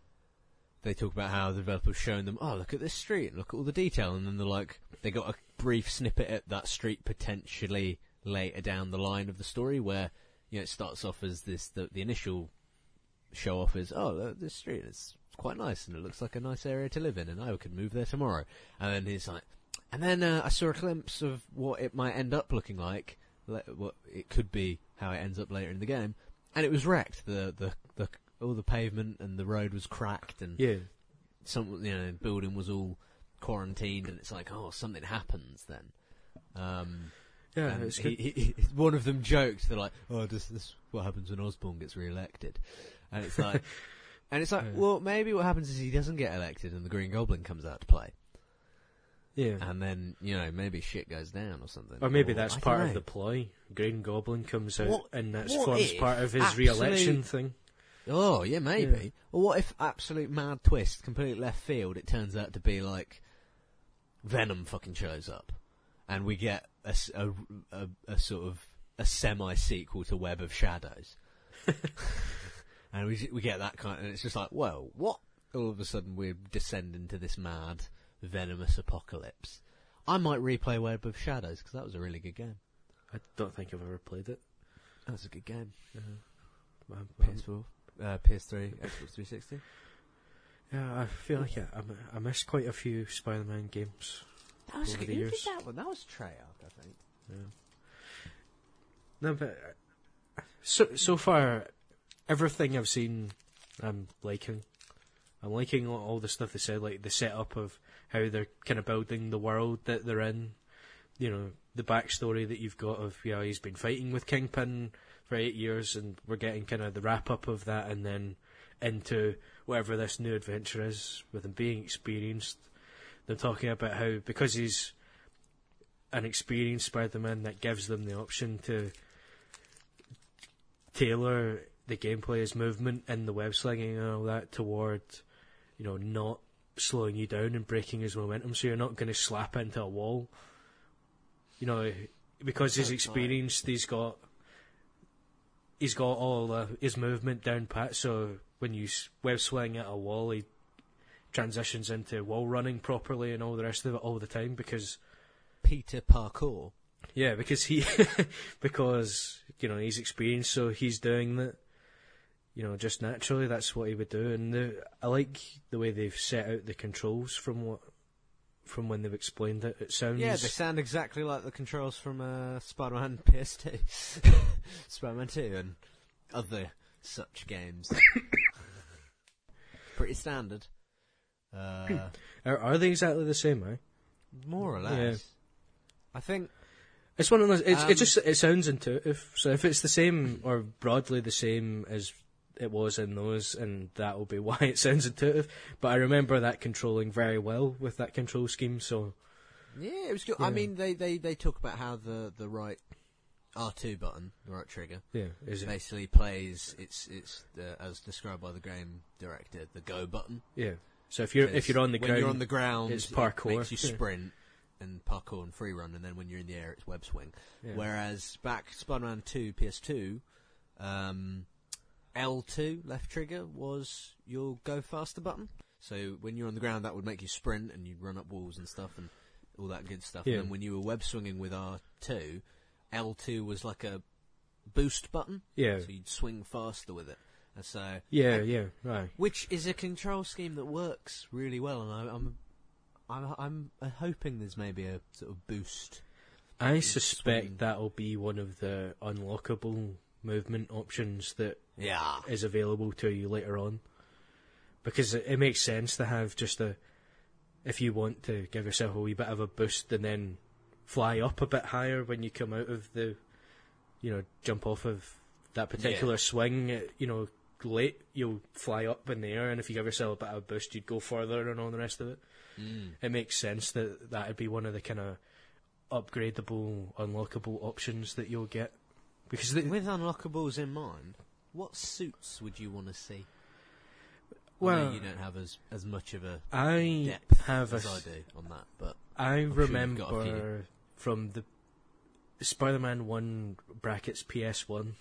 Speaker 2: they talk about how the developer's shown them, oh, look at this street, look at all the detail, and then they're like, they got a brief snippet at that street potentially later down the line of the story, where you know it starts off as this the, the initial show off is, oh, look, this street is quite nice and it looks like a nice area to live in, and I could move there tomorrow, and then he's like, and then uh, I saw a glimpse of what it might end up looking like, what it could be, how it ends up later in the game, and it was wrecked. The the the all the pavement and the road was cracked, and
Speaker 1: yeah,
Speaker 2: some you know building was all quarantined, and it's like, oh, something happens then. Um,
Speaker 1: yeah.
Speaker 2: and
Speaker 1: It's
Speaker 2: he,
Speaker 1: good.
Speaker 2: he, he- one of them joked, they're like, "Oh, this this what happens when Osborn gets re-elected," and it's like, and it's like,
Speaker 1: Yeah.
Speaker 2: well, maybe what happens is he doesn't get elected, and the Green Goblin comes out to play,
Speaker 1: yeah.
Speaker 2: and then you know maybe shit goes down or something,
Speaker 1: Or maybe that's
Speaker 2: I
Speaker 1: part of
Speaker 2: know.
Speaker 1: the ploy. Green Goblin comes out,
Speaker 2: What-
Speaker 1: and that forms part of his
Speaker 2: absolute-
Speaker 1: re-election thing.
Speaker 2: Oh yeah, maybe.
Speaker 1: Yeah.
Speaker 2: Or what if absolute mad twist, complete left field? It turns out to be like Venom fucking shows up, and we get a a a sort of a semi sequel to Web of Shadows, and we we get that kind, of, and it's just like, whoa, what? All of a sudden we're descending to this mad venomous apocalypse. I might replay Web of Shadows because that was a really good game.
Speaker 1: I don't think I've ever played it.
Speaker 2: That's a good game.
Speaker 1: Um, um,
Speaker 2: PS4, uh, PS3, Xbox 360.
Speaker 1: Yeah, I feel like I, I, missed quite a few Spider-Man games.
Speaker 2: That was
Speaker 1: Over
Speaker 2: good.
Speaker 1: the years.
Speaker 2: that one? That was Treyarch, I think. Yeah.
Speaker 1: No, but uh, so so far, everything I've seen, I'm liking. I'm liking all the stuff they said, like the setup of how they're kind of building the world that they're in. You know, the backstory that you've got of yeah, he's been fighting with Kingpin for eight years, and we're getting kind of the wrap up of that, and then into whatever this new adventure is with him being experienced. They're talking about how because he's an experienced Spider-Man, that gives them the option to tailor the gameplay, his movement, and the web slinging and all that toward, you know, not slowing you down and breaking his momentum. So you're not going to slap into a wall. You know, because he's experienced, he's got he's got all uh, his movement down pat. So when you web swing at a wall, he transitions into wall running properly and all the rest of it all the time because
Speaker 2: Peter Parkour.
Speaker 1: yeah, because he, because you know he's experienced, so he's doing that. You know, just naturally, that's what he would do, and the, I like the way they've set out the controls from what, from when they've explained it. It sounds
Speaker 2: Yeah, they sound exactly like the controls from uh, Spider-Man PS2, Spider-Man 2, and other such games. Pretty standard. Uh,
Speaker 1: are, are they exactly the same? Eh?
Speaker 2: more or
Speaker 1: Yeah.
Speaker 2: less. I think
Speaker 1: It's one of those. It's,
Speaker 2: Um,
Speaker 1: it just it sounds intuitive. So if it's the same or broadly the same as it was in those, and that will be why it sounds intuitive. But I remember that controlling very well with that control scheme. So
Speaker 2: Yeah, it was good.
Speaker 1: Yeah.
Speaker 2: I mean, they, they, they talk about how the, the right R2 button, the right trigger,
Speaker 1: yeah, is it?
Speaker 2: basically plays it's it's the, as described by the game director, the go button.
Speaker 1: Yeah. So if you're if you're on the
Speaker 2: when
Speaker 1: ground,
Speaker 2: you're on the ground,
Speaker 1: it's
Speaker 2: it
Speaker 1: parkour,
Speaker 2: makes you
Speaker 1: yeah.
Speaker 2: sprint and parkour and free run, and then when you're in the air, it's web swing.
Speaker 1: yeah.
Speaker 2: Whereas back Spider-Man 2 PS2, um, L2 left trigger was your go faster button. So when you're on the ground, that would make you sprint and you'd run up walls and stuff and all that good stuff.
Speaker 1: Yeah.
Speaker 2: And when you were web swinging with R2, L2 was like a boost button,
Speaker 1: yeah,
Speaker 2: so you'd swing faster with it. And so
Speaker 1: yeah, yeah, right.
Speaker 2: which is a control scheme that works really well, and I, I'm, I'm, I'm uh, hoping there's maybe a sort of boost.
Speaker 1: I suspect
Speaker 2: swing.
Speaker 1: that'll be one of the unlockable movement options that
Speaker 2: Yeah,
Speaker 1: is available to you later on, because it, it makes sense to have just a, if you want to give yourself a wee bit of a boost and then fly up a bit higher when you come out of the, you know, jump off of that particular swing, uh, you know, late you'll fly up in the air, and if you give yourself a bit of a boost, you'd go further and all the rest of it.
Speaker 2: mm.
Speaker 1: it makes sense that that would be one of the kind of upgradable, unlockable options that you'll get. Because the,
Speaker 2: with unlockables in mind, what suits would you want to see? I
Speaker 1: well,
Speaker 2: you don't have as as much of a
Speaker 1: I
Speaker 2: depth
Speaker 1: have a,
Speaker 2: as I
Speaker 1: s-
Speaker 2: do on that, but
Speaker 1: I
Speaker 2: sure you've
Speaker 1: remember
Speaker 2: got
Speaker 1: from the Spider-Man One brackets PS One,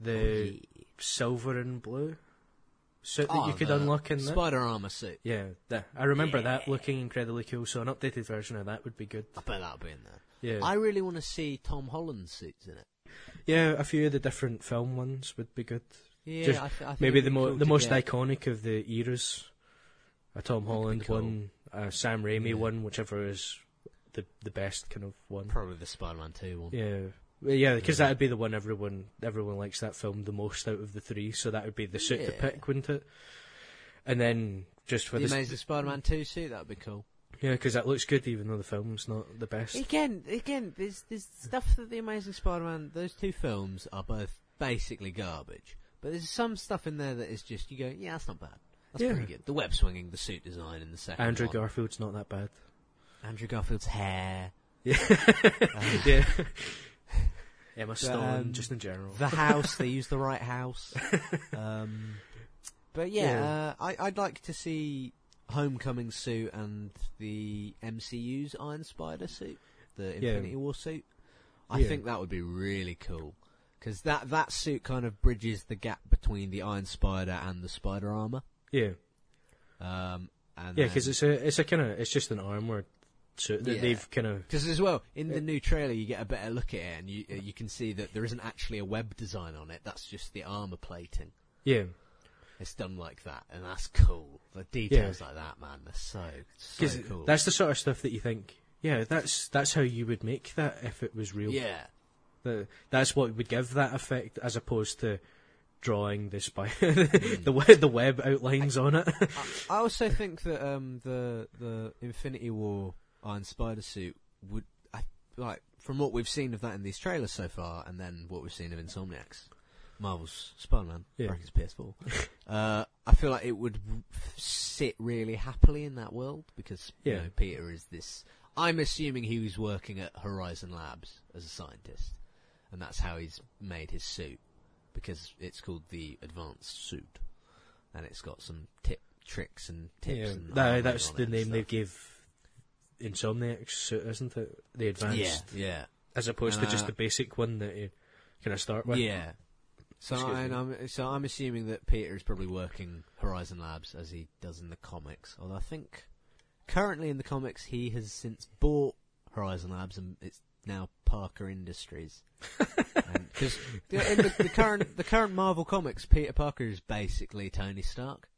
Speaker 1: the
Speaker 2: Oh, yeah.
Speaker 1: silver and blue suit that
Speaker 2: Oh,
Speaker 1: you could unlock in that.
Speaker 2: spider armor suit.
Speaker 1: Yeah, that, I remember that looking incredibly cool. So an updated version of that would be good.
Speaker 2: I bet that'll be in there.
Speaker 1: Yeah,
Speaker 2: I really want to see Tom Holland's suits in it.
Speaker 1: Yeah, a few of the different film ones would be good.
Speaker 2: Yeah,
Speaker 1: Just
Speaker 2: I th- I think
Speaker 1: Maybe the mo-
Speaker 2: cool
Speaker 1: the most
Speaker 2: get-
Speaker 1: iconic of the eras. A Tom Holland
Speaker 2: cool.
Speaker 1: one, a Sam Raimi
Speaker 2: Yeah.
Speaker 1: one, whichever is the the best kind of one.
Speaker 2: Probably the Spider-Man 2 one.
Speaker 1: Yeah, yeah, because
Speaker 2: Yeah.
Speaker 1: that'd be the one everyone everyone likes that film the most out of the three. So that would be the suit to pick, wouldn't it? And then just for
Speaker 2: the
Speaker 1: the
Speaker 2: Amazing Spider-Man 2 suit, that'd be cool.
Speaker 1: Yeah, because that looks good even though the film's not the best.
Speaker 2: Again, again, there's there's stuff that the Amazing Spider-Man, those two films are both basically garbage, but there's some stuff in there that is just you go, yeah, that's not bad. That's
Speaker 1: Yeah.
Speaker 2: pretty good. The web swinging, the suit design in the second
Speaker 1: Andrew
Speaker 2: one.
Speaker 1: Garfield's not that bad.
Speaker 2: Andrew Garfield's hair,
Speaker 1: Yeah,
Speaker 2: Um,
Speaker 1: yeah. Emma Stone,
Speaker 2: um,
Speaker 1: just in general.
Speaker 2: the house. they use the right house. Um, but yeah,
Speaker 1: Yeah.
Speaker 2: Uh, I, I'd like to see Homecoming suit and the MCU's Iron Spider suit, the
Speaker 1: Yeah.
Speaker 2: Infinity War suit. I
Speaker 1: Yeah.
Speaker 2: think that would be really cool because that that suit kind of bridges the gap between the Iron Spider and the Spider armor.
Speaker 1: yeah,
Speaker 2: Um, and
Speaker 1: yeah, because it's a it's a kind of it's just an armor suit that
Speaker 2: Yeah.
Speaker 1: they've kind of
Speaker 2: Because as well, in the new trailer, you get a better look at it, and you you can see that there isn't actually a web design on it. That's just the armor plating.
Speaker 1: yeah.
Speaker 2: It's done like that, and that's cool. The details like that, man, they're so so cool.
Speaker 1: That's the sort of stuff that you think, yeah, that's that's how you would make that if it was real.
Speaker 2: yeah,
Speaker 1: The, that's what would give that effect, as opposed to drawing the spy, the the web outlines on it.
Speaker 2: I also think that um, the the Infinity War Iron Spider suit would, I, like, from what we've seen of that in these trailers so far, and then what we've seen of Insomniac's Marvel's Spider-Man,
Speaker 1: Yeah.
Speaker 2: brackets PS4, uh, I feel like it would sit really happily in that world because you know Peter is this. I'm assuming he was working at Horizon Labs as a scientist, and that's how he's made his suit because it's called the Advanced Suit, and it's got some tip tricks and tips.
Speaker 1: Yeah,
Speaker 2: and
Speaker 1: that, that's the name they give Insomniac's suit, isn't it? The advanced,
Speaker 2: Yeah, yeah,
Speaker 1: as opposed to just
Speaker 2: Uh,
Speaker 1: the basic one that you kind of start with.
Speaker 2: yeah. So,
Speaker 1: Excuse
Speaker 2: and
Speaker 1: me.
Speaker 2: I'm, so I'm assuming that Peter is probably working Horizon Labs as he does in the comics. Although I think currently in the comics he has since bought Horizon Labs and it's now Parker Industries. Because in the, the current the current Marvel comics, Peter Parker is basically Tony Stark.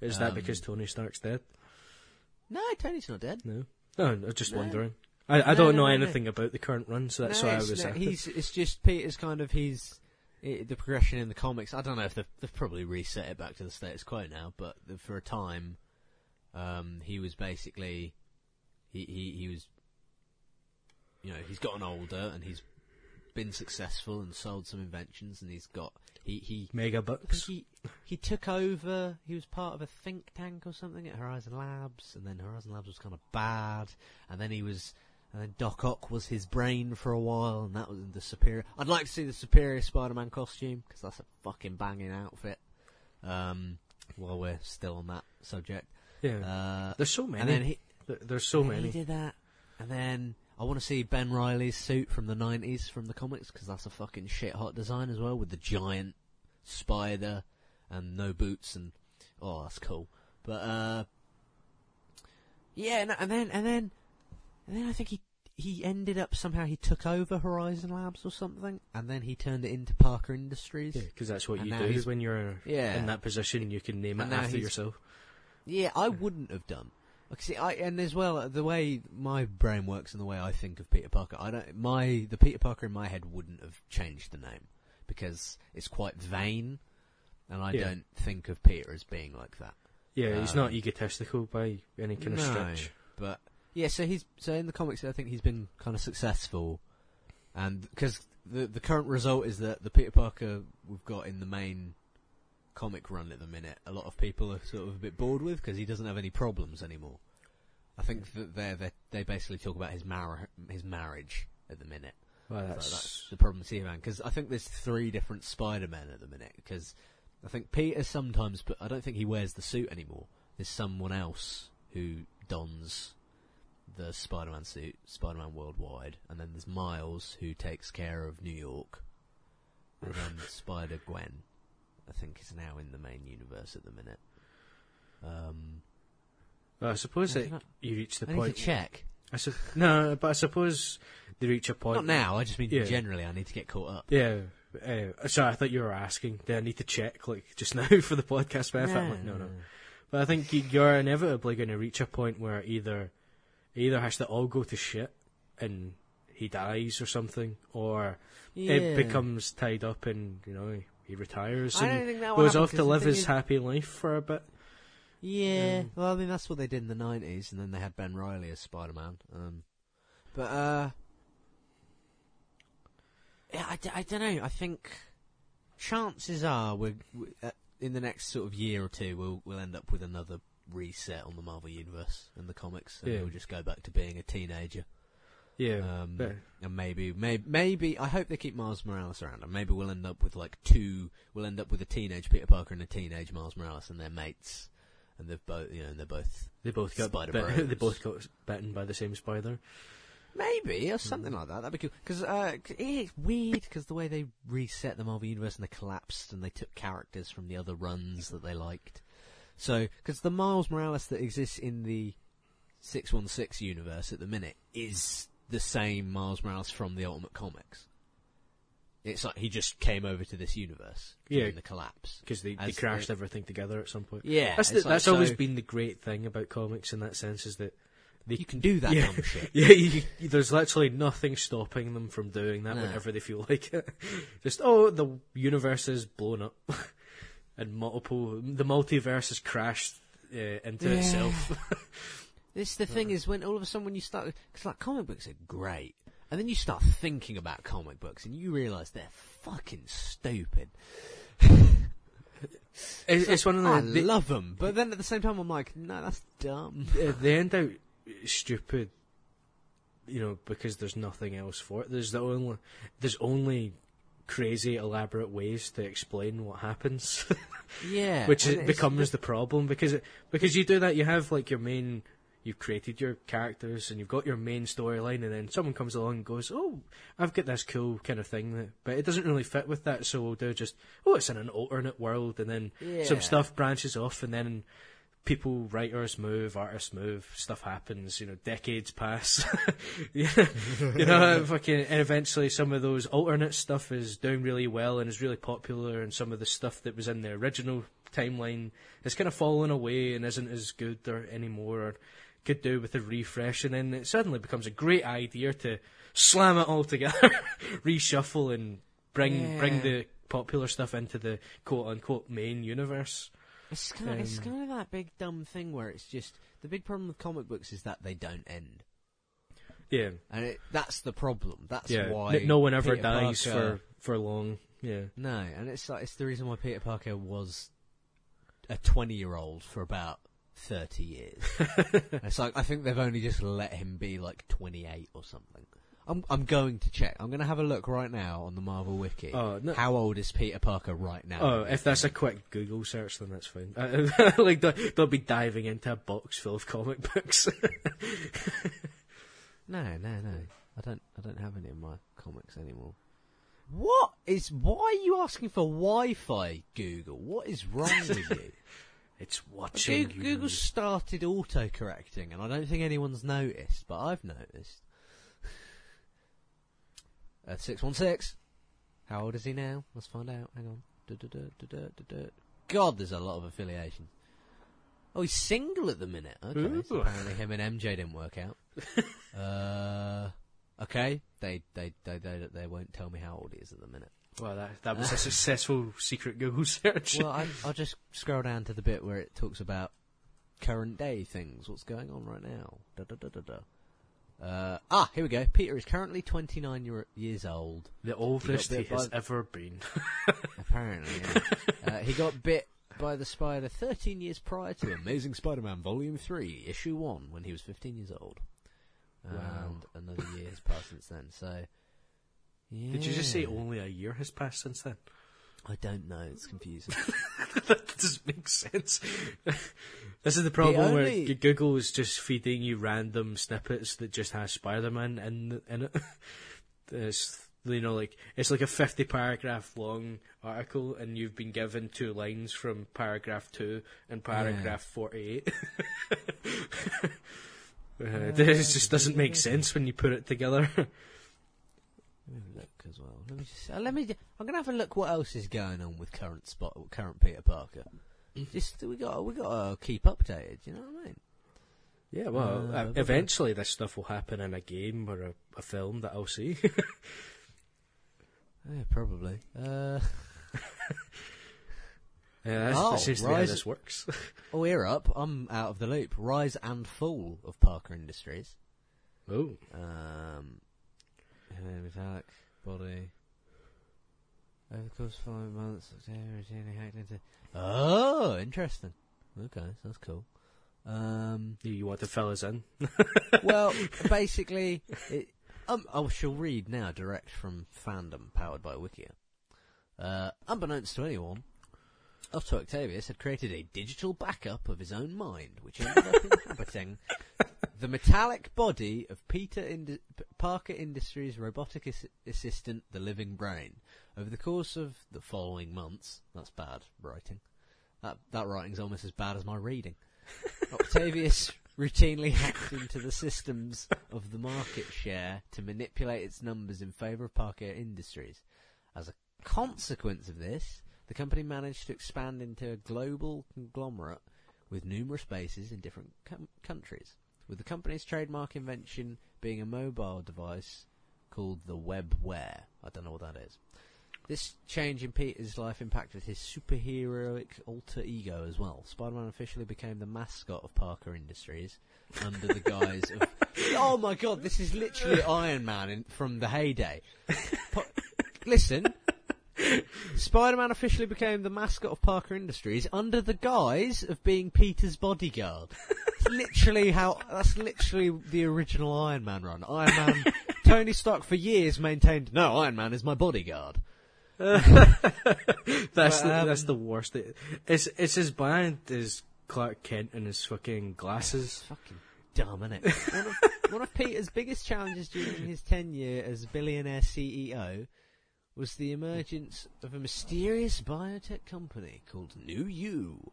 Speaker 1: Is that
Speaker 2: Um,
Speaker 1: because Tony Stark's dead?
Speaker 2: No, Tony's not dead.
Speaker 1: No, no. I'm just
Speaker 2: No.
Speaker 1: wondering. I, I
Speaker 2: No,
Speaker 1: don't
Speaker 2: no,
Speaker 1: know
Speaker 2: no, no.
Speaker 1: anything about the current run, so that's why I was.
Speaker 2: no,
Speaker 1: asking.
Speaker 2: he's it's just Peter's kind of he's i the progression in the comics. I don't know if they've, they've probably reset it back to the status quo now, but the, for a time, um, he was basically he, he he was you know he's gotten older and he's been successful and sold some inventions and he's got he he
Speaker 1: Mega Bucks.
Speaker 2: he he took over. He was part of a think tank or something at Horizon Labs, and then Horizon Labs was kind of bad, and then he was, and then Doc Ock was his brain for a while, and that was the superior. I'd like to see the superior Spider-Man costume because that's a fucking banging outfit. Um, while we're still on that subject,
Speaker 1: Yeah,
Speaker 2: uh,
Speaker 1: there's so many.
Speaker 2: and then he
Speaker 1: there's so
Speaker 2: and
Speaker 1: many.
Speaker 2: He did that, and then I want to see Ben Riley's suit from the '90s from the comics because that's a fucking shit hot design as well with the giant spider and no boots and oh that's cool. But uh, yeah, and, and then and then and then I think he he ended up somehow he took over Horizon Labs or something, and then he turned it into Parker Industries.
Speaker 1: Yeah, because that's what
Speaker 2: And
Speaker 1: you do
Speaker 2: he's-
Speaker 1: when you're
Speaker 2: Yeah.
Speaker 1: in that position. You can name it
Speaker 2: And now
Speaker 1: after
Speaker 2: he's-
Speaker 1: yourself.
Speaker 2: Yeah, I wouldn't have done. Like, see, I, and as well, the way my brain works and the way I think of Peter Parker, I don't. My the Peter Parker in my head wouldn't have changed the name because it's quite vain, and I
Speaker 1: Yeah.
Speaker 2: don't think of Peter as being like that.
Speaker 1: Yeah, he's
Speaker 2: Um,
Speaker 1: not egotistical by any kind of stretch.
Speaker 2: But yeah, so he's so in the comics, I think he's been kind of successful, and because the the current result is that the Peter Parker we've got in the main comic run at the minute, a lot of people are sort of a bit bored with because he doesn't have any problems anymore. I think that they they they basically talk about his mar- his marriage at the minute.
Speaker 1: Well,
Speaker 2: So
Speaker 1: that's,
Speaker 2: that's the problem He man because I think there's three different Spider-Men at the minute because I think Peter sometimes, but I don't think he wears the suit anymore. There's someone else who dons the Spider-Man suit, Spider-Man Worldwide, and then there's Miles who takes care of New York, and then Spider Gwen, I think is now in the main universe at the minute. Um,
Speaker 1: well, I suppose
Speaker 2: I
Speaker 1: that you reach the
Speaker 2: I need to
Speaker 1: point.
Speaker 2: check.
Speaker 1: I su- no, but I suppose they reach a point.
Speaker 2: Not now. I just mean
Speaker 1: Yeah.
Speaker 2: generally. I need to get caught up.
Speaker 1: Yeah. Uh, sorry, I thought you were asking. Do I need to check like just now for the podcast? But I thought, like, no, no. But I think you- you're inevitably going to reach a point where either it either has to all go to shit and he dies or something, or
Speaker 2: Yeah.
Speaker 1: it becomes tied up and you know he retires and
Speaker 2: think that will
Speaker 1: goes off to live his
Speaker 2: is-
Speaker 1: happy life for a bit.
Speaker 2: Yeah,
Speaker 1: Mm.
Speaker 2: well, I mean that's what they did in the nineties, and then they had Ben Riley as Spider Man. Um, but uh, yeah, I, d- I don't know. I think chances are we're, we uh, in the next sort of year or two we'll we'll end up with another reset on the Marvel universe and the comics, and
Speaker 1: Yeah.
Speaker 2: we'll just go back to being a teenager.
Speaker 1: Yeah,
Speaker 2: Um,
Speaker 1: but-
Speaker 2: and maybe, maybe, maybe, I hope they keep Miles Morales around, and maybe we'll end up with like two. We'll end up with a teenage Peter Parker and a teenage Miles Morales, and they're mates, and they've both, you know, and they're both
Speaker 1: they both got
Speaker 2: Spider
Speaker 1: bit, they both got bitten by the same spider.
Speaker 2: maybe or something like that. That'd be cool because uh, it's weird because the way they reset the Marvel universe and they collapsed and they took characters from the other runs that they liked. So, because the Miles Morales that exists in the six one six universe at the minute is the same Miles Morales from the Ultimate Comics. It's like he just came over to this universe
Speaker 1: Yeah.
Speaker 2: during the collapse.
Speaker 1: because they, they crashed
Speaker 2: the-
Speaker 1: everything together at some point.
Speaker 2: Yeah,
Speaker 1: that's the,
Speaker 2: like,
Speaker 1: that's always
Speaker 2: so-
Speaker 1: been the great thing about comics in that sense is that they
Speaker 2: You can do that
Speaker 1: Yeah.
Speaker 2: dumb shit.
Speaker 1: Yeah, you, you- there's literally nothing stopping them from doing that whenever they feel like it. Just oh, the universe is blown up, and multiple the multiverse has crashed uh, into
Speaker 2: Yeah.
Speaker 1: itself.
Speaker 2: This the thing is when all of a sudden when you start because like comic books are great, and then you start thinking about comic books and you realise they're fucking stupid.
Speaker 1: It's, it's one of the
Speaker 2: I
Speaker 1: they,
Speaker 2: love them, but then at the same time I'm like, no, that's dumb.
Speaker 1: they end out stupid, you know, because there's nothing else for it. There's the only there's only crazy elaborate ways to explain what happens.
Speaker 2: Yeah,
Speaker 1: which is, becomes the problem because it, because you do that you have like your main you've created your characters and you've got your main storyline and then someone comes along and goes oh I've got this cool kind of thing that but it doesn't really fit with that so we'll do just oh it's in an alternate world and then some stuff branches off and then people writers move artists move stuff happens you know decades pass. You know fucking and eventually some of those alternate stuff is doing really well and is really popular and some of the stuff that was in the original timeline has kind of fallen away and isn't as good or anymore or could do with a refresh. And then it suddenly becomes a great idea to slam it all together reshuffle and bring bring the popular stuff into the quote unquote main universe
Speaker 2: It's kind of it's
Speaker 1: Um,
Speaker 2: kind of that big dumb thing where it's just the big problem with comic books is that they don't end,
Speaker 1: yeah
Speaker 2: and it, that's the problem. That's
Speaker 1: yeah
Speaker 2: why
Speaker 1: no one ever
Speaker 2: Peter
Speaker 1: dies
Speaker 2: Parker-
Speaker 1: for for long yeah
Speaker 2: No, and it's like it's the reason why Peter Parker was a twenty-year-old for about thirty years. it's like I think they've only just let him be like twenty-eight or something. I'm I'm going to check. I'm going to have a look right now on the Marvel wiki.
Speaker 1: Oh, no-
Speaker 2: How old is Peter Parker right now?
Speaker 1: Oh, if that's a quick Google search, then that's fine. Uh, like, don't, don't be diving into a box full of comic books.
Speaker 2: No, no, no. I don't. I don't have any of my comics anymore. What is? Why are you asking for Wi-Fi, Google? What is wrong with you?
Speaker 1: it's watching
Speaker 2: Google,
Speaker 1: you.
Speaker 2: Google started auto-correcting, and I don't think anyone's noticed, but I've noticed. At six one six. How old is he now? Let's find out. Hang on. Du-du-du-du-du-du-du. God, there's a lot of affiliations. Oh, he's single at the minute. Okay, so
Speaker 1: Ooh.
Speaker 2: apparently him and MJ didn't work out. uh, okay, they, they they they they won't tell me how old he is at the minute.
Speaker 1: Well, that, that was a successful secret Google search.
Speaker 2: Well, I, I'll just scroll down to the bit where it talks about current day things. What's going on right now? Da, da, da, da, da. Uh, ah, here we go. Peter is currently 29 year, years old.
Speaker 1: the oldest he
Speaker 2: bit
Speaker 1: has
Speaker 2: by-
Speaker 1: ever been.
Speaker 2: Apparently, yeah. uh, he got bit by the spider 13 years prior to Amazing Spider-Man Volume 3, Issue 1, when he was 15 years old.
Speaker 1: Wow.
Speaker 2: And another year has passed since then, so... Yeah.
Speaker 1: Did you just say only a year has passed since then?
Speaker 2: I don't know, it's confusing.
Speaker 1: that doesn't make sense. this is the problem where
Speaker 2: only-
Speaker 1: G- Google is just feeding you random snippets that just has Spider-Man in in it. it's you know like it's like a fifty paragraph long article, and you've been given two lines from paragraph two and paragraph forty eight. Uh, this just doesn't make sense when you put it together.
Speaker 2: Let me have a look as well. Let me just. Uh, let me. I'm gonna have a look. What else is going on with current spot, current Peter Parker? Just we got we got to keep updated. You know what I mean?
Speaker 1: yeah, well,
Speaker 2: Uh,
Speaker 1: uh, eventually this stuff will happen in a game or a, a film that I'll see.
Speaker 2: Yeah, probably. Uh,
Speaker 1: Yeah, that's,
Speaker 2: Oh,
Speaker 1: that seems to be how this works.
Speaker 2: oh, we're up. I'm out of the loop. Rise and fall of Parker Industries.
Speaker 1: oh,
Speaker 2: Um, Henry Falk, body. Over the course of five months, Octavius routinely hacked into. Oh, interesting. Okay, that's cool. Um,
Speaker 1: you, you want the fellas in?
Speaker 2: well, basically, it, um, I shall read now direct from fandom powered by Wikia. Uh, unbeknownst to anyone, Otto Octavius had created a digital backup of his own mind, which ended up inhabiting the metallic body of Peter Indi- Parker Industries robotic ass- assistant, the Living Brain. Over the course of the following months, that's bad writing. That that writing's almost as bad as my reading. Octavius routinely hacked into the systems of the market share to manipulate its numbers in favour of Parker Industries. As a consequence of this, the company managed to expand into a global conglomerate with numerous bases in different com- countries, with the company's trademark invention being a mobile device called the WebWare. I don't know what that is. This change in Peter's life impacted his superheroic alter ego as well. Spider-Man officially became the mascot of Parker Industries under the guise of. Oh my god, this is literally Iron Man in, from the heyday. Pa- Listen, Spider-Man officially became the mascot of Parker Industries under the guise of being Peter's bodyguard. Literally how. That's literally the original Iron Man run. Iron Man. Tony Stark for years maintained, no, Iron Man is my bodyguard.
Speaker 1: that's
Speaker 2: But,
Speaker 1: the,
Speaker 2: um,
Speaker 1: that's the worst. It's it's as bad as Clark Kent and his fucking glasses.
Speaker 2: Fucking dumb, innit? one, of, one of Peter's biggest challenges during his tenure as billionaire CEO was the emergence of a mysterious biotech company called New U,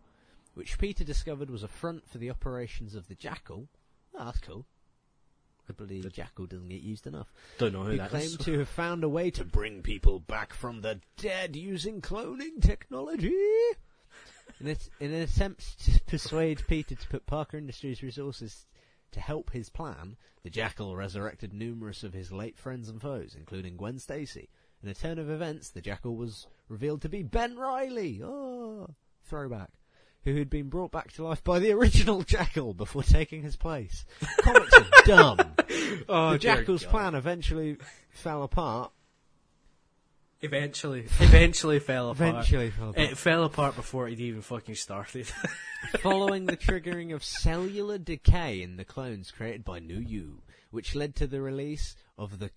Speaker 2: which Peter discovered was a front for the operations of the Jackal. Oh, that's cool. I believe the Jackal doesn't get used enough.
Speaker 1: Don't know who
Speaker 2: He
Speaker 1: that
Speaker 2: claimed
Speaker 1: is.
Speaker 2: to have found a way to bring people back from the dead using cloning technology. In, it, in an attempt to persuade Peter to put Parker Industries resources to help his plan, the Jackal resurrected numerous of his late friends and foes, including Gwen Stacy. In a turn of events, the Jackal was revealed to be Ben Riley. Oh, throwback. Who had been brought back to life by the original Jackal before taking his place. Comics are dumb.
Speaker 1: Oh,
Speaker 2: the Jackal's plan eventually fell apart.
Speaker 1: Eventually, eventually fell apart.
Speaker 2: Eventually fell apart.
Speaker 1: It fell apart before it even fucking started.
Speaker 2: following the triggering of cellular decay in the clones created by New U, which led to the release of the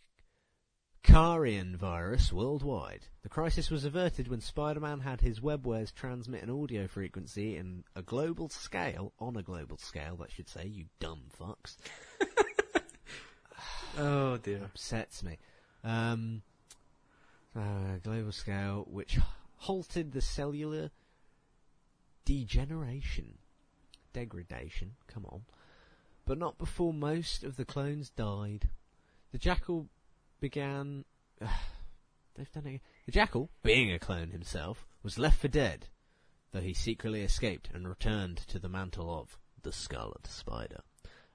Speaker 2: Carrion virus worldwide. The crisis was averted when Spider-Man had his webwares transmit an audio frequency in a global scale, on a global scale, that should say, you dumb fucks.
Speaker 1: oh dear.
Speaker 2: upsets me. Um, uh, global scale, which halted the cellular degeneration, degradation. Come on, but not before most of the clones died. The jackal began. they've done it. The jackal, being a clone himself, was left for dead, though he secretly escaped and returned to the mantle of the Scarlet Spider.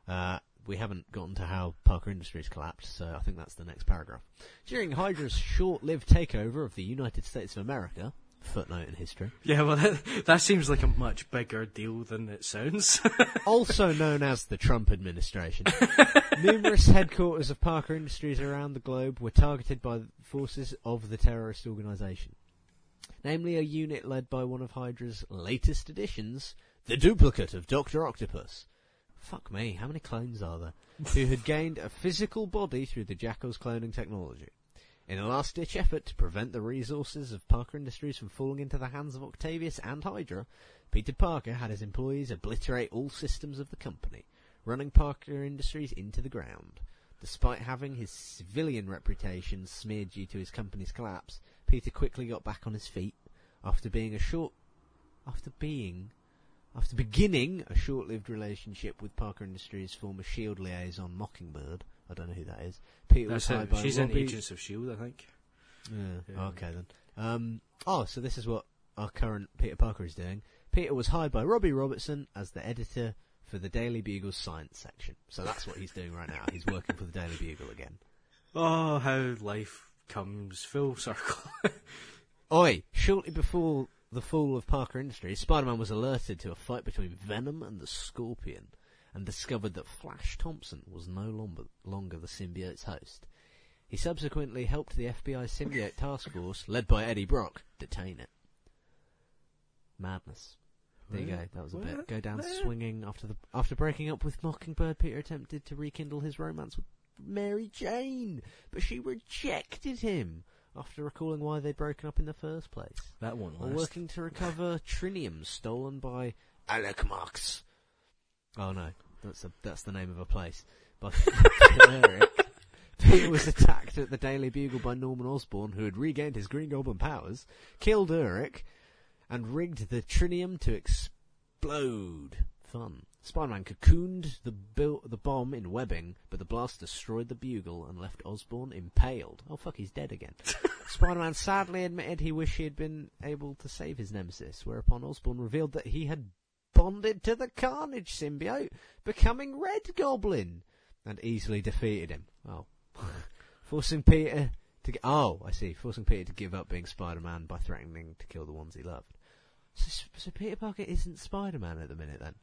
Speaker 2: Uh, we haven't gotten to how Parker Industries collapsed, so I think that's the next paragraph. During Hydra's short-lived takeover of the United States of America, footnote in history,
Speaker 1: Yeah, well, that, that seems like a much bigger deal than it sounds.
Speaker 2: also known as the Trump administration, numerous headquarters of Parker Industries around the globe were targeted by forces of the terrorist organization. Namely, a unit led by one of Hydra's latest additions, the duplicate of Dr. Octopus. Fuck me, how many clones are there? who had gained a physical body through the Jackal's cloning technology. In a last-ditch effort to prevent the resources of Parker Industries from falling into the hands of Octavius and Hydra, Peter Parker had his employees obliterate all systems of the company, running Parker Industries into the ground. Despite having his civilian reputation smeared due to his company's collapse, Peter quickly got back on his feet after being a short, after being, after beginning a short-lived relationship with Parker Industries' former Shield liaison Mockingbird. I don't know who that is. Peter
Speaker 1: That's
Speaker 2: was hired by
Speaker 1: She's in
Speaker 2: Robbie-
Speaker 1: Agents of Shield, I think.
Speaker 2: yeah.
Speaker 1: Yeah.
Speaker 2: Okay then. Um, oh, so this is what our current Peter Parker is doing. Peter was hired by Robbie Robertson as the editor for the Daily Bugle's science section. So that's what he's doing right now. He's working for the Daily Bugle again.
Speaker 1: Oh, how life comes full circle.
Speaker 2: Oi! Shortly before the fall of Parker Industries, Spider-Man was alerted to a fight between Venom and the Scorpion, and discovered that Flash Thompson was no longer, longer the symbiote's host. He subsequently helped the FBI symbiote task force, led by Eddie Brock, detain it. Madness. There you go. That was a bit. Go down swinging after the after breaking up with Mockingbird. Peter attempted to rekindle his romance with Mary Jane, but she rejected him after recalling why they'd broken up in the first place.
Speaker 1: that
Speaker 2: While
Speaker 1: last.
Speaker 2: working to recover trinium stolen by Alec Marks. Oh no, that's a that's the name of a place. By Eric. Peter was attacked at the Daily Bugle by Norman Osborn, who had regained his Green Goblin powers, killed Eric, and rigged the trinium to explode fun. Spider-Man cocooned the, bil- the bomb in webbing, but the blast destroyed the bugle and left Osborn impaled. Oh fuck, he's dead again. Spider-Man sadly admitted he wished he had been able to save his nemesis, whereupon Osborn revealed that he had bonded to the Carnage symbiote, becoming Red Goblin, and easily defeated him. Oh. Forcing Peter to get, oh, I see, forcing Peter to give up being Spider-Man by threatening to kill the ones he loved. So, so Peter Parker isn't Spider-Man at the minute then?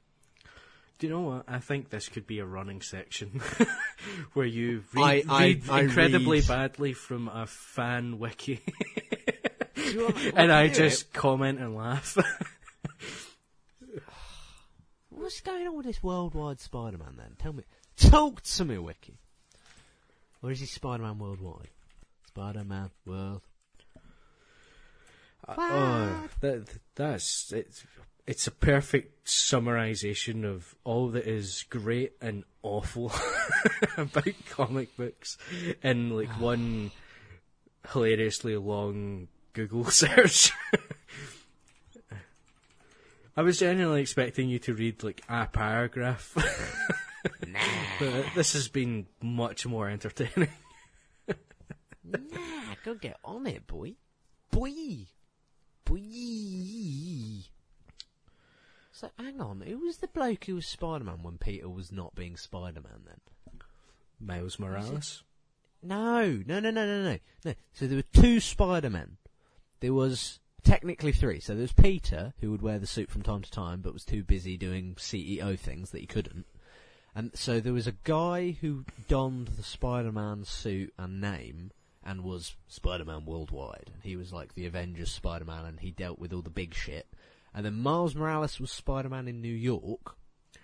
Speaker 1: Do you know what? I think this could be a running section where you read, I, I, read I incredibly read... badly from a fan wiki, and I just it? comment and laugh.
Speaker 2: What's going on with this worldwide Spider-Man then? Tell me, talk to me, wiki. Or is he Spider-Man worldwide? Spider-Man world.
Speaker 1: Uh, oh, that, that's it's it's a perfect summarization of all that is great and awful about comic books in like one hilariously long Google search. I was genuinely expecting you to read like a paragraph. nah. But this has been much more entertaining.
Speaker 2: nah, go get on it, boy. Boy. Boy. So hang on, who was the bloke who was Spider-Man when Peter was not being Spider-Man then?
Speaker 1: Miles Morales?
Speaker 2: No, no, no, no, no, no, no. So there were two Spider-Men. There was technically three. So there was Peter, who would wear the suit from time to time, but was too busy doing CEO things that he couldn't. And so there was a guy who donned the Spider-Man suit and name and was Spider-Man worldwide. And he was like the Avengers Spider-Man and he dealt with all the big shit. And then Miles Morales was Spider-Man in New York.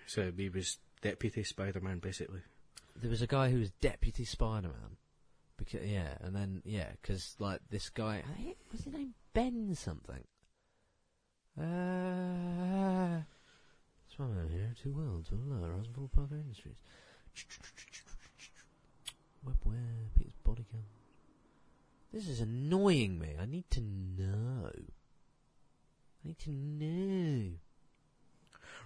Speaker 1: So he was Deputy Spider-Man, basically.
Speaker 2: There was a guy who was Deputy Spider-Man. Because yeah, and then yeah, because like this guy, was his name Ben something. Uh, Spider-Man here, two worlds, one another, Osborn Parker Industries. Web web, Peter's bodyguard. This is annoying me. I need to know. I need to know.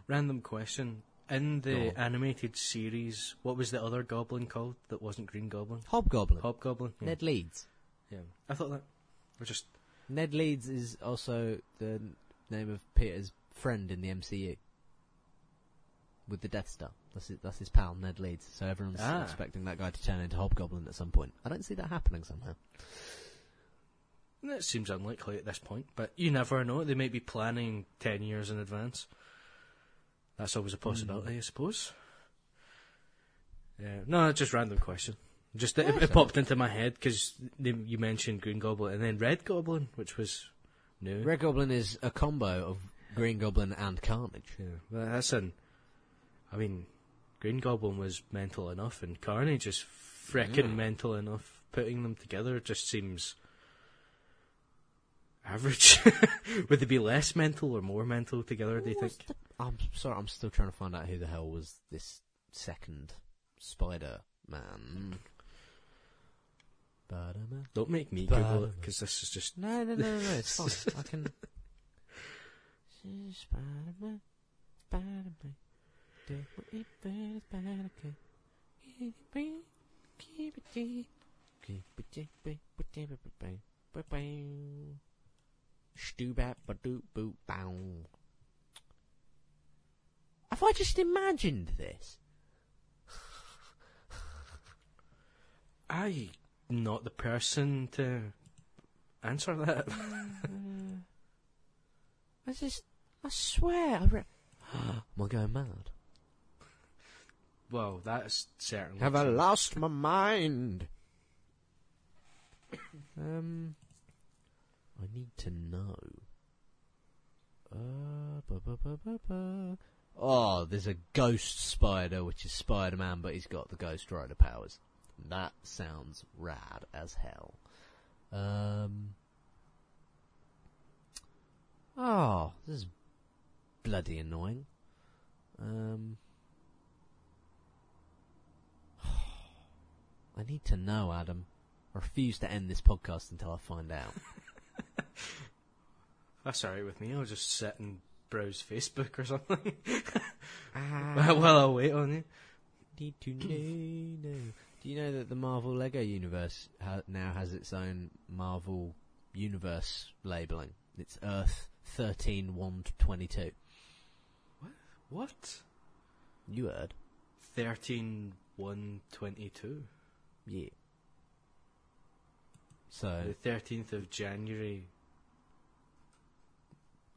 Speaker 1: Random question. In the animated series, what was the other goblin called that wasn't Green Goblin?
Speaker 2: Hobgoblin.
Speaker 1: Hobgoblin.
Speaker 2: Yeah. Ned Leeds.
Speaker 1: Yeah, I thought that. We're just
Speaker 2: Ned Leeds is also the name of Peter's friend in the MCU with the Death Star. That's his, that's his pal Ned Leeds. So everyone's ah. expecting that guy to turn into Hobgoblin at some point. I don't see that happening somehow.
Speaker 1: That seems unlikely at this point, but you never know. They might be planning ten years in advance. That's always a possibility, mm. I suppose. Yeah, no, just random question. Just yeah, it, it popped into my head because you mentioned Green Goblin and then Red Goblin, which was new.
Speaker 2: Red Goblin is a combo of Green Goblin and Carnage.
Speaker 1: Yeah, well, that's an. I mean, Green Goblin was mental enough, and Carnage is freaking mental enough. Putting them together just seems average. Would they be less mental or more mental together? Do you think? The,
Speaker 2: I'm sorry, I'm still trying to find out who the hell was this second Spider Man.
Speaker 1: Don't make me Google it because this is just
Speaker 2: no, no, no, no. It's fine. I can. Spider-Man, Spider-Man, do it better, better, keep it, keep it, keep it, keep it, Stoobat badoop boop bow. Have I just imagined this?
Speaker 1: I not the person to answer that.
Speaker 2: I just, I swear, I re- am I going mad?
Speaker 1: Well, that's certainly.
Speaker 2: Have I lost my mind? um, I need to know. Uh, oh, there's a ghost spider, which is Spider-Man, but he's got the Ghost Rider powers. That sounds rad as hell. Um. Oh, this is bloody annoying. Um. I need to know, Adam. I refuse to end this podcast until I find out.
Speaker 1: That's alright with me. I'll just sit and browse Facebook or something.
Speaker 2: Ah.
Speaker 1: While I wait on you.
Speaker 2: Need to know. Do you know that the Marvel Lego universe ha- now has its own Marvel universe labeling? It's Earth 13 1 to 22.
Speaker 1: What?
Speaker 2: You heard?
Speaker 1: 13 1 22.
Speaker 2: Yeah. So
Speaker 1: The 13th of January.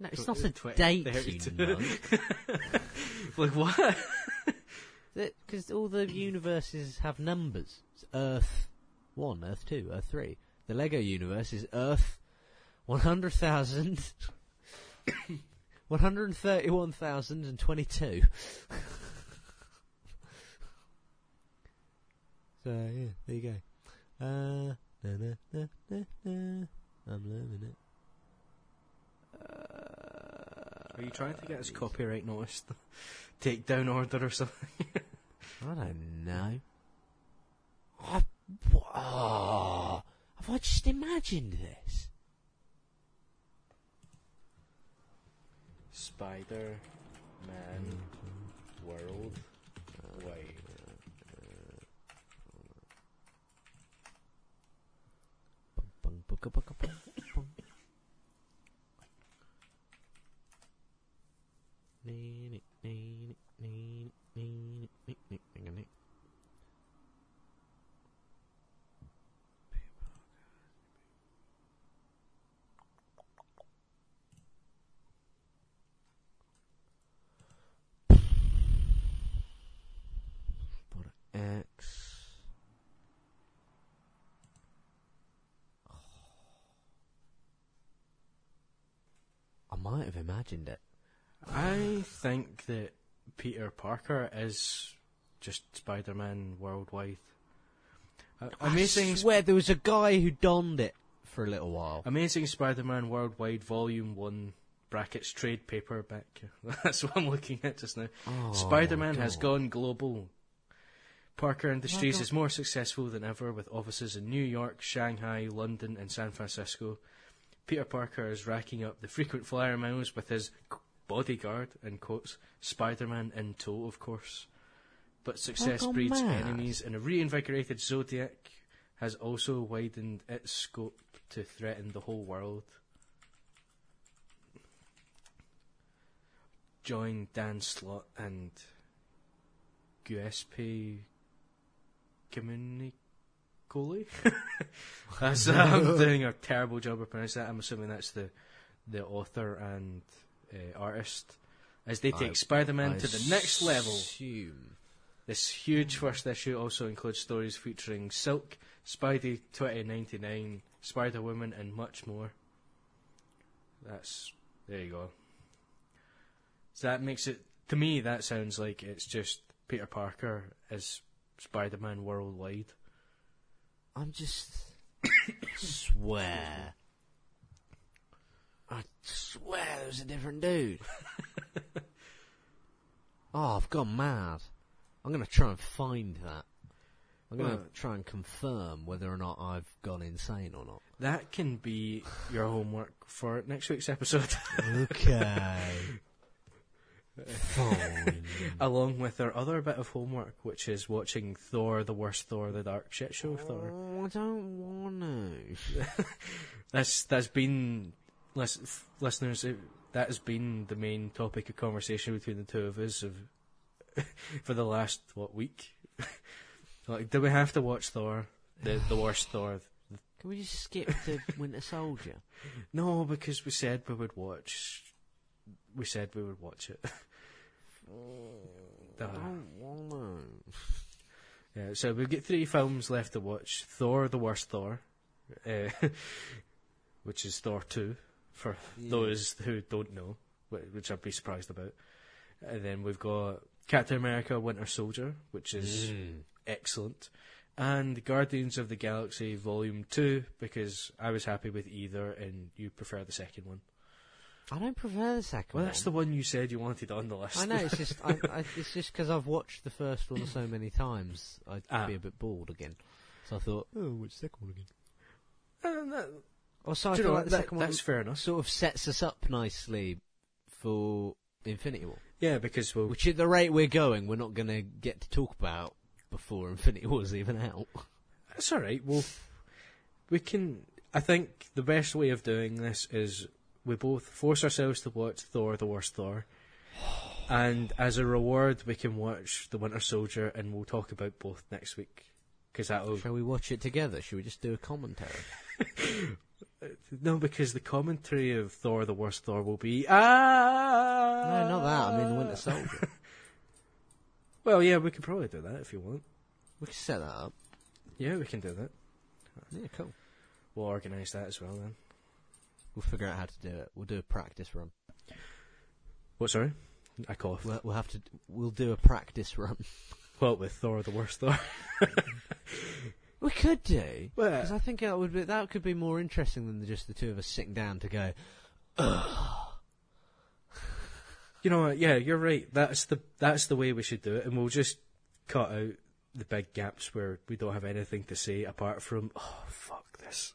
Speaker 2: No, it's not a date,
Speaker 1: 32.
Speaker 2: you know.
Speaker 1: like, what?
Speaker 2: Because all the universes have numbers. It's Earth 1, Earth 2, Earth 3. The Lego universe is Earth 100,000. 131,022. so, yeah, there you go. Uh, na, na, na, na, na. I'm loving it. Uh,
Speaker 1: Are you trying to get us copyright noticed? Takedown order or something?
Speaker 2: I don't know. I, oh, have I just imagined this?
Speaker 1: Spider Man World Wide.
Speaker 2: Bung, bugga, bugga, bung, bung. I might have imagined it.
Speaker 1: I think that Peter Parker is just Spider Man worldwide. Uh, amazing,
Speaker 2: I swear there was a guy who donned it for a little while.
Speaker 1: Amazing Spider Man Worldwide Volume 1 brackets trade paperback. That's what I'm looking at just now.
Speaker 2: Oh,
Speaker 1: Spider Man has gone global. Parker Industries is more successful than ever with offices in New York, Shanghai, London, and San Francisco. Peter Parker is racking up the frequent flyer miles with his bodyguard, in quotes, Spider Man in tow, of course. But success breeds
Speaker 2: mad.
Speaker 1: enemies, and a reinvigorated Zodiac has also widened its scope to threaten the whole world. Join Dan Slott and Giuseppe that's I'm doing a terrible job of pronouncing that. I'm assuming that's the the author and uh, artist as they take
Speaker 2: I-
Speaker 1: Spider-Man
Speaker 2: I
Speaker 1: to the next level. This huge first issue also includes stories featuring Silk, Spidey 2099, Spider Woman, and much more. That's there you go. So that makes it to me. That sounds like it's just Peter Parker as Spider-Man worldwide.
Speaker 2: I'm just swear. I swear there's a different dude. oh, I've gone mad. I'm gonna try and find that. I'm gonna
Speaker 1: Well-
Speaker 2: try and confirm whether or not I've gone insane or not.
Speaker 1: That can be your homework for next week's episode,
Speaker 2: Okay. Fine.
Speaker 1: along with our other bit of homework, which is watching Thor: The Worst Thor, the Dark Shit Show Thor.
Speaker 2: Oh, I don't want to.
Speaker 1: That's that's been lis- f- listeners. It, that has been the main topic of conversation between the two of us of, for the last what week. like, do we have to watch Thor, the the worst Thor?
Speaker 2: Can we just skip to Winter Soldier?
Speaker 1: No, because we said we would watch. We said we would watch it.
Speaker 2: I
Speaker 1: Uh,
Speaker 2: don't want to.
Speaker 1: yeah, so we've got three films left to watch: Thor, the worst Thor, uh, which is Thor two, for those who don't know, which I'd be surprised about. And then we've got Captain America: Winter Soldier, which is
Speaker 2: Mm.
Speaker 1: excellent, and Guardians of the Galaxy Volume Two, because I was happy with either, and you prefer the second one.
Speaker 2: I don't prefer the second
Speaker 1: Well,
Speaker 2: one.
Speaker 1: that's the one you said you wanted on the list.
Speaker 2: I know it's just I, I, it's just because I've watched the first one so many times, I'd
Speaker 1: Ah.
Speaker 2: be a bit bored again. So I thought, oh, which second one again?
Speaker 1: Uh, that-
Speaker 2: Also, I feel
Speaker 1: know
Speaker 2: like the
Speaker 1: That-
Speaker 2: second one
Speaker 1: that's fair enough.
Speaker 2: sort of sets us up nicely for Infinity War.
Speaker 1: Yeah, because we'll.
Speaker 2: Which, at the rate we're going, we're not going to get to talk about before Infinity War's even out.
Speaker 1: That's all right. Well, we can. I think the best way of doing this is we both force ourselves to watch Thor: The Worst Thor, and as a reward, we can watch The Winter Soldier, and we'll talk about both next week. Because that'll
Speaker 2: Shall we watch it together? Shall we just do a commentary?
Speaker 1: no, because the commentary of Thor: The Worst Thor will be ah.
Speaker 2: no, not that. I mean, the Winter Soldier.
Speaker 1: Well, yeah, we could probably do that if you want.
Speaker 2: we can set that up.
Speaker 1: Yeah, we can do that.
Speaker 2: Yeah, cool.
Speaker 1: We'll organise that as well then.
Speaker 2: We'll figure out how to do it. We'll do a practice run.
Speaker 1: What? Sorry, I coughed.
Speaker 2: We'll, we'll have to. We'll do a practice run.
Speaker 1: Well, with Thor: The Worst Thor.
Speaker 2: We could do. Because I think that would be, that could be more interesting than just the two of us sitting down to go.
Speaker 1: You know what? Yeah, you're right. That's the that's the way we should do it, and we'll just cut out the big gaps where we don't have anything to say apart from oh fuck this.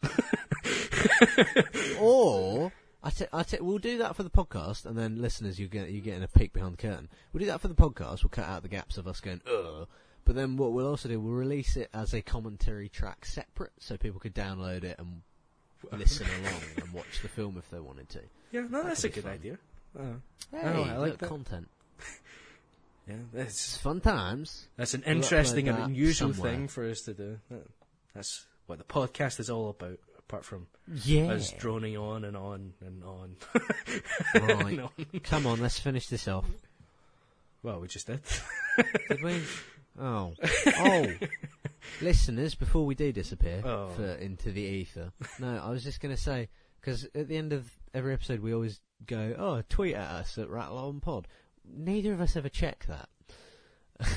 Speaker 2: or I t- I t- we'll do that for the podcast, and then listeners, you get you getting a peek behind the curtain. We'll do that for the podcast. We'll cut out the gaps of us going ugh. But then what we'll also do, we'll release it as a commentary track separate, so people could download it and listen along and watch the film if they wanted to.
Speaker 1: yeah, no, that's a good
Speaker 2: fun.
Speaker 1: idea. Uh,
Speaker 2: Hey,
Speaker 1: Oh, I like that.
Speaker 2: content.
Speaker 1: yeah,
Speaker 2: It's fun times.
Speaker 1: that's an interesting and unusual
Speaker 2: somewhere.
Speaker 1: thing for us to do. That's what the podcast is all about. Apart from
Speaker 2: Yeah.
Speaker 1: us droning on and on and on.
Speaker 2: Right.
Speaker 1: and on.
Speaker 2: Come on, let's finish this off.
Speaker 1: Well, we just did.
Speaker 2: Did we? Oh. Oh. Listeners, before we do disappear
Speaker 1: Oh.
Speaker 2: for, into the ether, no, I was just going to say, because at the end of every episode we always go, oh, tweet at us at Rattle On Pod. Neither of us ever check that.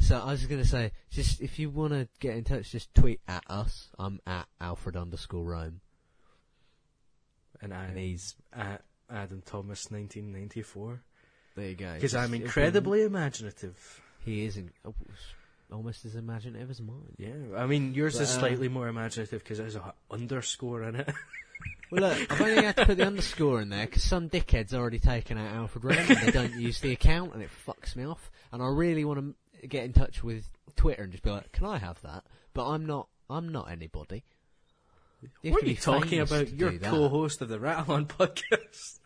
Speaker 2: so I was just going to say, just if you want to get in touch, just tweet at us. I'm at Alfred underscore Rome.
Speaker 1: And I
Speaker 2: And he's,
Speaker 1: at Adam Thomas, 1994.
Speaker 2: there you go.
Speaker 1: Because
Speaker 2: Just-
Speaker 1: I'm incredibly imaginative.
Speaker 2: He is in, oh, almost as imaginative as mine.
Speaker 1: Yeah, I mean yours
Speaker 2: But,
Speaker 1: is
Speaker 2: uh,
Speaker 1: slightly more imaginative because there's a underscore in it.
Speaker 2: Well, look, I've only had to put the underscore in there because some dickhead's already taken out Alfred and they don't use the account and it fucks me off. And I really want to get in touch with Twitter and just be like, "Can I have that?" But I'm not. I'm not anybody. You
Speaker 1: what are you talking about? You're co-host of the Rattle On podcast.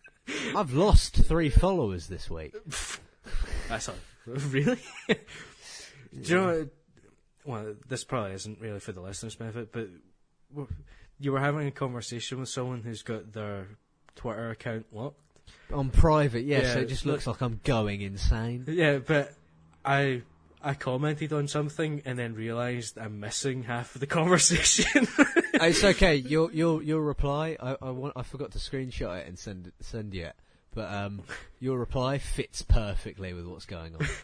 Speaker 2: I've lost three followers this week.
Speaker 1: That's all. Really? Do you know? Well, this probably isn't really for the listeners' benefit, but you were having a conversation with someone who's got their Twitter account locked.
Speaker 2: On private, yeah, so it just looks like I'm going insane.
Speaker 1: Yeah, but I I commented on something and then realised I'm missing half of the conversation.
Speaker 2: Uh, it's okay. Your your your reply. I I, want, I forgot to screenshot it and send send you it. But um, your reply fits perfectly with what's going on.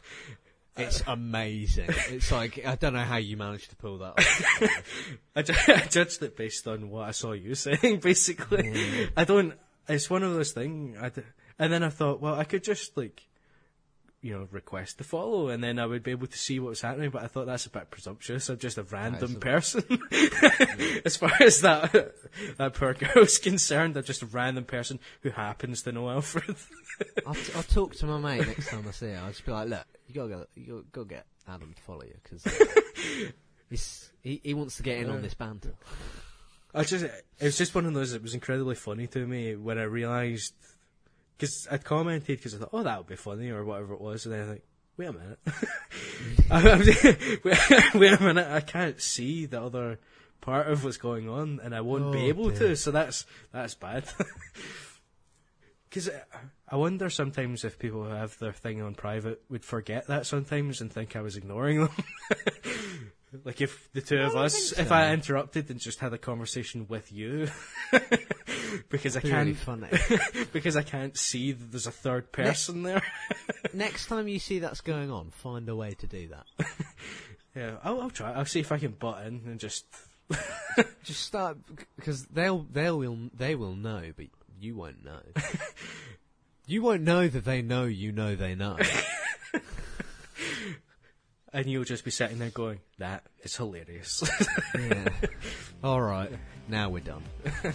Speaker 2: It's amazing. It's like I don't know how you managed to pull that off.
Speaker 1: I, ju- I judged it based on what I saw you saying, basically. I don't. It's one of those things. I d- and then I thought, well, I could just like, you know, request to follow, and then I would be able to see what's happening. But I thought that's a bit presumptuous. I'm just a random
Speaker 2: a
Speaker 1: person. as far as that that poor girl's concerned, I'm just a random person who happens to know Alfred.
Speaker 2: I'll, t- I'll talk to my mate next time I see her. I'll just be like, look, you gotta go, you gotta go get Adam to follow you because uh, he's he, he wants to get in on this banter.
Speaker 1: I just, it was just one of those. It was incredibly funny to me when I realised because I'd commented because I thought, oh, that would be funny or whatever it was, and then I think, wait a minute, wait, wait a minute, I can't see the other part of what's going on, and I won't be
Speaker 2: Oh,
Speaker 1: able
Speaker 2: dear.
Speaker 1: to. So that's that's bad. Because I wonder sometimes if people who have their thing on private would forget that sometimes and think I was ignoring them. Like if the two of us,
Speaker 2: think
Speaker 1: if. I interrupted and just had a conversation with you, because I can't,
Speaker 2: funny.
Speaker 1: because I can't see that there's a third person there.
Speaker 2: next time you see that's going on, find a way to do that.
Speaker 1: Yeah, I'll, I'll try. I'll see if I can butt in and just.
Speaker 2: Just start because they'll they will they will know, but you won't know. you won't know that they know you know they know.
Speaker 1: And you'll just be sitting there going, "That is hilarious."
Speaker 2: yeah. All right. Now we're done.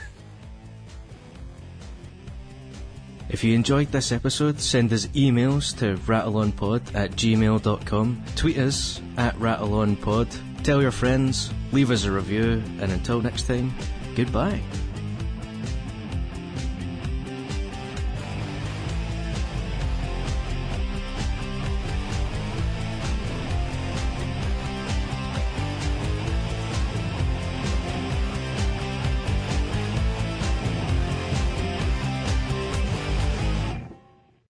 Speaker 1: If you enjoyed this episode, send us emails to rattleonpod at gmail.com, tweet us at rattleonpod, tell your friends, leave us a review, and until next time, goodbye.